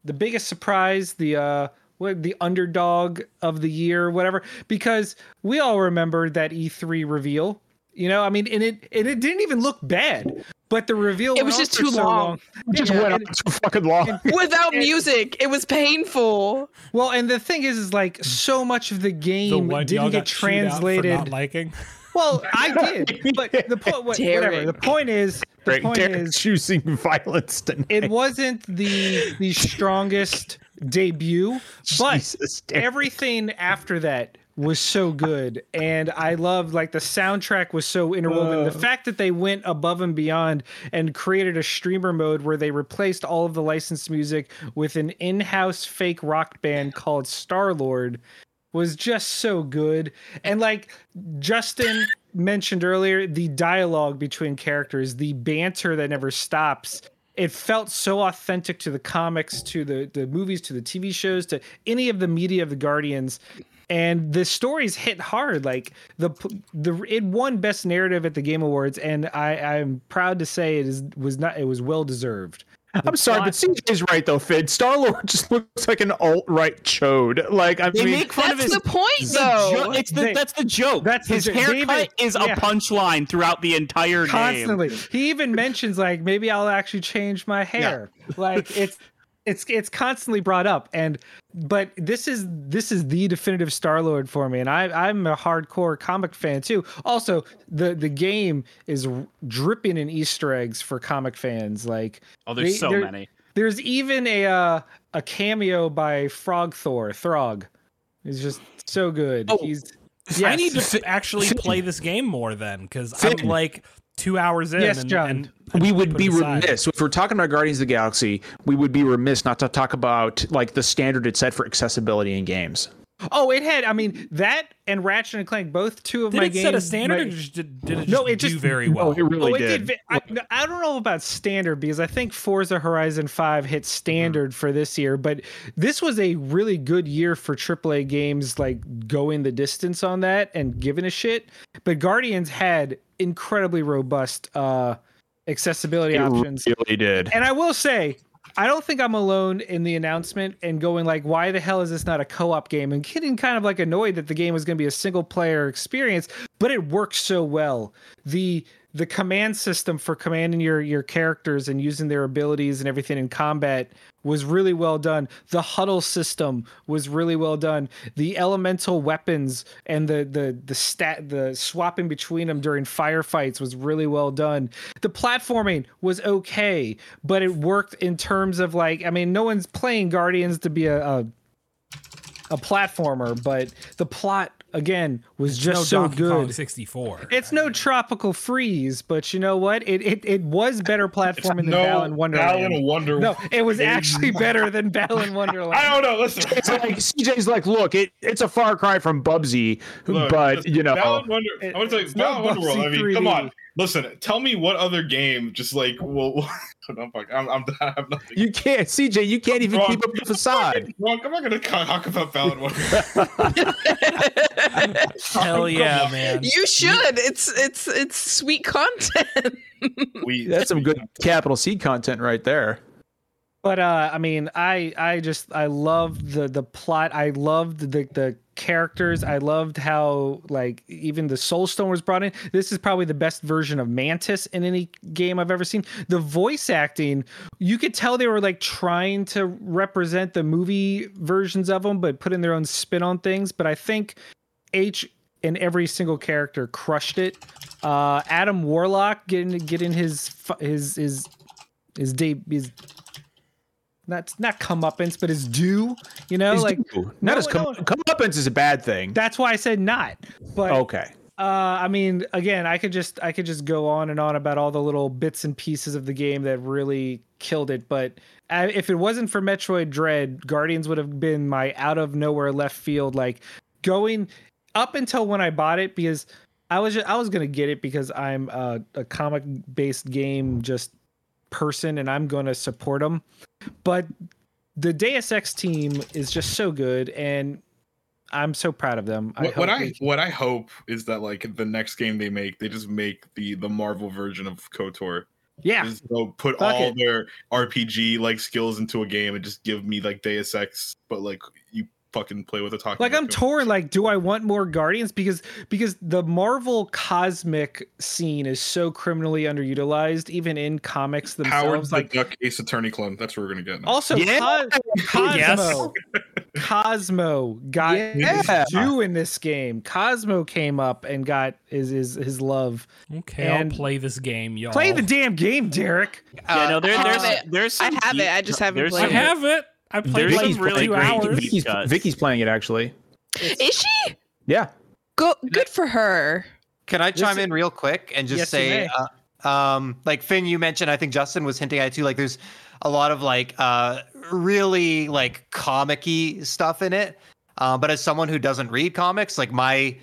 Speaker 3: the biggest surprise, the uh what the underdog of the year, whatever, because we all remember that E3 reveal. You know, I mean, and it and it didn't even look bad, but the reveal
Speaker 7: It was just too
Speaker 3: so
Speaker 7: long.
Speaker 4: It just
Speaker 3: Yeah,
Speaker 4: went on too fucking long.
Speaker 7: Without
Speaker 3: And-
Speaker 7: music, it was painful.
Speaker 3: Well, and the thing is, is like so much of the
Speaker 2: The
Speaker 3: game
Speaker 2: one y'all
Speaker 3: didn't get
Speaker 2: got for
Speaker 3: translated.
Speaker 2: not liking.
Speaker 3: Well, I did, but the point, what, whatever. The point is, the point
Speaker 4: Derek
Speaker 3: is,
Speaker 4: choosing violence tonight.
Speaker 3: it wasn't the the strongest debut, but
Speaker 4: Jesus,
Speaker 3: everything after that was so good and i loved like the soundtrack was so interwoven the uh. fact that they went above and beyond and created a streamer mode where they replaced all of the licensed music with an in-house fake rock band called star lord was just so good. And like justin mentioned earlier the dialogue between characters the banter that never stops it felt so authentic to the comics to the the movies to the tv shows to any of the media of the guardians. And the stories hit hard like the the it won best narrative at the game awards and i i'm proud to say it is was not it was well deserved
Speaker 4: I'm sorry, but CJ's right though, Fid. Star Lord just looks like an alt right chode. Like I
Speaker 6: They
Speaker 4: mean,
Speaker 6: make fun of
Speaker 7: That's
Speaker 6: his
Speaker 7: the point,
Speaker 6: the
Speaker 7: though.
Speaker 6: jo- it's the
Speaker 3: They-
Speaker 6: that's the joke.
Speaker 3: That's
Speaker 6: his
Speaker 3: jo-
Speaker 6: haircut
Speaker 3: David-
Speaker 6: is
Speaker 3: yeah.
Speaker 6: a punchline throughout the entire game.
Speaker 3: constantly he even mentions like maybe i'll actually change my hair like it's it's it's constantly brought up and but this is this is the definitive star lord for me and i i'm a hardcore comic fan too. Also the the game is dripping in easter eggs for comic fans like
Speaker 6: Oh, there's
Speaker 3: They-
Speaker 6: so
Speaker 3: they're-
Speaker 6: many.
Speaker 3: there's even a uh, a cameo by frog thor throg. He's just so good.
Speaker 4: Oh,
Speaker 3: he's
Speaker 2: I need to actually play this game more then, because I'm like two hours in.
Speaker 3: Yes,
Speaker 2: and,
Speaker 3: John.
Speaker 2: and
Speaker 4: we would be remiss if we're talking about Guardians of the Galaxy. We would be remiss not to talk about like the standard it set for accessibility in games.
Speaker 3: Oh, it had. I mean, that and Ratchet and Clank, both two of
Speaker 2: Did
Speaker 3: my
Speaker 2: it
Speaker 3: games.
Speaker 2: set a standard
Speaker 3: my-
Speaker 2: or just did, did it just
Speaker 3: No, it
Speaker 2: do
Speaker 3: just-
Speaker 2: very
Speaker 4: Oh,
Speaker 2: well?
Speaker 4: it really
Speaker 3: Oh, it
Speaker 4: did.
Speaker 3: did. I, I don't know about standard because I think Forza Horizon 5 hit standard for this year, but this was a really good year for AAA games like going the distance on that and giving a shit. But Guardians had incredibly robust uh accessibility
Speaker 4: It
Speaker 3: options.
Speaker 4: really did.
Speaker 3: And I will say, I don't think I'm alone in the announcement and going like, why the hell is this not a co-op game? And getting kind of like annoyed that the game was going to be a single player experience, but it works so well. The the command system for commanding your your characters and using their abilities and everything in combat was really well done. The huddle system was really well done. The elemental weapons and the the the stat the swapping between them during firefights was really well done. The platforming was okay, but it worked in terms of like I mean, no one's playing Guardians to be a a, a platformer, but the plot again was just
Speaker 2: no
Speaker 3: so
Speaker 2: Donkey
Speaker 3: good.
Speaker 2: Kong 64.
Speaker 3: It's no tropical freeze, but you know what? It it, it was better platforming than
Speaker 5: no
Speaker 3: Balan Wonderland.
Speaker 5: Balan Wonder.
Speaker 3: no, it was actually better than Balan Wonderland.
Speaker 5: I don't know. Listen,
Speaker 4: It's like CJ's like, look, it, it's a far cry from Bubsy,
Speaker 5: Look,
Speaker 4: but
Speaker 5: listen,
Speaker 4: you know,
Speaker 5: Balan Wonder.
Speaker 3: it-
Speaker 5: I want to tell you,
Speaker 3: it's not
Speaker 5: Balan Wonderworld. I
Speaker 3: Bubsy
Speaker 5: mean, come
Speaker 3: 3D.
Speaker 5: on. Listen, tell me what other game just like will. no, fuck, I'm, I'm, I have nothing.
Speaker 4: you can't, CJ, you can't even
Speaker 5: Wrong.
Speaker 4: keep up the facade.
Speaker 5: Wrong, I'm not gonna talk about Balan Wonderworld.
Speaker 2: Hell yeah, man.
Speaker 7: You should. It's it's it's sweet content.
Speaker 5: We
Speaker 4: That's some good capital C content right there.
Speaker 3: But uh, I mean, I I just I loved the the plot. I loved the the characters. I loved how like even the Soulstone was brought in. This is probably the best version of Mantis in any game I've ever seen. The voice acting, you could tell they were like trying to represent the movie versions of them, but put in their own spin on things. But I think H and every single character crushed it. Uh, Adam Warlock getting getting his his his his day his not not comeuppance, but his due. You know,
Speaker 4: His
Speaker 3: like
Speaker 4: due.
Speaker 3: no,
Speaker 4: not as
Speaker 3: no.
Speaker 4: come, comeuppance is a bad thing.
Speaker 3: that's why I said not. But
Speaker 4: okay.
Speaker 3: uh, I mean, again, I could just I could just go on and on about all the little bits and pieces of the game that really killed it. But I, if it wasn't for Metroid Dread, Guardians would have been my out of nowhere left field. Like going up until when I bought it because I was just, I was gonna get it because I'm a, a comic based game just person and I'm gonna support them. But the Deus Ex team is just so good and. I'm so proud of them.
Speaker 5: what, what I
Speaker 3: they-
Speaker 5: what I hope is that like the next game they make, they just make the the Marvel version of KOTOR.
Speaker 3: yeah,
Speaker 5: Just go put
Speaker 3: Fuck
Speaker 5: all
Speaker 3: it.
Speaker 5: their RPG like skills into a game and just give me like Deus Ex, but like you fucking play with a talking.
Speaker 3: like I'm
Speaker 5: raccoon.
Speaker 3: torn. Like, do I want more Guardians? Because because the Marvel cosmic scene is so criminally underutilized, even in comics themselves.
Speaker 5: Howard
Speaker 3: themselves.
Speaker 5: the
Speaker 3: Like,
Speaker 5: Duck Ace Attorney clone. That's what we're gonna get. Now.
Speaker 3: also
Speaker 4: Yeah.
Speaker 3: Cos-
Speaker 2: Yes.
Speaker 3: Cosmo, Cosmo got
Speaker 4: Yeah.
Speaker 3: his due in this game. Cosmo came up and got his his, his love.
Speaker 2: Okay,
Speaker 3: And-
Speaker 2: I'll play this game, y'all.
Speaker 3: Play the damn game, Derek.
Speaker 6: Yeah, no, there,
Speaker 7: I
Speaker 6: there's
Speaker 7: have it.
Speaker 6: there's
Speaker 7: I
Speaker 6: some
Speaker 7: have it, I just haven't
Speaker 6: there's
Speaker 7: played
Speaker 2: I
Speaker 6: some-
Speaker 7: it.
Speaker 2: have it. I played
Speaker 6: There's
Speaker 2: it
Speaker 6: some really
Speaker 2: two
Speaker 6: great
Speaker 2: hours.
Speaker 4: Vicky's. Vicky's playing it actually.
Speaker 7: Is she?
Speaker 4: Yeah.
Speaker 7: Go good for her.
Speaker 1: Can I chime in real quick and just
Speaker 3: Yes,
Speaker 1: say, uh, um, like Finn, you mentioned, I think Justin was hinting at it too. Like, there's a lot of like uh, really like comic-y stuff in it. Uh, but as someone who doesn't read comics, like my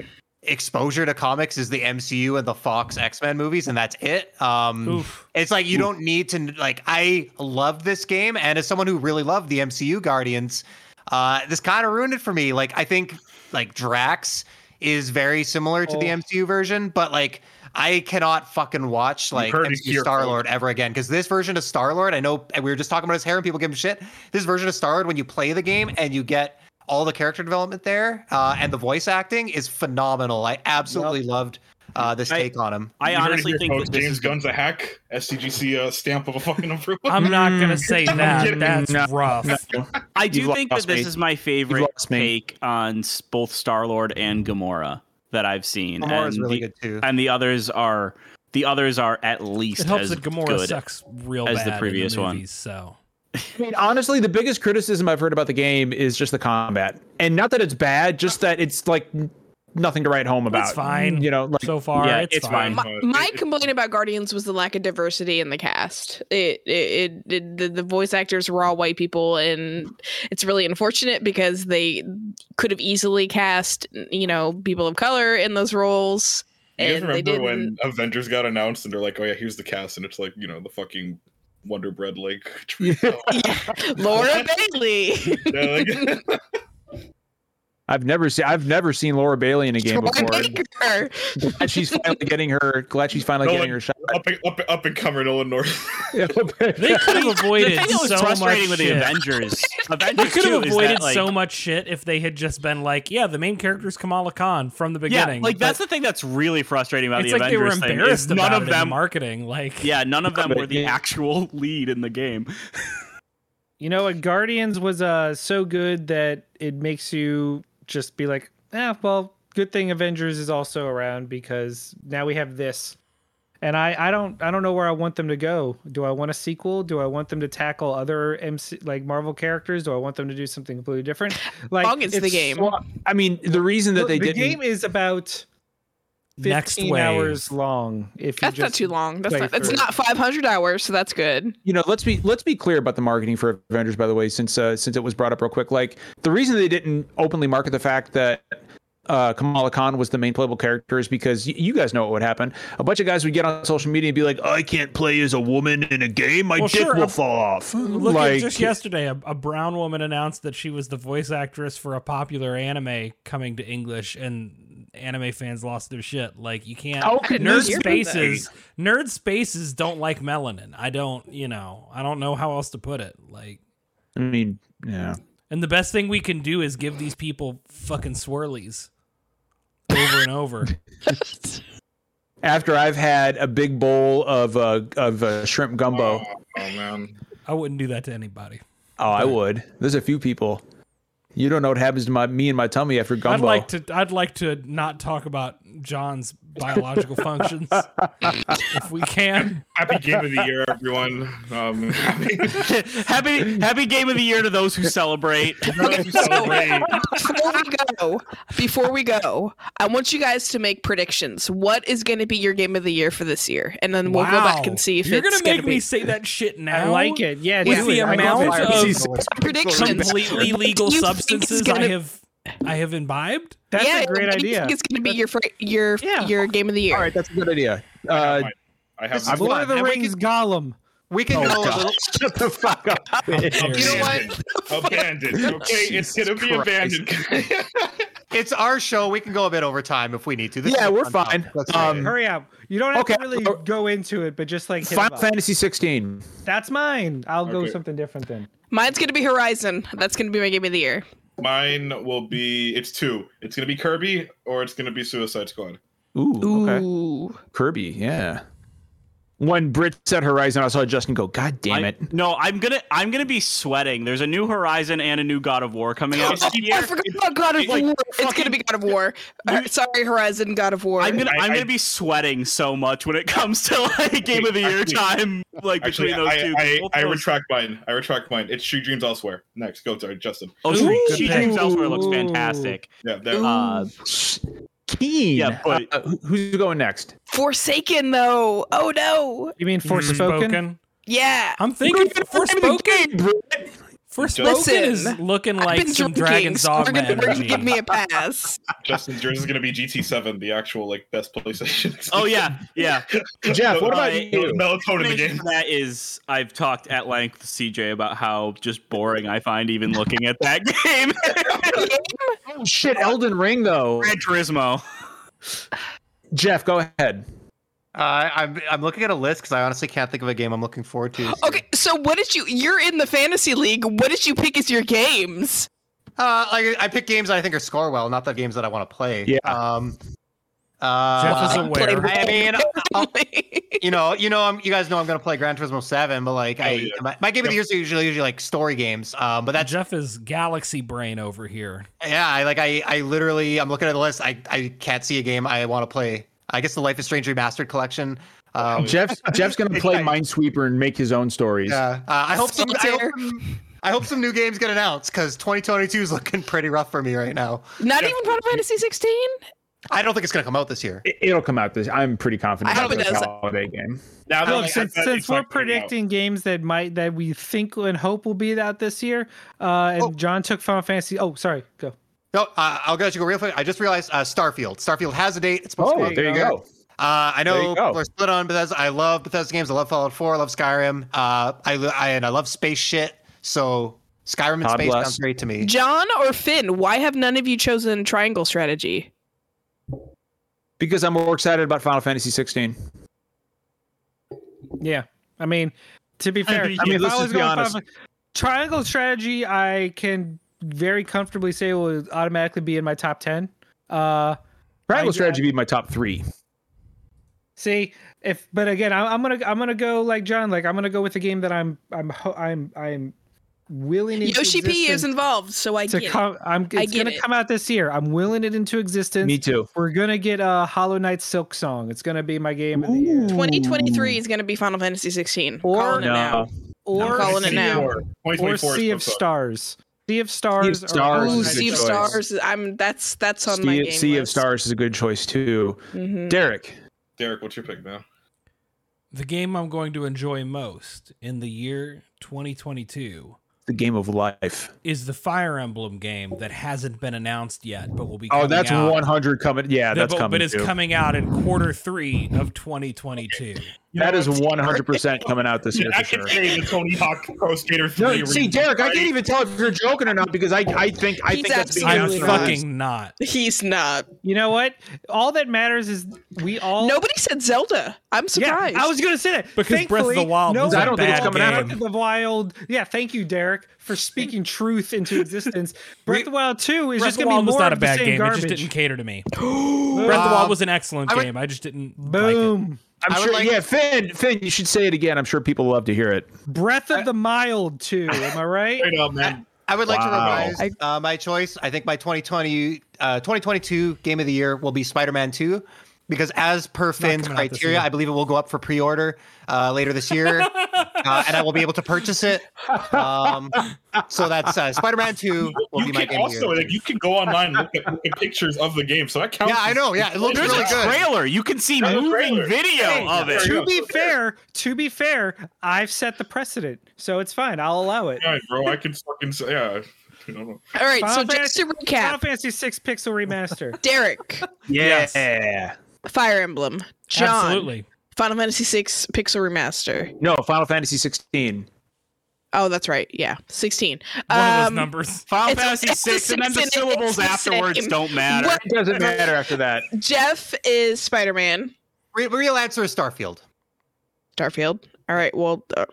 Speaker 1: exposure to comics is the MCU and the Fox X-Men movies, and that's it. Um,
Speaker 2: Oof.
Speaker 1: it's like you don't need to like. I love this game, and as someone who really loved the MCU Guardians, uh, this kind of ruined it for me. Like, I think like Drax is very similar to the
Speaker 3: Oh.
Speaker 1: MCU version, but like I cannot fucking watch like
Speaker 5: heard it
Speaker 1: MCU
Speaker 5: here,
Speaker 1: Star Lord ever again because this version of Star Lord, I know we were just talking about his hair and people give him shit. This version of Star Lord, when you play the game and you get all the character development there uh, and the voice acting is phenomenal. I absolutely loved uh, this
Speaker 6: I-
Speaker 1: take on him.
Speaker 6: I
Speaker 5: You
Speaker 6: honestly think
Speaker 5: folks.
Speaker 6: this
Speaker 5: James
Speaker 6: is
Speaker 5: Gunn's a hack. SCGC uh, stamp of a fucking approval.
Speaker 2: I'm not gonna say that. That's
Speaker 4: No,
Speaker 2: rough.
Speaker 6: I do
Speaker 4: You've
Speaker 6: think that
Speaker 4: lost
Speaker 6: this is my favorite
Speaker 4: lost
Speaker 6: take on both Star Lord and Gamora that I've seen.
Speaker 1: Gamora's
Speaker 6: and
Speaker 1: really
Speaker 6: the,
Speaker 1: good too.
Speaker 6: And the others are the others are at least
Speaker 2: It helps
Speaker 6: as
Speaker 2: that Gamora
Speaker 6: good.
Speaker 2: sucks real
Speaker 6: as
Speaker 2: bad
Speaker 6: the
Speaker 2: in
Speaker 6: previous one.
Speaker 2: movies, So
Speaker 4: I mean, honestly, the biggest criticism I've heard about the game is just the combat, and not that it's bad, just that it's like nothing to write home about.
Speaker 2: That's fine.
Speaker 4: You know, like
Speaker 2: so far,
Speaker 6: Yeah,
Speaker 2: it's,
Speaker 6: it's
Speaker 2: fine.
Speaker 6: fine.
Speaker 7: My, my complaint about Guardians was the lack of diversity in the cast. It, it, it, it the, the voice actors were all white people, and it's really unfortunate because they could have easily cast, you know, people of color in those roles.
Speaker 5: You guys
Speaker 7: and they
Speaker 5: remember
Speaker 7: didn't.
Speaker 5: when Avengers got announced and they're like, "Oh yeah, here's the cast," and it's like you know the fucking Wonder Bread like, trio.
Speaker 7: Laura Bailey,
Speaker 5: Yeah, like-
Speaker 4: I've never seen I've never seen Laura Bailey in a game before.
Speaker 7: Baker.
Speaker 4: Glad she's finally getting her. Glad she's finally
Speaker 5: Nolan,
Speaker 4: getting her shot.
Speaker 5: up, and- up, up and coming Nolan North.
Speaker 2: They could have avoided
Speaker 6: the thing that was
Speaker 2: so
Speaker 6: frustrating
Speaker 2: much
Speaker 6: with the
Speaker 2: shit.
Speaker 6: Avengers,
Speaker 2: They could have avoided
Speaker 6: that, like,
Speaker 2: so much shit if they had just been like, yeah, the main character is Kamala Khan from the beginning.
Speaker 6: Yeah, like that's the thing that's really frustrating about
Speaker 2: it's
Speaker 6: the
Speaker 2: like they were
Speaker 6: Avengers thing. is none of
Speaker 2: it
Speaker 6: them.
Speaker 2: marketing. Like,
Speaker 6: Yeah, none of them were the actual lead in the game.
Speaker 3: You know what? Guardians was uh so good that it makes you just be like, eh, well, good thing Avengers is also around because now we have this. And I, I don't I don't know where I want them to go. Do I want a sequel? Do I want them to tackle other MC like Marvel characters? Do I want them to do something completely different? Like
Speaker 7: long is the game.
Speaker 4: Well, I mean, the reason that
Speaker 3: Look,
Speaker 4: they
Speaker 3: the
Speaker 4: didn't.
Speaker 3: game is about
Speaker 2: Next
Speaker 3: 15
Speaker 2: wave.
Speaker 3: hours long. If you
Speaker 7: That's not too long. That's not. It's not 500 hours, so that's good.
Speaker 4: you know let's be let's be clear about the marketing for avengers by the way since uh, since it was brought up real quick like the reason they didn't openly market the fact that uh, Kamala Khan was the main playable character is because y- you guys know what would happen. A bunch of guys would get on social media and be like, "I can't play as a woman in a game. My
Speaker 2: Well,
Speaker 4: dick
Speaker 2: sure,
Speaker 4: will fall off."
Speaker 2: Look
Speaker 4: like,
Speaker 2: just yesterday, a, a brown woman announced that she was the voice actress for a popular anime coming to English, and anime fans lost their shit. Like you can't.
Speaker 4: Okay,
Speaker 2: nerd
Speaker 4: news-
Speaker 2: spaces, nerd spaces don't like melanin. I don't, you know, I don't know how else to put it. Like,
Speaker 4: I mean, yeah.
Speaker 2: and the best thing we can do is give these people fucking swirlies over and over.
Speaker 4: After I've had a big bowl of uh, of uh, shrimp gumbo,
Speaker 5: Oh, oh, man,
Speaker 2: I wouldn't do that to anybody.
Speaker 4: oh, I would. There's a few people. You don't know what happens to my me and my tummy after
Speaker 2: I'd
Speaker 4: gumbo.
Speaker 2: like to. I'd like to not talk about John's biological functions if we can.
Speaker 5: happy game of the year, everyone. Um, happy,
Speaker 6: happy Happy Game of the Year to those who celebrate.
Speaker 5: those who celebrate.
Speaker 7: before we go, before we go, I want you guys to make predictions. What is going to be your game of the year for this year, and then we'll go back and see if
Speaker 2: you're
Speaker 7: it's
Speaker 2: gonna make
Speaker 7: be
Speaker 2: me say that shit now.
Speaker 3: I like it. Yeah,
Speaker 2: With
Speaker 3: do
Speaker 2: the
Speaker 3: it. I love
Speaker 2: amount of
Speaker 7: predictions.
Speaker 2: completely legal
Speaker 7: You think it's
Speaker 2: substances
Speaker 7: gonna-
Speaker 2: I have I have imbibed.
Speaker 3: That's
Speaker 7: yeah,
Speaker 3: a great
Speaker 7: what do
Speaker 3: idea.
Speaker 7: think It's going to be your fir- your
Speaker 3: Yeah.
Speaker 7: your game of the year.
Speaker 4: All right, that's a good idea.
Speaker 5: I have
Speaker 4: Uh,
Speaker 5: mine. I have
Speaker 1: I've.
Speaker 3: Lord of the
Speaker 1: And we
Speaker 3: Rings Gollum.
Speaker 1: We can
Speaker 4: Oh,
Speaker 1: go. a
Speaker 4: God.
Speaker 1: little-
Speaker 4: shut the fuck up.
Speaker 2: Dare
Speaker 1: You know
Speaker 2: you.
Speaker 1: what?
Speaker 5: abandoned. Okay, it's gonna be
Speaker 4: Christ.
Speaker 5: abandoned.
Speaker 1: It's our show. We can go a bit over time if we need to. This
Speaker 4: Yeah, we're fine.
Speaker 1: Let's
Speaker 4: Um.
Speaker 3: Hurry up. You don't have
Speaker 4: Okay.
Speaker 3: to really go into it, but just like hit 'em
Speaker 4: Final. Fantasy 16.
Speaker 3: That's mine. I'll go something different then.
Speaker 7: Mine's going to be Horizon. That's going to be my game of the year.
Speaker 5: Mine will be. It's two. It's gonna be Kirby or it's gonna be Suicide Squad.
Speaker 4: Ooh, okay.
Speaker 7: Ooh.
Speaker 4: Kirby, yeah. When Brit said Horizon, I saw Justin go, God damn
Speaker 6: I-
Speaker 4: it.
Speaker 6: no, I'm gonna I'm gonna be sweating. There's a new Horizon and a new God of War coming out this
Speaker 7: I
Speaker 6: year.
Speaker 7: forgot about God of
Speaker 6: it's like
Speaker 7: War. It's going to be God of War. Uh, sorry, Horizon, God of War.
Speaker 6: I'm gonna
Speaker 5: I-
Speaker 6: I, am gonna be sweating so much when it comes to like game of the year
Speaker 5: Actually-
Speaker 6: time, like
Speaker 5: Actually,
Speaker 6: between those
Speaker 5: I,
Speaker 6: two.
Speaker 5: I,
Speaker 6: Both
Speaker 5: I retract mine. I retract mine. It's Street Dreams Elsewhere. Next, go sorry, Justin.
Speaker 6: Oh,
Speaker 2: Ooh,
Speaker 6: She
Speaker 2: good
Speaker 6: She
Speaker 2: pick.
Speaker 6: Dreams Elsewhere looks fantastic.
Speaker 5: Yeah, there.
Speaker 6: Uh,
Speaker 4: Keen.
Speaker 6: Yeah, but-
Speaker 4: Uh, who's going next?
Speaker 7: Forsaken, though. Oh, no.
Speaker 3: You mean Forspoken?
Speaker 7: Yeah.
Speaker 2: I'm thinking Forspoken. Forspoken
Speaker 7: Listen,
Speaker 2: is looking like some
Speaker 7: drinking,
Speaker 2: Dragon's
Speaker 7: so we're gonna,
Speaker 2: energy.
Speaker 7: give me a pass.
Speaker 5: Justin's yours is gonna be GT7, the actual like best PlayStation.
Speaker 6: oh yeah, yeah.
Speaker 4: Jeff, what about
Speaker 6: Uh,
Speaker 4: you?
Speaker 5: Melatonin in the
Speaker 6: Explanation
Speaker 5: game.
Speaker 6: That is, I've talked at length to CJ about how just boring I find even looking at that game.
Speaker 4: Oh, shit, Elden Ring, though.
Speaker 6: Gran Turismo.
Speaker 4: Jeff, go ahead.
Speaker 1: Uh, I'm I'm looking at a list because I honestly can't think of a game I'm looking forward to. this.
Speaker 7: Okay, so what did you? You're in the fantasy league. What did you pick as your games?
Speaker 1: Uh, like I pick games that I think are score well, not the games that I want to play.
Speaker 4: Yeah.
Speaker 1: Um. Uh,
Speaker 2: Jeff is aware.
Speaker 1: I mean, I'll- you know, you know, I'm, you guys know I'm gonna play Gran Turismo Seven, but like, I
Speaker 5: yeah.
Speaker 1: my, my game of the year is usually usually like story games. Um, but that
Speaker 2: Jeff is galaxy brain over here.
Speaker 1: yeah, I like I I literally I'm looking at the list. I I can't see a game I want to play. I guess the Life is Strange remastered collection. Um,
Speaker 4: Jeff's Jeff's gonna play Minesweeper and make his own stories.
Speaker 1: yeah, uh, I hope some. I hope some, I hope some new games get announced because 2022 is looking pretty rough for me right now.
Speaker 7: Not
Speaker 5: Yeah.
Speaker 7: even Final Fantasy 16.
Speaker 1: I don't think it's gonna come out this year.
Speaker 4: It, it'll come out this. I'm pretty confident
Speaker 7: I hope
Speaker 4: it's
Speaker 7: it
Speaker 4: a
Speaker 7: does.
Speaker 4: holiday game.
Speaker 5: Now
Speaker 3: Look,
Speaker 5: I-
Speaker 3: since, since we're
Speaker 5: not coming out.
Speaker 3: predicting games that might that we think and hope will be out this year, uh, and
Speaker 1: Oh.
Speaker 3: John took Final Fantasy. Oh, sorry, go.
Speaker 1: No, uh, I'll let you go real quick. I just realized uh, Starfield. Starfield has a date. It's supposed
Speaker 4: Oh,
Speaker 1: to be.
Speaker 4: there you go.
Speaker 1: Uh, I know people are split on Bethesda. I love Bethesda games. I love Fallout 4. I love Skyrim. Uh, I, I and I love space shit. So Skyrim and
Speaker 4: God
Speaker 1: space
Speaker 4: bless.
Speaker 1: sounds great to me.
Speaker 7: John or Finn, why have none of you chosen triangle strategy?
Speaker 4: Because I'm more excited about Final Fantasy 16.
Speaker 3: Yeah, I mean, to be fair,
Speaker 5: I mean,
Speaker 3: I mean,
Speaker 4: let's
Speaker 3: if I
Speaker 4: just be honest.
Speaker 3: Final- triangle strategy, I can very comfortably say it will automatically be in my top ten. Uh,
Speaker 4: Triangle
Speaker 3: I-
Speaker 4: strategy would be my top three.
Speaker 3: See, if but again, I, I'm gonna I'm gonna go like John. Like I'm gonna go with a game that I'm I'm I'm I'm willing into
Speaker 7: Yoshi P is involved, so I
Speaker 3: to
Speaker 7: get it.
Speaker 3: I'm
Speaker 7: I
Speaker 3: it's
Speaker 7: get
Speaker 3: gonna
Speaker 7: it.
Speaker 3: come out this year. I'm willing it into existence.
Speaker 4: Me too.
Speaker 3: We're gonna get a Hollow Knight Silksong. It's gonna be my game of the year.
Speaker 7: 2023 is going to be Final Fantasy 16.
Speaker 3: Or-
Speaker 7: Calling it now.
Speaker 4: No.
Speaker 3: Or
Speaker 7: calling it now.
Speaker 3: of-
Speaker 5: 2024
Speaker 3: Or Sea of
Speaker 5: supposed to-
Speaker 3: Stars. Sea of Stars. or
Speaker 4: Stars is
Speaker 7: Ooh,
Speaker 4: a
Speaker 3: Knight
Speaker 4: good
Speaker 7: Sea of
Speaker 3: Silksong.
Speaker 4: choice.
Speaker 7: Stars. I'm that's that's on my
Speaker 4: Sea,
Speaker 7: game
Speaker 4: sea of. Stars is a good choice too.
Speaker 7: Mhm.
Speaker 4: Derek,
Speaker 5: Derek, what's your pick now?
Speaker 2: The game I'm going to enjoy most in the year 2022
Speaker 4: the game of life.
Speaker 2: is the Fire Emblem game that hasn't been announced yet, but will be.
Speaker 4: Oh,
Speaker 2: coming
Speaker 4: that's
Speaker 2: out.
Speaker 4: 100 coming. Yeah,
Speaker 2: that-
Speaker 4: that's
Speaker 2: but,
Speaker 4: coming.
Speaker 2: but it's
Speaker 4: too.
Speaker 2: coming out in quarter three of 2022.
Speaker 4: That is 100% coming out this year
Speaker 5: I can
Speaker 4: sure.
Speaker 5: say the Tony Hawk Pro Skater 3.
Speaker 4: No, see, Derek, I can't even tell if you're joking or not because I, I think, I
Speaker 7: He's
Speaker 4: think that's being
Speaker 2: I'm
Speaker 7: absolutely
Speaker 4: announced
Speaker 2: fucking not.
Speaker 7: He's not.
Speaker 3: You know what? All that matters is we all.
Speaker 7: Nobody said Zelda. I'm
Speaker 3: Yeah,
Speaker 7: surprised.
Speaker 3: I was gonna say that
Speaker 2: Because Breath of the Wild
Speaker 3: no
Speaker 2: was
Speaker 4: I don't think it's
Speaker 2: bad
Speaker 4: coming out.
Speaker 2: game.
Speaker 3: Breath of the Wild. Yeah, thank you, Derek, for speaking truth into existence. Breath of the Wild Two is
Speaker 2: Breath
Speaker 3: just gonna
Speaker 2: Wild
Speaker 3: be
Speaker 2: was
Speaker 3: more
Speaker 2: not a
Speaker 3: of the
Speaker 2: bad
Speaker 3: same
Speaker 2: game.
Speaker 3: garbage.
Speaker 2: It just didn't cater to me. Breath of the Wild was an excellent
Speaker 1: I would-
Speaker 2: game. I just didn't like it.
Speaker 3: Boom.
Speaker 4: I'm
Speaker 1: I would
Speaker 4: sure.
Speaker 1: like-
Speaker 4: yeah, Finn, Finn, you should say it again. I'm sure people love to hear it.
Speaker 3: Breath of the Mild Two. Am I right?
Speaker 5: Straight up, man.
Speaker 1: I would like
Speaker 4: Wow.
Speaker 1: to revise uh, my choice. I think my 2020 uh, 2022 game of the year will be Spider-Man 2 because as per Finn's
Speaker 2: coming out this
Speaker 1: criteria. I believe it will go up for pre-order uh, later this year, uh, and I will be able to purchase it. Um, so that's uh, Spider-Man 2 will
Speaker 5: You
Speaker 1: be my
Speaker 5: can
Speaker 1: game
Speaker 5: also like you can go online and look at, look at pictures of the game, so that counts.
Speaker 1: Yeah, I know. Yeah, it looks
Speaker 6: There's
Speaker 1: really
Speaker 6: a
Speaker 1: good.
Speaker 6: trailer. You can see
Speaker 5: There's
Speaker 6: moving video
Speaker 5: Hey,
Speaker 6: of it.
Speaker 3: To be fair, to be fair, I've set the precedent, so it's fine. I'll allow it.
Speaker 5: Yeah, bro, I can fucking say, yeah. I don't.
Speaker 7: All right, so
Speaker 3: Final
Speaker 7: just to
Speaker 3: Final
Speaker 7: recap,
Speaker 3: Fantasy Six Pixel Remaster.
Speaker 7: Derek,
Speaker 2: Yes.
Speaker 4: Yeah.
Speaker 7: Fire Emblem, John,
Speaker 2: Absolutely.
Speaker 7: Final Fantasy VI Pixel Remaster.
Speaker 4: No, Final Fantasy 16.
Speaker 7: Oh, that's right. Yeah, 16.
Speaker 2: One of those
Speaker 7: Um,
Speaker 2: numbers.
Speaker 6: Final
Speaker 7: It's-
Speaker 6: Fantasy
Speaker 7: it's the
Speaker 6: six, and then the
Speaker 7: and
Speaker 6: syllables
Speaker 7: it's the
Speaker 6: afterwards
Speaker 7: same.
Speaker 6: don't matter.
Speaker 7: What-
Speaker 4: It doesn't matter after that.
Speaker 7: Jeff is Spider Man.
Speaker 1: Re- real answer is Starfield.
Speaker 7: Starfield. All right. Well, uh,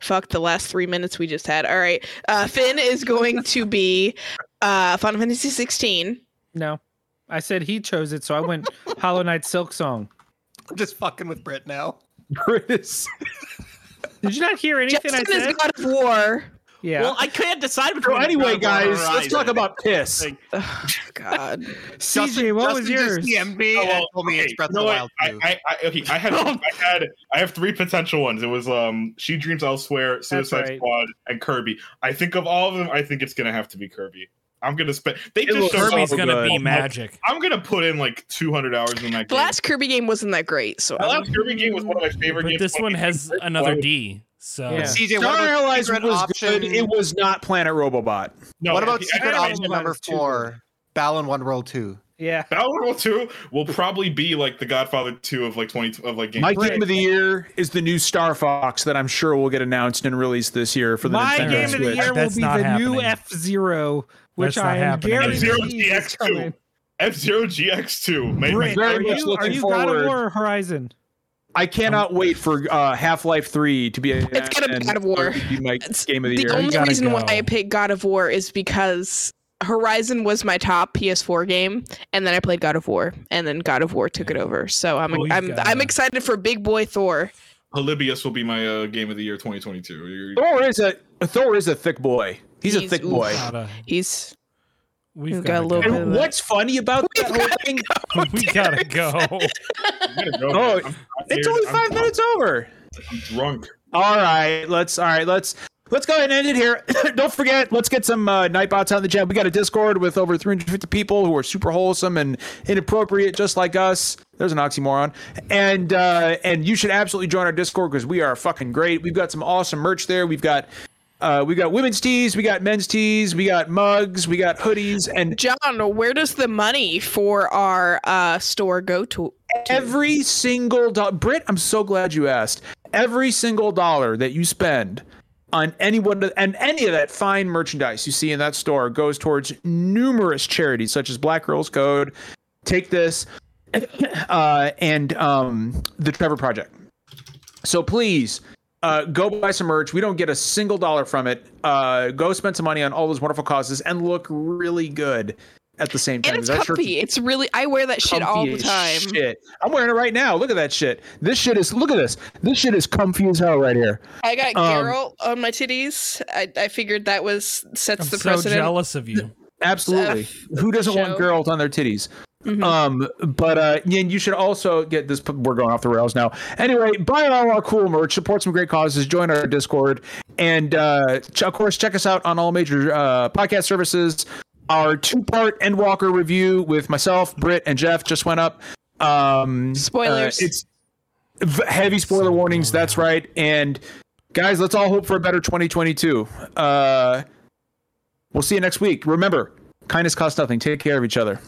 Speaker 7: fuck the last three minutes we just had. All right. Uh, Finn is going to be uh, Final Fantasy 16.
Speaker 3: No, I said he chose it, so I went Hollow Knight Silksong.
Speaker 1: I'm just fucking with Brit now.
Speaker 4: Chris.
Speaker 3: Did you not hear anything I
Speaker 7: Justin
Speaker 3: said?
Speaker 7: is God of War.
Speaker 3: Yeah.
Speaker 6: Well, I can't decide
Speaker 4: So
Speaker 6: between.
Speaker 4: anyway,
Speaker 6: God of War
Speaker 4: guys,
Speaker 6: and
Speaker 4: let's talk about piss.
Speaker 7: Ugh, God.
Speaker 3: CJ, what was
Speaker 1: Justin
Speaker 3: yours?
Speaker 1: Just DM'd me
Speaker 5: Oh,
Speaker 1: and
Speaker 5: well,
Speaker 1: told me
Speaker 5: okay,
Speaker 1: it's Breath
Speaker 5: you know
Speaker 1: of the? Wild
Speaker 5: I, I, I, okay, I had, I had, I have three potential ones. It was um, She Dreams Elsewhere, Suicide
Speaker 3: right.
Speaker 5: Squad, and Kirby. I think of all of them, I think it's gonna have to be Kirby. I'm gonna spend. They
Speaker 4: It
Speaker 5: just
Speaker 4: looks
Speaker 5: showed
Speaker 2: Kirby's
Speaker 5: off-
Speaker 2: gonna
Speaker 4: good.
Speaker 2: be magic.
Speaker 5: I'm gonna put in like 200 hours in that
Speaker 7: The
Speaker 5: game.
Speaker 7: last Kirby game wasn't that great. So
Speaker 5: The last Kirby game was one of my favorite
Speaker 2: But
Speaker 5: games.
Speaker 2: this one has another D. So
Speaker 3: Yeah.
Speaker 1: CJ, what
Speaker 4: Star
Speaker 1: about
Speaker 4: Allies was
Speaker 1: option?
Speaker 4: good. It was not Planet Robobot.
Speaker 5: No,
Speaker 1: what about
Speaker 5: I-
Speaker 1: secret
Speaker 5: I- I-
Speaker 1: option number
Speaker 3: is too
Speaker 1: four? Balan Wonderworld Two.
Speaker 3: Yeah.
Speaker 5: Battle Royale 2 will probably be like the Godfather 2 of like 20 of like games.
Speaker 4: My game of the year is the new Star Fox that I'm sure will get announced and released this year for the
Speaker 3: My
Speaker 4: Nintendo
Speaker 3: game of the
Speaker 4: Switch.
Speaker 3: year will
Speaker 2: That's
Speaker 3: be
Speaker 2: not
Speaker 3: the new. F Zero, which
Speaker 2: That's
Speaker 3: I am guaranteed
Speaker 5: F-Zero
Speaker 3: is
Speaker 5: GX2.
Speaker 3: coming.
Speaker 5: F Zero GX2. Made my
Speaker 3: Brit,
Speaker 4: very
Speaker 3: are
Speaker 4: much
Speaker 3: you,
Speaker 4: looking
Speaker 3: are you God of. War or Horizon?
Speaker 4: I cannot wait for uh, Half Life 3 to be a,
Speaker 7: It's gonna be God of War.
Speaker 4: be my
Speaker 7: It's
Speaker 4: game of the,
Speaker 7: the
Speaker 4: year.
Speaker 7: only reason
Speaker 2: go.
Speaker 7: why I picked God of War is because Horizon was my top PS4 game, and then I played God of War, and then God of War took it over. So I'm
Speaker 2: Well, you
Speaker 7: I'm
Speaker 2: gotta-
Speaker 7: I'm excited for Big Boy Thor.
Speaker 5: Polybius will be my uh, game of the year 2022. You're-
Speaker 4: Thor is a Thor is a thick boy. He's, a thick
Speaker 7: oof.
Speaker 4: boy.
Speaker 2: Gotta-
Speaker 7: He's
Speaker 2: we've
Speaker 7: We've
Speaker 2: got
Speaker 7: got a little bit
Speaker 2: go.
Speaker 7: of
Speaker 4: And what's funny about that whole thing?
Speaker 2: we gotta go.
Speaker 5: I'm gonna go,
Speaker 4: Oh,
Speaker 5: man. I'm
Speaker 4: It's
Speaker 5: tired.
Speaker 4: only
Speaker 5: I'm-
Speaker 4: 5 minutes over.
Speaker 5: I'm drunk.
Speaker 4: All right, let's all right, let's let's go ahead and end it here. Don't forget, let's get some uh, Nightbots on the chat. We got a Discord with over 350 people who are super wholesome and inappropriate, just like us. There's an oxymoron, and uh, and you should absolutely join our Discord because we are fucking great. We've got some awesome merch there. We've got. Uh, we got women's tees, we got men's tees, we got mugs, we got hoodies, and
Speaker 7: John, where does the money for our uh, store go to?
Speaker 4: every single dollar. Britt, I'm so glad you asked. Every single dollar that you spend on anyone and any of that fine merchandise you see in that store goes towards numerous charities such as Black Girls Code, Take This, uh, and um, the Trevor Project. So please. Uh, go buy some merch. We don't get a single dollar from it. Uh, go spend some money on all those wonderful causes and look really good at the same time.
Speaker 7: And it's
Speaker 4: That shirt's
Speaker 7: comfy. It's really I wear that shit all the time.
Speaker 4: Shit. I'm wearing it right now. Look at that shit. This shit is look at this. This shit is comfy as hell right here.
Speaker 7: I got
Speaker 4: Um,
Speaker 7: Geralt on my titties. I, I figured that was sets
Speaker 2: I'm
Speaker 7: the
Speaker 2: so
Speaker 7: precedent.
Speaker 2: jealous of you.
Speaker 4: Absolutely. Who doesn't want
Speaker 7: show.
Speaker 4: girls on their titties?
Speaker 7: Mhm.
Speaker 4: Um, but uh, and you should also get this. We're going off the rails now. Anyway, buy all our cool merch, support some great causes, join our Discord, and uh, ch- of course, check us out on all major uh, podcast services. Our two-part Endwalker review with myself, Britt, and Jeff just went up. Um,
Speaker 7: Spoilers.
Speaker 4: uh, it's v- heavy spoiler warnings. That's right. And guys, let's all hope for a better 2022. Uh, we'll see you next week. Remember, kindness costs nothing. Take care of each other.